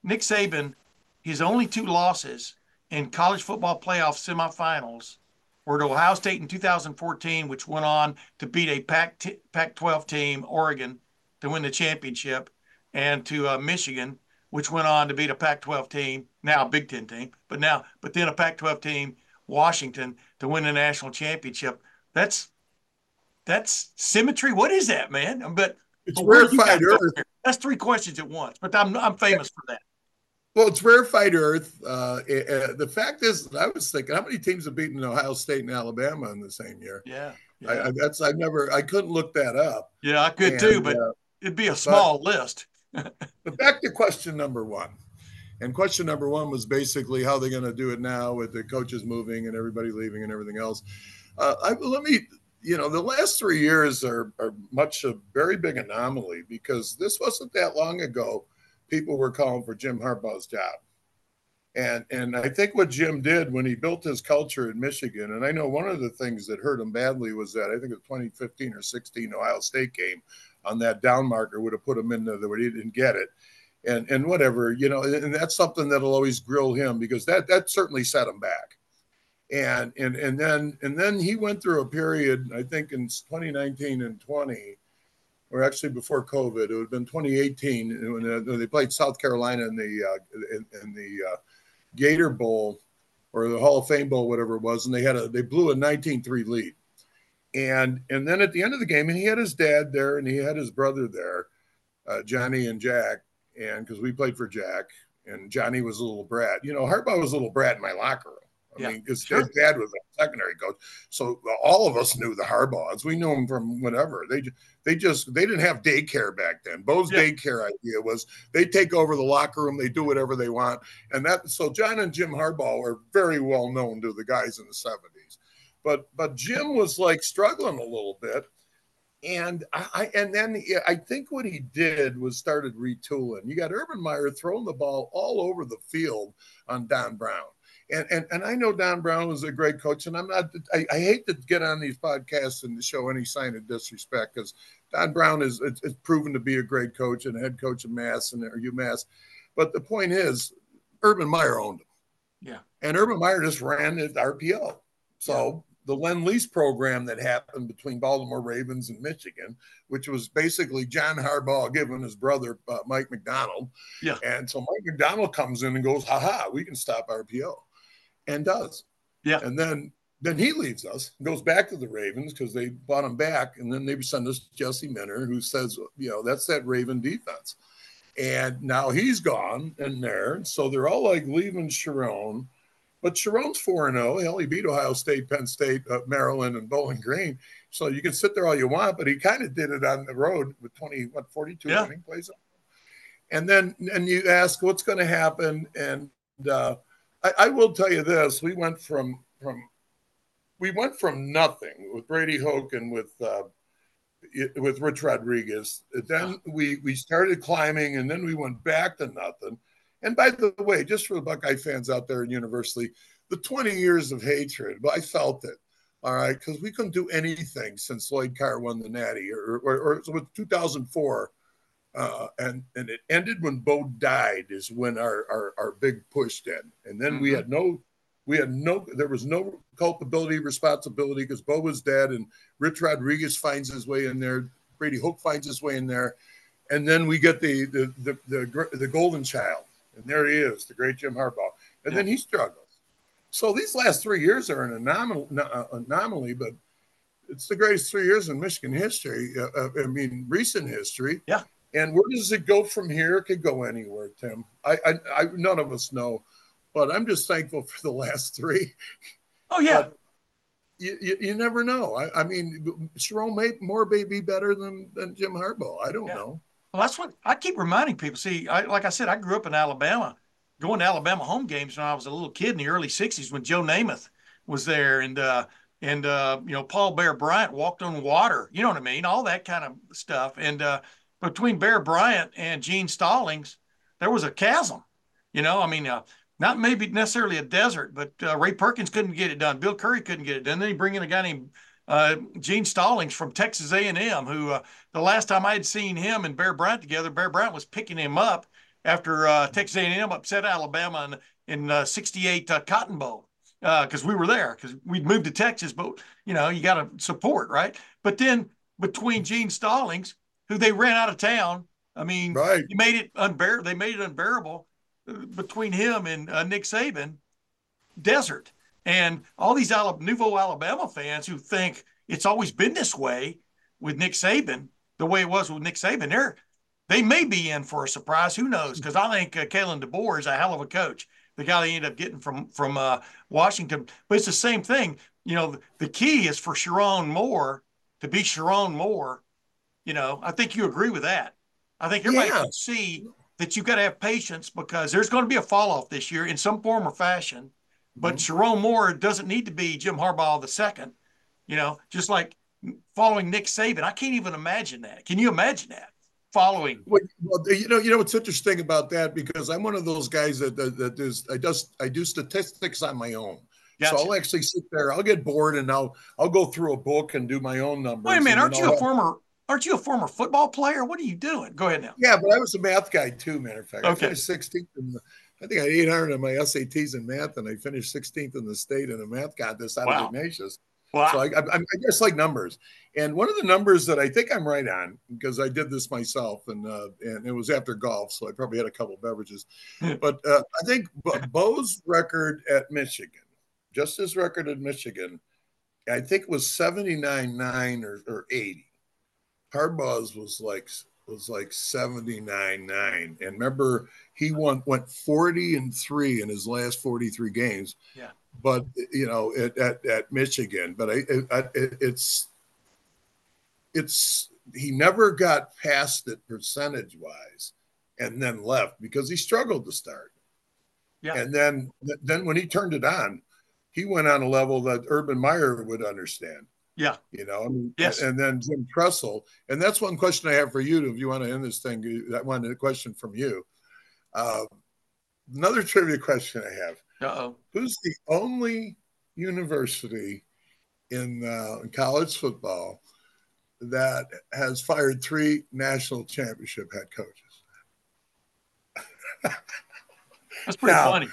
S3: Nick Saban, his only two losses in college football playoff semifinals were to Ohio State in 2014, which went on to beat a Pac t- Pac-12 team, Oregon, to win the championship, and to uh, Michigan, which went on to beat a Pac-12 team, now a Big Ten team, but now but then a Pac-12 team, Washington, to win the national championship. That's that's symmetry. What is that, man? But
S6: It's rarefied earth.
S3: That's three questions at once. But I'm I'm famous for that.
S6: Well, it's rarefied earth. Uh, uh, the fact is, I was thinking, how many teams have beaten Ohio State and Alabama in the same year?
S3: Yeah.
S6: I, I, that's I never, I couldn't look that up.
S3: Yeah, I could too, but
S6: uh,
S3: it'd be a small list.
S6: But back to question number one. And question number one was basically how they're going to do it now with the coaches moving and everybody leaving and everything else. Uh, I, let me, you know, the last three years are, are much a very big anomaly because this wasn't that long ago. People were calling for Jim Harbaugh's job. And, and I think what Jim did when he built his culture in Michigan, and I know one of the things that hurt him badly was that I think it was 2015 or 16 Ohio State game on that down marker would have put him in there, but he didn't get it and and whatever you know and that's something that'll always grill him because that that certainly set him back and and and then and then he went through a period i think in 2019 and 20 or actually before covid it would have been 2018 when uh, they played south carolina in the uh, in, in the uh, gator bowl or the hall of fame bowl whatever it was and they had a they blew a 19-3 lead and and then at the end of the game and he had his dad there and he had his brother there uh, johnny and jack and because we played for Jack, and Johnny was a little brat. You know, Harbaugh was a little brat in my locker room. I
S3: Yeah,
S6: mean, because
S3: sure.
S6: his dad was a secondary coach, so all of us knew the Harbaughs. We knew them from whatever. They they just they didn't have daycare back then. Bo's
S3: Yeah.
S6: daycare idea was they take over the locker room, they do whatever they want, and that. So John and Jim Harbaugh are very well known to the guys in the seventies, but but Jim was like struggling a little bit and I I- and then I think what he did was started retooling. You got Urban Meyer throwing the ball all over the field on Don Brown. And, and and I know Don Brown was a great coach, and I'm not. I, I hate to get on these podcasts and show any sign of disrespect because Don Brown is, is, is proven to be a great coach and head coach of Mass and or UMass. But the point is, Urban Meyer owned him.
S3: Yeah.
S6: And Urban Meyer just ran at RPO. So the Lend Lease program that happened between Baltimore Ravens and Michigan, which was basically John Harbaugh giving his brother uh, Mike Macdonald.
S3: Yeah.
S6: And so Mike Macdonald comes in and goes, "Ha ha, we can stop RPO," and does.
S3: Yeah.
S6: And then then he leaves us, goes back to the Ravens because they bought him back, and then they send us Jesse Minter, who says, you know, that's that Raven defense. And now he's gone and there. So they're all like leaving Sherrone. But Sherrone's 4 0. Hell, he beat Ohio State, Penn State, uh, Maryland, and Bowling Green. So you can sit there all you want, but he kind of did it on the road with 20, what, 42
S3: Yeah.
S6: winning plays. And then and you ask what's going to happen. And uh, I, I will tell you this: we went from from we went from nothing with Brady Hoke and with uh, with Rich Rodriguez. Then we we started climbing, and then we went back to nothing. And by the way, just for the Buckeye fans out there in University, the 20 years of hatred, but I felt it. All right, because we couldn't do anything since Lloyd Carr won the Natty, or or, or it was 2004, uh, and and it ended when Bo died. Is when our our, our big push did, and then we
S3: Mhm.
S6: had no, we had no, there was no culpability, responsibility because Bo was dead, and Rich Rodriguez finds his way in there, Brady Hoke finds his way in there, and then we get the the the the, the golden child, and there he is, the great Jim Harbaugh, and then he struggles. So these last three years are an anomaly, anomaly, but it's the greatest three years in Michigan history. Uh, uh, I mean, recent history.
S3: Yeah.
S6: And where does it go from here? It could go anywhere, Tim. I, I, I none of us know, but I'm just thankful for the last three.
S3: Oh yeah,
S6: But you, you, you never know. I, I mean, Sherrone may more may be better than, than Jim Harbaugh. I don't
S3: Yeah.
S6: know.
S3: Well, that's what I keep reminding people. See, I, like I said, I grew up in Alabama, going to Alabama home games when I was a little kid in the early '60s when Joe Namath was there, and uh, and uh, you know Paul Bear Bryant walked on water. You know what I mean? All that kind of stuff. And uh, between Bear Bryant and Gene Stallings, there was a chasm. You know, I mean, uh, not maybe necessarily a desert, but uh, Ray Perkins couldn't get it done. Bill Curry couldn't get it done. Then he bring in a guy named uh, Gene Stallings from Texas A&M, who uh, the last time I had seen him and Bear Bryant together, Bear Bryant was picking him up after uh, Texas A&M upset Alabama in in '68 uh, Cotton Bowl because uh, we were there because we'd moved to Texas, but you know you got to support right. But then between Gene Stallings, who they ran out of town, I mean,
S6: right.
S3: made it unbearable. They made it unbearable uh, between him and uh, Nick Saban. Desert and all these Nouveau Alabama fans who think it's always been this way with Nick Saban, the way it was with Nick Saban, they're they may be in for a surprise. Who knows? Because I think uh, Kalen DeBoer is a hell of a coach. The guy they ended up getting from from uh, Washington, but it's the same thing. You know, the key is for Sherrone Moore to be Sherrone Moore. You know, I think you agree with that. I think everybody yeah. can see that you've got to have patience because there's going to be a fall off this year in some form or fashion. But mm-hmm. Moore doesn't need to be Jim Harbaugh the second. You know, just like following Nick Saban. I can't even imagine that. Can you imagine that? Following.
S6: Well, you know, you know what's interesting about that because I'm one of those guys that that, that is I just I do statistics on my own. Gotcha. So I'll actually sit there. I'll get bored and I'll I'll go through a book and do my own numbers.
S3: Wait a minute, aren't you a former aren't you a former football player? What are you doing? Go ahead now.
S6: Yeah, but I was a math guy too. Matter of fact, okay. I finished 16th in the, I think I had 800 in my SATs in math, and I finished 16th in the state in a math contest out wow. of Ignatius. Wow. So I, I, I just like numbers. And one of the numbers that I think I'm right on, because I did this myself, and uh, and it was after golf, so I probably had a couple beverages. but uh, I think Bo's record at Michigan, just his record at Michigan, I think it was 79 9 or, or 80. Harbaugh's was like was like 79 9. And remember, he won went 40 and 3 in his last 43 games.
S3: Yeah.
S6: But you know, at at, at Michigan, but I, it, it's it's he never got past it percentage wise and then left because he struggled to start. Yeah. And then then when he turned it on, he went on a level that Urban Meyer would understand.
S3: Yeah.
S6: You know, I mean, yes. And then Jim Tressel. And that's one question I have for you. If you want to end this thing, that one question from you. Uh, another trivia question I have.
S3: Uh-oh.
S6: Who's the only university in, uh, in college football that has fired three national championship head coaches?
S3: That's pretty now, funny.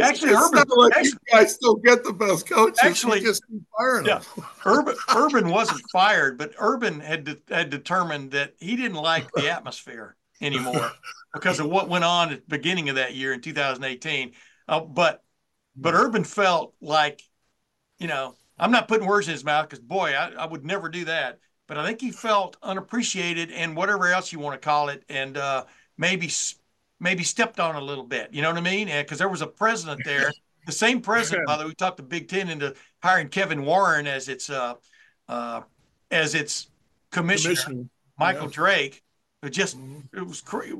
S3: Actually,
S6: it's Urban, like actually, you guys still get the best coaches. Actually, just keep firing yeah, them.
S3: Urban Urban wasn't fired, but Urban had de- had determined that he didn't like the atmosphere anymore because of what went on at the beginning of that year in 2018. Uh, but but Urban felt like, you know, I'm not putting words in his mouth because boy, I, I would never do that. But I think he felt unappreciated and whatever else you want to call it, and uh, maybe maybe stepped on a little bit. You know what I mean? Because there was a president there, the same president, by the way, we talked the Big Ten into hiring Kevin Warren as its uh, uh, as its commissioner, commissioner. Michael. Drake. It just mm-hmm. it was crazy.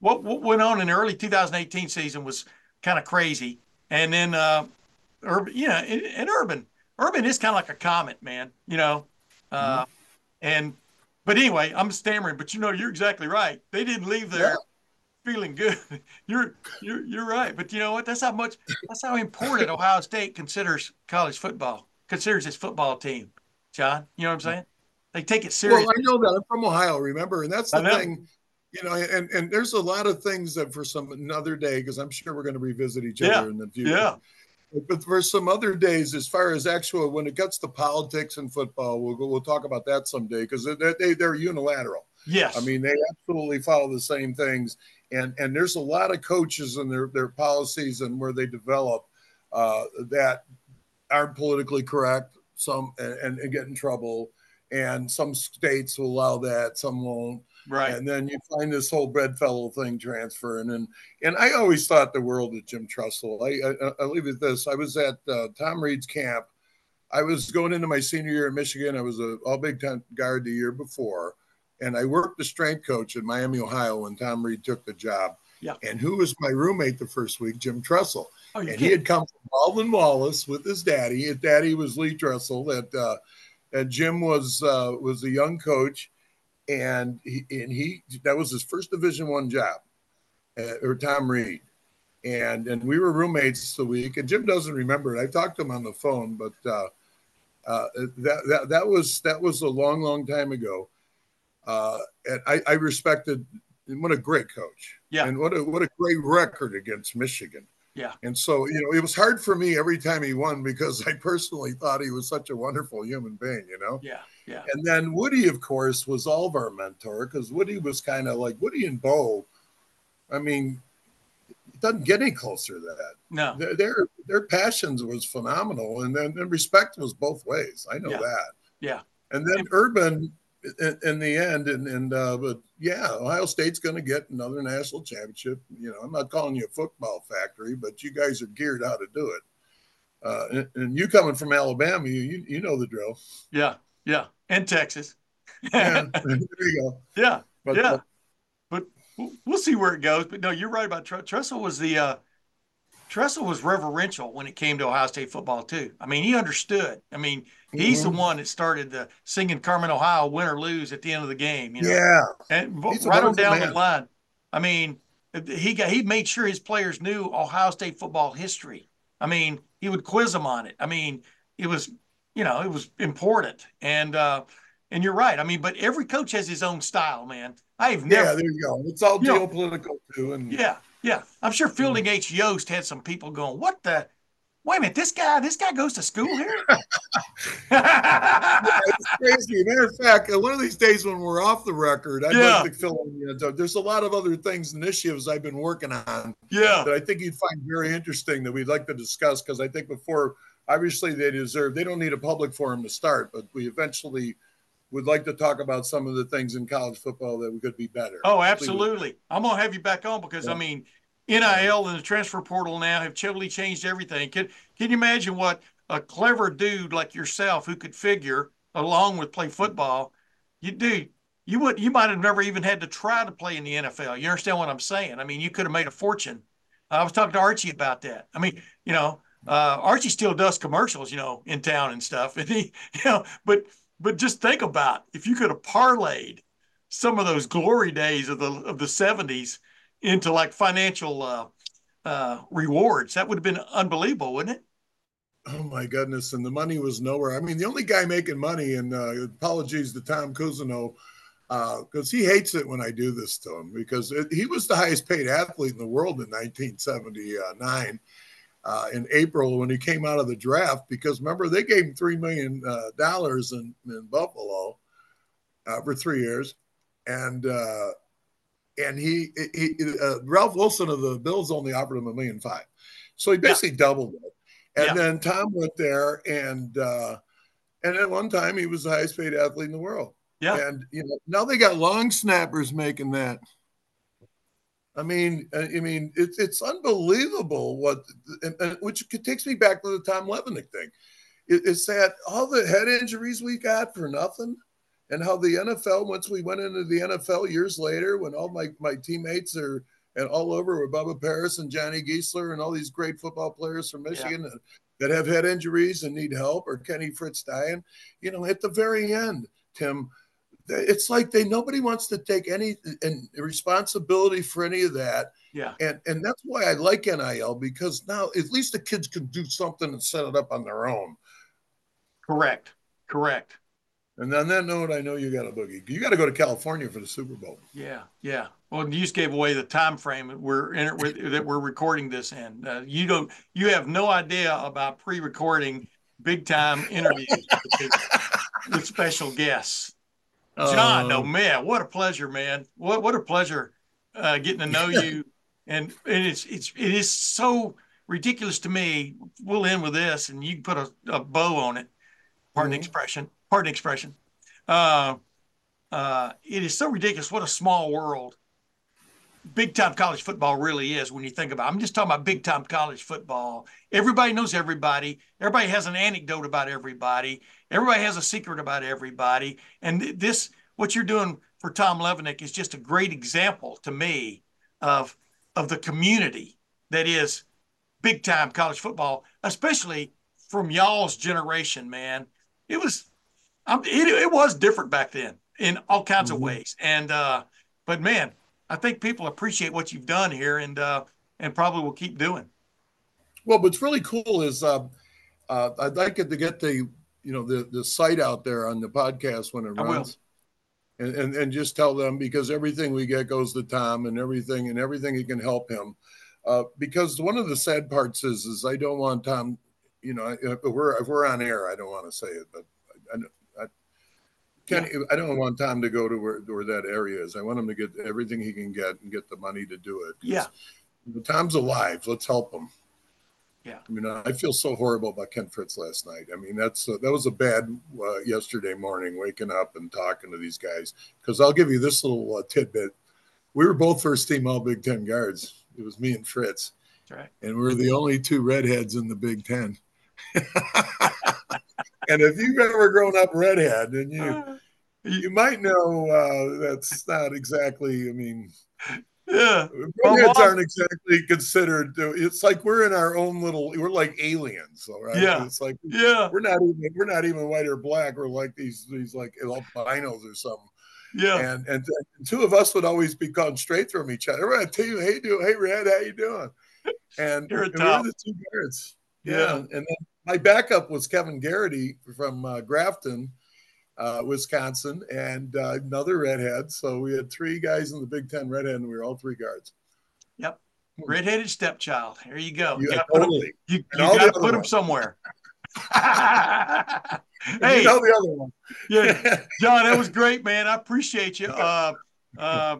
S3: What, what went on in the early 2018 season was kind of crazy, and then uh, Urban, you know, and, and Urban, Urban is kind of like a comet, man. You know, uh, mm-hmm. and but anyway, I'm stammering, but you know, you're exactly right. They didn't leave there. Yeah feeling good. You're you're you're right. But you know what? That's how much that's how important Ohio State considers college football, considers its football team. John, you know what I'm saying? They take it seriously.
S6: Well, I know that. I'm from Ohio, remember? And that's the thing, you know, and, and there's a lot of things that for some another day, because I'm sure we're going to revisit each yeah. other in the future.
S3: Yeah.
S6: But for some other days, as far as actual, when it gets to politics and football, we'll we'll talk about that someday because they, they they're unilateral.
S3: Yes.
S6: I mean, they absolutely follow the same things and and there's a lot of coaches and their their policies and where they develop uh, that aren't politically correct. Some and, and get in trouble, and some states will allow that, some won't.
S3: Right.
S6: And then you find this whole bedfellow thing transferring, and and I always thought the world of Jim Tressel. I I, I leave it this. I was at uh, Tom Reed's camp. I was going into my senior year in Michigan. I was a all Big Ten guard the year before and I worked the strength coach in Miami, Ohio when Tom Reed took the job.
S3: Yeah.
S6: And who was my roommate the first week? Jim Tressel. Oh, and kidding? he had come from Baldwin Wallace with his daddy. His daddy was Lee Tressel. That uh, and Jim was uh, was a young coach, and he and he that was his first Division One job, uh, or Tom Reed, and and we were roommates the week. And Jim doesn't remember it. I talked to him on the phone, but uh, Uh, that, that that was that was a long, long time ago. Uh, and I, I respected what a great coach.
S3: Yeah.
S6: And what a what a great record against Michigan.
S3: Yeah.
S6: And so, you know, it was hard for me every time he won because I personally thought he was such a wonderful human being, you know?
S3: Yeah. Yeah.
S6: And then Woody, of course, was all of our mentor because Woody was kind of like Woody and Bo. I mean, it doesn't get any closer to that.
S3: No.
S6: Their their, their passions was phenomenal, and then and respect was both ways. I know
S3: Yeah.
S6: that.
S3: Yeah.
S6: And then Urban, in, in the end, and and uh, but yeah, Ohio State's going to get another national championship. You know, I'm not calling you a football factory, but you guys are geared how to do it. Uh, and, and you coming from Alabama, you, you know the drill.
S3: Yeah. Yeah. And Texas.
S6: Yeah, there you go.
S3: Yeah.
S6: But,
S3: yeah.
S6: uh,
S3: but we'll- see where it goes. But no, you're right about Tre- Tressel was the uh, Tressel was reverential when it came to Ohio State football too. I mean, he understood. I mean, he's the
S6: Mhm.
S3: one that started the singing Carmen, Ohio, win or lose at the end of the game. You know?
S6: yeah,
S3: and
S6: He's
S3: right on down the line. I mean, he got he made sure his players knew Ohio State football history. I mean, he would quiz them on it. I mean, it was you know it was important. And uh, and you're right. I mean, but every coach has his own style, man. I've never. yeah.
S6: There you go. It's all
S3: You know-
S6: geopolitical too, and
S3: Yeah, yeah. I'm sure Fielding H. Yost had some people going, "What the? Wait a minute, this guy, this guy goes to school here."
S6: it's crazy. Matter of fact, uh, one of these days when we're off the record, I'd
S3: Yeah.
S6: like to fill in. You know, there's a lot of other things, initiatives I've been working on
S3: yeah,
S6: that I think you'd find very interesting that we'd like to discuss because I think before, obviously, they deserve. They don't need a public forum to start, but we eventually would like to talk about some of the things in college football that we could be better.
S3: Oh, absolutely. I'm gonna have you back on because I mean, NIL and the transfer portal now have totally changed everything. Can Can you imagine what a clever dude like yourself who could figure along with play football, you do. You would you might have never even had to try to play in the NFL. You understand what I'm saying? I mean, you could have made a fortune. I was talking to Archie about that. I mean, you know, uh, Archie still does commercials, you know, in town and stuff. And he, you know, but but just think about if you could have parlayed some of those glory days of the of the 70s into like financial uh, uh, rewards. That would have been unbelievable, wouldn't it?
S6: Oh my goodness! And the money was nowhere. I mean, the only guy making money, and uh, apologies to Tom Cousineau, because he hates it when I do this to him, because it, he was the highest paid athlete in the world in 1979 uh, in April when he came out of the draft. Because remember, they gave him three million uh, dollars in, in Buffalo uh, for three years, and uh, and he, he uh, Ralph Wilson of the Bills only offered him a million five, so he basically doubled it. And
S3: Yeah.
S6: then Tom went there, and uh, and at one time he was the highest paid athlete in the world.
S3: Yeah.
S6: And you know now they got long snappers making that. I mean, uh, I mean, it's it's unbelievable what, and, and, which takes me back to the Tom Levenick thing. It, it's that all the head injuries we got for nothing, and how the NFL once we went into the NFL years later, when all my my teammates are and all over with Bubba Paris and Johnny Giesler and all these great football players from Michigan that, that have had injuries and need help, or Kenny Fritz dying, you know, at the very end, Tim, it's like they nobody wants to take any and responsibility for any of that.
S3: Yeah.
S6: And and that's why I like NIL because now at least the kids can do something and set it up on their own.
S3: Correct. Correct.
S6: And on that note, I know you got a boogie. You got to go to California for the Super Bowl.
S3: Yeah, yeah. Well, you just gave away the time frame that we're in, that we're recording this in. Uh, you don't, you have no idea about pre-recording big time interviews with, with special guests. John, oh man, what a pleasure, man! What what a pleasure uh, getting to know you, and and it's it's it is so ridiculous to me. We'll end with this, and you can put a, a bow on it. Pardon the
S6: Mhm.
S3: expression. Pardon the expression. Uh, uh, it is so ridiculous. What a small world. Big time college football really is when you think about. It. I'm just talking about big time college football. Everybody knows everybody. Everybody has an anecdote about everybody. Everybody has a secret about everybody. And this, what you're doing for Tom Levenick, is just a great example to me of of the community that is big time college football, especially from y'all's generation. Man, it was, um, it, it was different back then in all kinds of
S6: Mhm.
S3: ways. And uh, but man, I think people appreciate what you've done here, and uh, and probably will keep doing.
S6: Well, what's really cool is uh, uh, I'd like it to get the you know, the the site out there on the podcast when it
S3: I
S6: runs. And, and and just tell them because everything we get goes to Tom and everything and everything he can help him. Uh, because one of the sad parts is is I don't want Tom, you know, if we're if we're on air, I don't want to say it, but I, I, Kenny, I don't want Tom to go to where, where that area is. I want him to get everything he can get and get the money to do it.
S3: Yeah.
S6: Tom's alive. Let's help him.
S3: Yeah.
S6: I mean, I feel so horrible about Ken Fritz last night. I mean, that's uh, that was a bad uh, yesterday morning, waking up and talking to these guys. Because I'll give you this little uh, tidbit: we were both first team All Big Ten guards. It was me and Fritz,
S3: That's right.
S6: and we are the only two redheads in the Big Ten. and if you've ever grown up redhead, and you you might know uh, that's not exactly. I mean,
S3: Yeah.
S6: redheads aren't exactly considered. It's like we're in our own little. We're like aliens, all right?
S3: Yeah.
S6: It's like
S3: Yeah.
S6: we're not even we're not even white or black. We're like these these like albinos or something.
S3: Yeah.
S6: And and two of us would always be called straight from each other. Everybody tell you, hey, do hey Red, how you doing? And,
S3: You're a
S6: and we were the two guards. Yeah.
S3: Yeah.
S6: And then my backup was Kevin Garrity from uh, Grafton, uh, Wisconsin, and uh, another redhead. So we had three guys in the Big Ten redhead, and we were all three guards.
S3: Yep. Redheaded stepchild. There you go.
S6: You-
S3: You gotta put 'em-
S6: totally.
S3: you, you
S6: And all the
S3: gotta put them somewhere. Hey,
S6: you know the other one.
S3: yeah, John, that was great, man. I appreciate you. Uh, uh,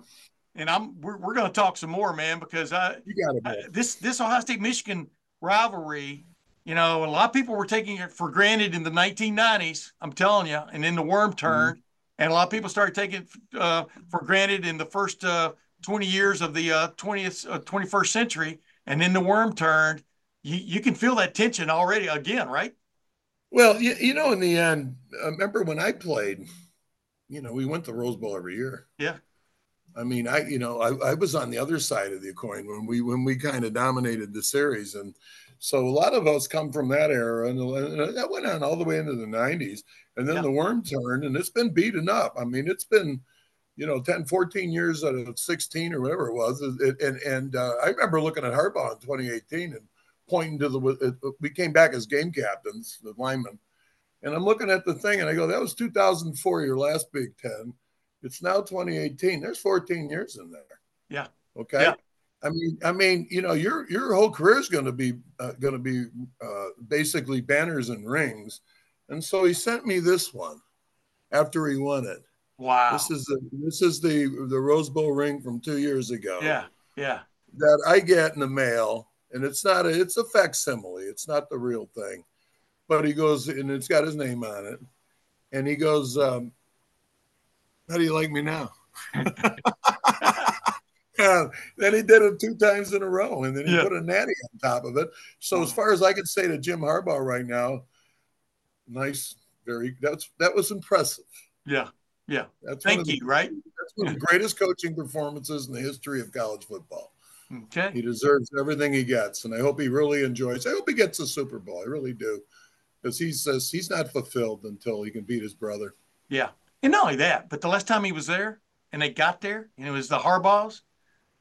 S3: and I'm we're, we're going to talk some more, man, because I,
S6: you got it.
S3: I this this Ohio State Michigan rivalry. You know, a lot of people were taking it for granted in the 1990s. I'm telling you, and then the worm turned, and a lot of people started taking it uh, for granted in the first uh, 20 years of the uh, 20th uh, 21st century, and then the worm turned. You you can feel that tension already again, right?
S6: Well, you, you know, in the end, I remember when I played, you know, we went to Rose Bowl every year.
S3: Yeah.
S6: I mean, I, you know, I, I was on the other side of the coin when we, when we kind of dominated the series. And so a lot of us come from that era and, that went on all the way into the nineties. And then
S3: Yeah.
S6: the worm turned and it's been beaten up. I mean, it's been, you know, 10, 14 years out of 16 or whatever it was. It, and, and uh, I remember looking at Harbaugh in 2018 and pointing to the, uh, we came back as game captains, the linemen. And I'm looking at the thing and I go, that was 2004, your last Big Ten. It's now 2018. There's 14 years in there.
S3: Yeah.
S6: Okay.
S3: Yeah.
S6: I mean, I mean, you know, your your whole career is going to be uh, going to be uh, basically banners and rings, and so he sent me this one after he won it.
S3: Wow.
S6: This is the this is the the Rose Bowl ring from two years ago
S3: yeah, yeah,
S6: that I get in the mail, and it's not a it's a facsimile. It's not the real thing. But he goes and it's got his name on it, and he goes, um, "How do you like me now?" Uh, then he did it two times in a row, and then he
S3: Yeah.
S6: put a natty on top of it. So as far as I can say to Jim Harbaugh right now, nice, very that's that was impressive.
S3: yeah, yeah.
S6: That's
S3: Thank
S6: the,
S3: you. Right.
S6: That's one of the greatest coaching performances in the history of college football.
S3: Okay.
S6: He deserves everything he gets, and I hope he really enjoys. I hope he gets the Super Bowl. I really do, because he says he's not fulfilled until he can beat his brother.
S3: Yeah. And not only that, but the last time he was there and they got there and it was the Harbaughs,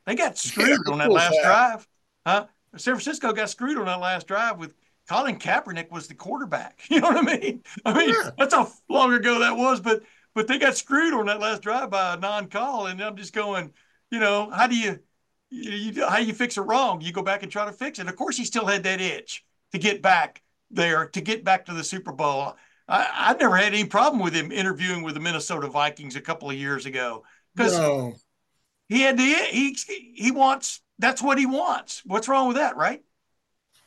S3: they got screwed
S6: how
S3: on that last
S6: that?
S3: drive. Huh? San Francisco got screwed on that last drive with Colin Kaepernick was the quarterback. You know what I mean? I mean,
S6: Yeah.
S3: that's how long ago that was, but but they got screwed on that last drive by a non-call. And I'm just going, you know, how do you, you, you how you fix it wrong? You go back and try to fix it. Of course, he still had that itch to get back there, to get back to the Super Bowl. I, I've never had any problem with him interviewing with the Minnesota Vikings a couple of years ago because
S6: No,
S3: he had the he he wants that's what he wants. What's wrong with that, right?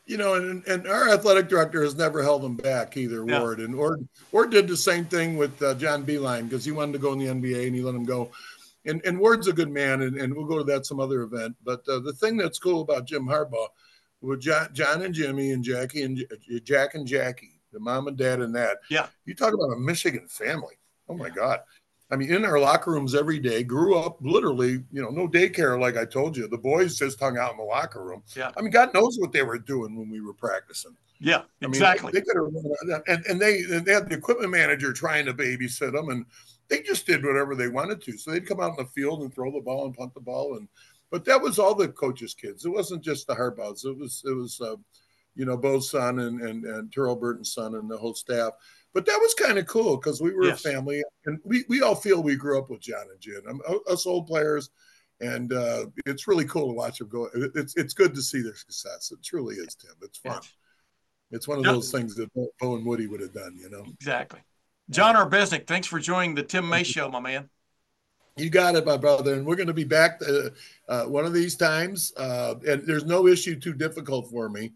S6: you know, and, and our athletic director has never held him back either.
S3: Yeah.
S6: Warde and Warde Warde did the same thing with uh, John Beilein because he wanted to go in the NBA and he let him go. And and Warde's a good man, and, and we'll go to that some other event. But uh, the thing that's cool about Jim Harbaugh with John, John and Jimmy and Jackie and Jack and Jackie, the mom and dad and that.
S3: Yeah.
S6: You talk about a Michigan family. Oh my God. I mean, in our locker rooms every day, grew up literally, you know, no daycare, like I told you. The boys just hung out in the locker room.
S3: Yeah.
S6: I mean, God knows what they were doing when we were practicing.
S3: Yeah,
S6: I mean,
S3: exactly.
S6: they, they could have, and, and they and they had the equipment manager trying to babysit them, and they just did whatever they wanted to. So they'd come out in the field and throw the ball and punt the ball, and but that was all the coaches' kids. It wasn't just the Harbaughs. It was it was, uh, you know, Bo's son and and and Tirrel Burton's son and the whole staff. But that was kind of cool because we were
S3: Yes.
S6: a family, and we we all feel we grew up with John and Jen. I'm, us old players, and uh, it's really cool to watch them go. It's it's good to see their success. It truly is, Tim. It's fun.
S3: Yes.
S6: It's one of
S3: Yep.
S6: those things that Bo and Woody would have done. You know.
S3: Exactly. John Arbeznik, thanks for joining the Tim May Show, my man.
S6: You got it, my brother. And we're going to be back uh, uh, one of these times. Uh, and there's no issue too difficult for me.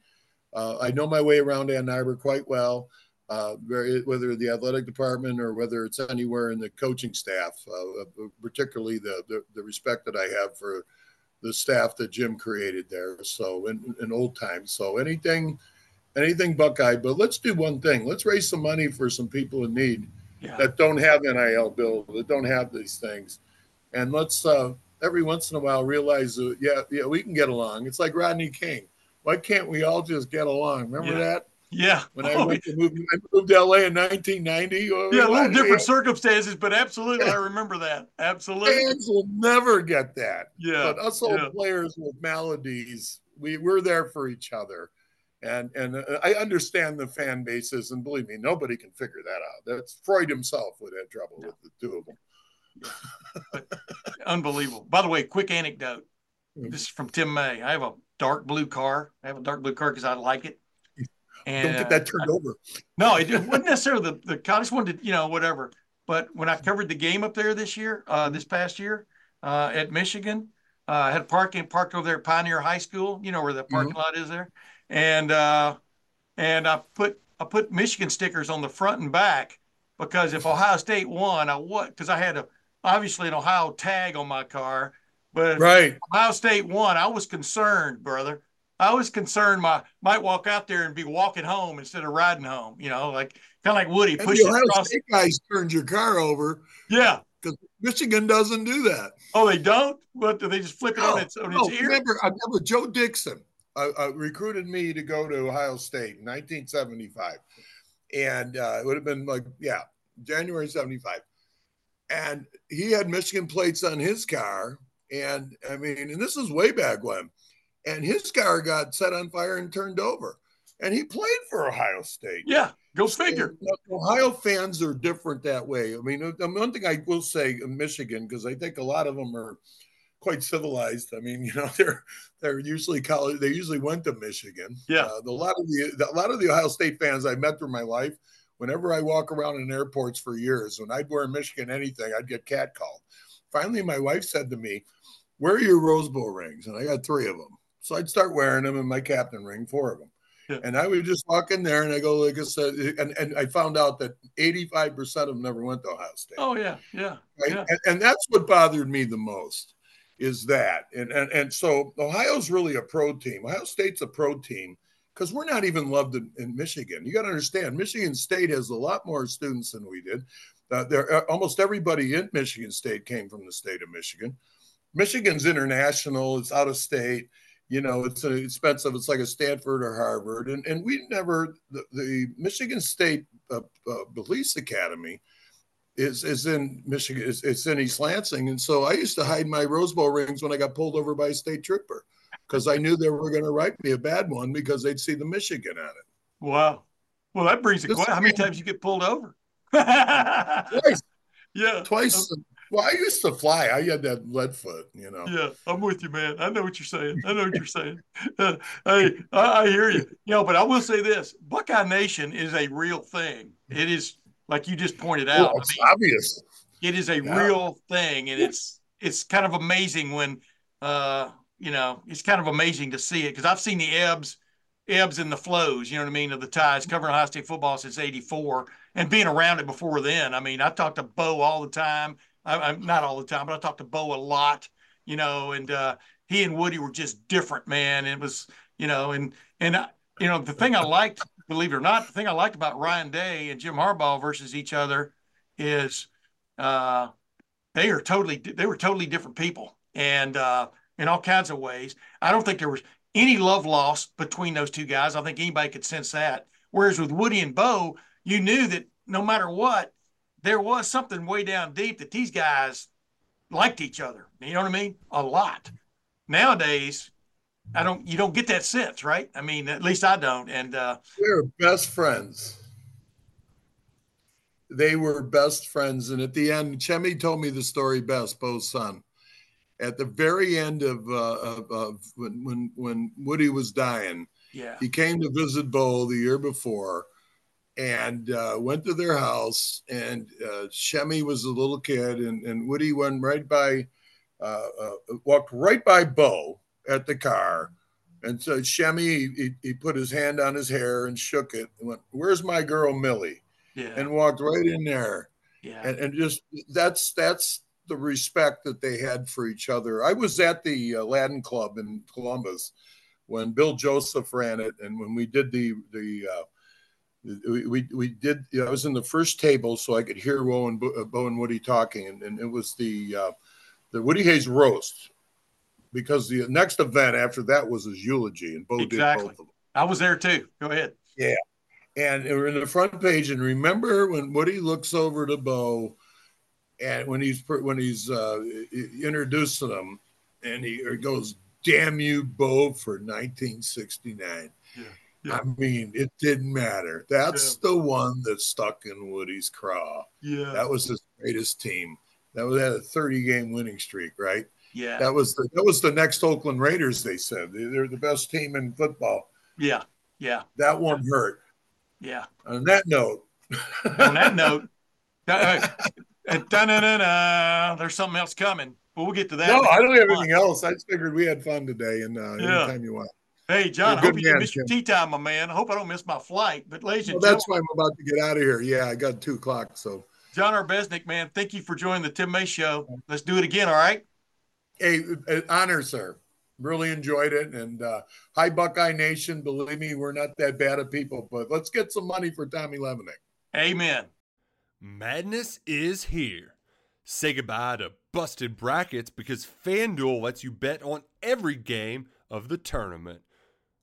S6: Uh, I know my way around Ann Arbor quite well, uh, very, whether the athletic department or whether it's anywhere in the coaching staff, uh, uh, particularly the, the, the respect that I have for the staff that Jim created there. So in, in old times. So anything, anything Buckeye. But let's do one thing. Let's raise some money for some people in need
S3: Yeah.
S6: that don't have NIL bill, that don't have these things. And let's uh, every once in a while realize that yeah, yeah, we can get along. It's like Rodney King. Why can't we all just get along? Remember
S3: Yeah.
S6: that?
S3: Yeah.
S6: When I
S3: Oh,
S6: went to move, I moved to LA in 1990. Well,
S3: yeah, a little different circumstances, but absolutely, I remember that. Absolutely.
S6: Fans will never get that.
S3: Yeah.
S6: But us old
S3: yeah.
S6: players with maladies, we we're there for each other. And and uh, I understand the fan bases, and believe me, nobody can figure that out. That's Freud himself would have trouble with the two of them.
S3: Unbelievable. By the way, quick anecdote.
S6: Mm.
S3: This is from Tim May. I have a dark blue car. I have a dark blue car because I like it. And
S6: Don't get
S3: uh,
S6: that turned over.
S3: No, it wasn't necessarily the, the I just wanted to, you know, whatever. But when I covered the game up there this year, uh, this past year, uh, at Michigan, uh, I had parking parked over there at Pioneer High School, you know where the parking lot is there. And uh, and I put I put Michigan stickers on the front and back because if Ohio State won, I what because I had a obviously an Ohio tag on my car, but
S6: Right.
S3: Ohio State won, I was concerned, brother. I was concerned my might walk out there and be walking home instead of riding home. You know, like kind of like Woody
S6: And
S3: pushing
S6: the Ohio
S3: across.
S6: State guys turned your car over
S3: Yeah.
S6: because Michigan doesn't do that.
S3: Oh, they don't. What do they just flip it on its on
S6: no,
S3: its ear?
S6: remember, I remember Joe Dixon uh, uh, recruited me to go to Ohio State in 1975. And uh, it would have been like, yeah, January 75. And he had Michigan plates on his car. And I mean, and this is way back when. And his car got set on fire and turned over. And he played for Ohio State.
S3: Yeah, go figure.
S6: And, Ohio fans are different that way. I mean, one thing I will say in Michigan, because I think a lot of them are quite civilized. I mean, you know, they're they're usually college. They usually went to Michigan.
S3: Yeah.
S6: Uh, the, a lot of the, the a lot of the Ohio State fans I met through my life. Whenever I walk around in airports for years, when I'd wear Michigan anything, I'd get catcalled. Finally, my wife said to me, "Where are your Rose Bowl rings?" And I got three of them. So I'd start wearing them in my captain ring, four of them.
S3: Yeah.
S6: And I would just walk in there and I go, like I said, and, and I found out that 85% of them never went to Ohio State.
S3: Oh yeah, yeah,
S6: right?
S3: yeah.
S6: And, and that's what bothered me the most is that. And, and, and so Ohio's really a pro team. Ohio State's a pro team because we're not even loved in, in Michigan. You got to understand, Michigan State has a lot more students than we did. Uh, there, uh, almost everybody in Michigan State came from the state of Michigan. Michigan's international; it's out of state. You know, it's uh, expensive. It's like a Stanford or Harvard, and and we never the, the Michigan State uh, uh, Police Academy is is in Michigan. It's, it's in East Lansing, and so I used to hide my Rose Bowl rings when I got pulled over by a state trooper because I knew they were going to write me a bad one because they'd see the Michigan on it.
S3: Wow. Well, that brings a question. How many times you get pulled over?
S6: Twice,
S3: yeah.
S6: twice. Well, I used to fly. I had that lead foot, you know.
S3: Yeah, I'm with you, man. I know what you're saying. I know what you're saying. Hey, I, I hear you. You know, but I will say this: Buckeye Nation is a real thing. It is, like you just pointed out.
S6: Well,
S3: I
S6: it's
S3: mean,
S6: obvious.
S3: it is a
S6: Yeah.
S3: real thing, and it's it's kind of amazing when, uh, you know, it's kind of amazing to see it because I've seen the ebbs, ebbs and the flows. You know what I mean of the tides covering Ohio State football since '84 and being around it before then. I mean, I talked to Bo all the time. I, I'm not all the time, but I talked to Bo a lot. You know, and uh, he and Woody were just different, man. It was, you know, and and I, you know the thing I liked, believe it or not, the thing I liked about Ryan Day and Jim Harbaugh versus each other is uh, they are totally they were totally different people and uh, in all kinds of ways. I don't think there was any love lost between those two guys. I think anybody could sense that. Whereas with Woody and Bo, you knew that no matter what, there was something way down deep that these guys liked each other. You know what I mean? A lot. Nowadays, I don't you don't get that sense, right? I mean, at least I don't. And uh
S6: We're best friends. they were best friends. And at the end, Shemy told me the story best, Bo's son. At the very end of, uh, of, of when, when when Woody was dying,
S5: Yeah.
S6: he came to visit Bo the year before and uh, went to their house. And uh, Shemy was a little kid, and, and Woody went right by, uh, uh, walked right by Bo at the car. And so Shemy, he, he put his hand on his hair and shook it and went, Where's my girl Millie?
S5: Yeah.
S6: And walked right in there.
S5: yeah.
S6: And, and just that's that's the respect that they had for each other. I was at the Aladdin Club in Columbus when Bill Joseph ran it, and when we did the the uh, we, we we did. You know, I was in the first table, so I could hear Bo and Bo, Bo and Woody talking, and, and it was the uh, the Woody Hayes roast because the next event after that was his eulogy, and Bo
S5: Exactly.
S6: did both of them.
S5: I was there too. Go ahead. Yeah.
S6: And we're in the front page, and remember when Woody looks over to Bo, and when he's when he's uh, introducing him, and he goes, "Damn you, Bo, for 1969."
S5: Yeah, yeah.
S6: I mean, it didn't matter. That's the one that stuck in Woody's craw.
S5: Yeah.
S6: That was his greatest team. That was at a 30 game winning streak, right?
S5: Yeah.
S6: That was the that was the next Oakland Raiders. They said They- they're the best team in football.
S5: Yeah. Yeah.
S6: That one hurt.
S5: Yeah.
S6: On that note,
S5: On that note, uh, there's something else coming. But we'll get to that.
S6: no, I don't have anything else. I just figured we had fun today, and uh,
S5: Yeah.
S6: anytime you want.
S5: Hey, John, I hope
S6: good
S5: you didn't miss your tea time, my man. I hope I don't miss my flight. But ladies
S6: Well,
S5: and
S6: that's
S5: gentlemen,
S6: why I'm about to get out of here. Yeah, I got two o'clock. So,
S5: John Arbeznik, man, thank you for joining the Tim May Show. Let's do it again, all right?
S6: hey, uh, honor, sir. Really enjoyed it. And uh, hi, Buckeye Nation. Believe me, we're not that bad of people, but let's get some money for Tommy Levenick.
S5: Amen.
S7: Madness is here. Say goodbye to busted brackets because FanDuel lets you bet on every game of the tournament.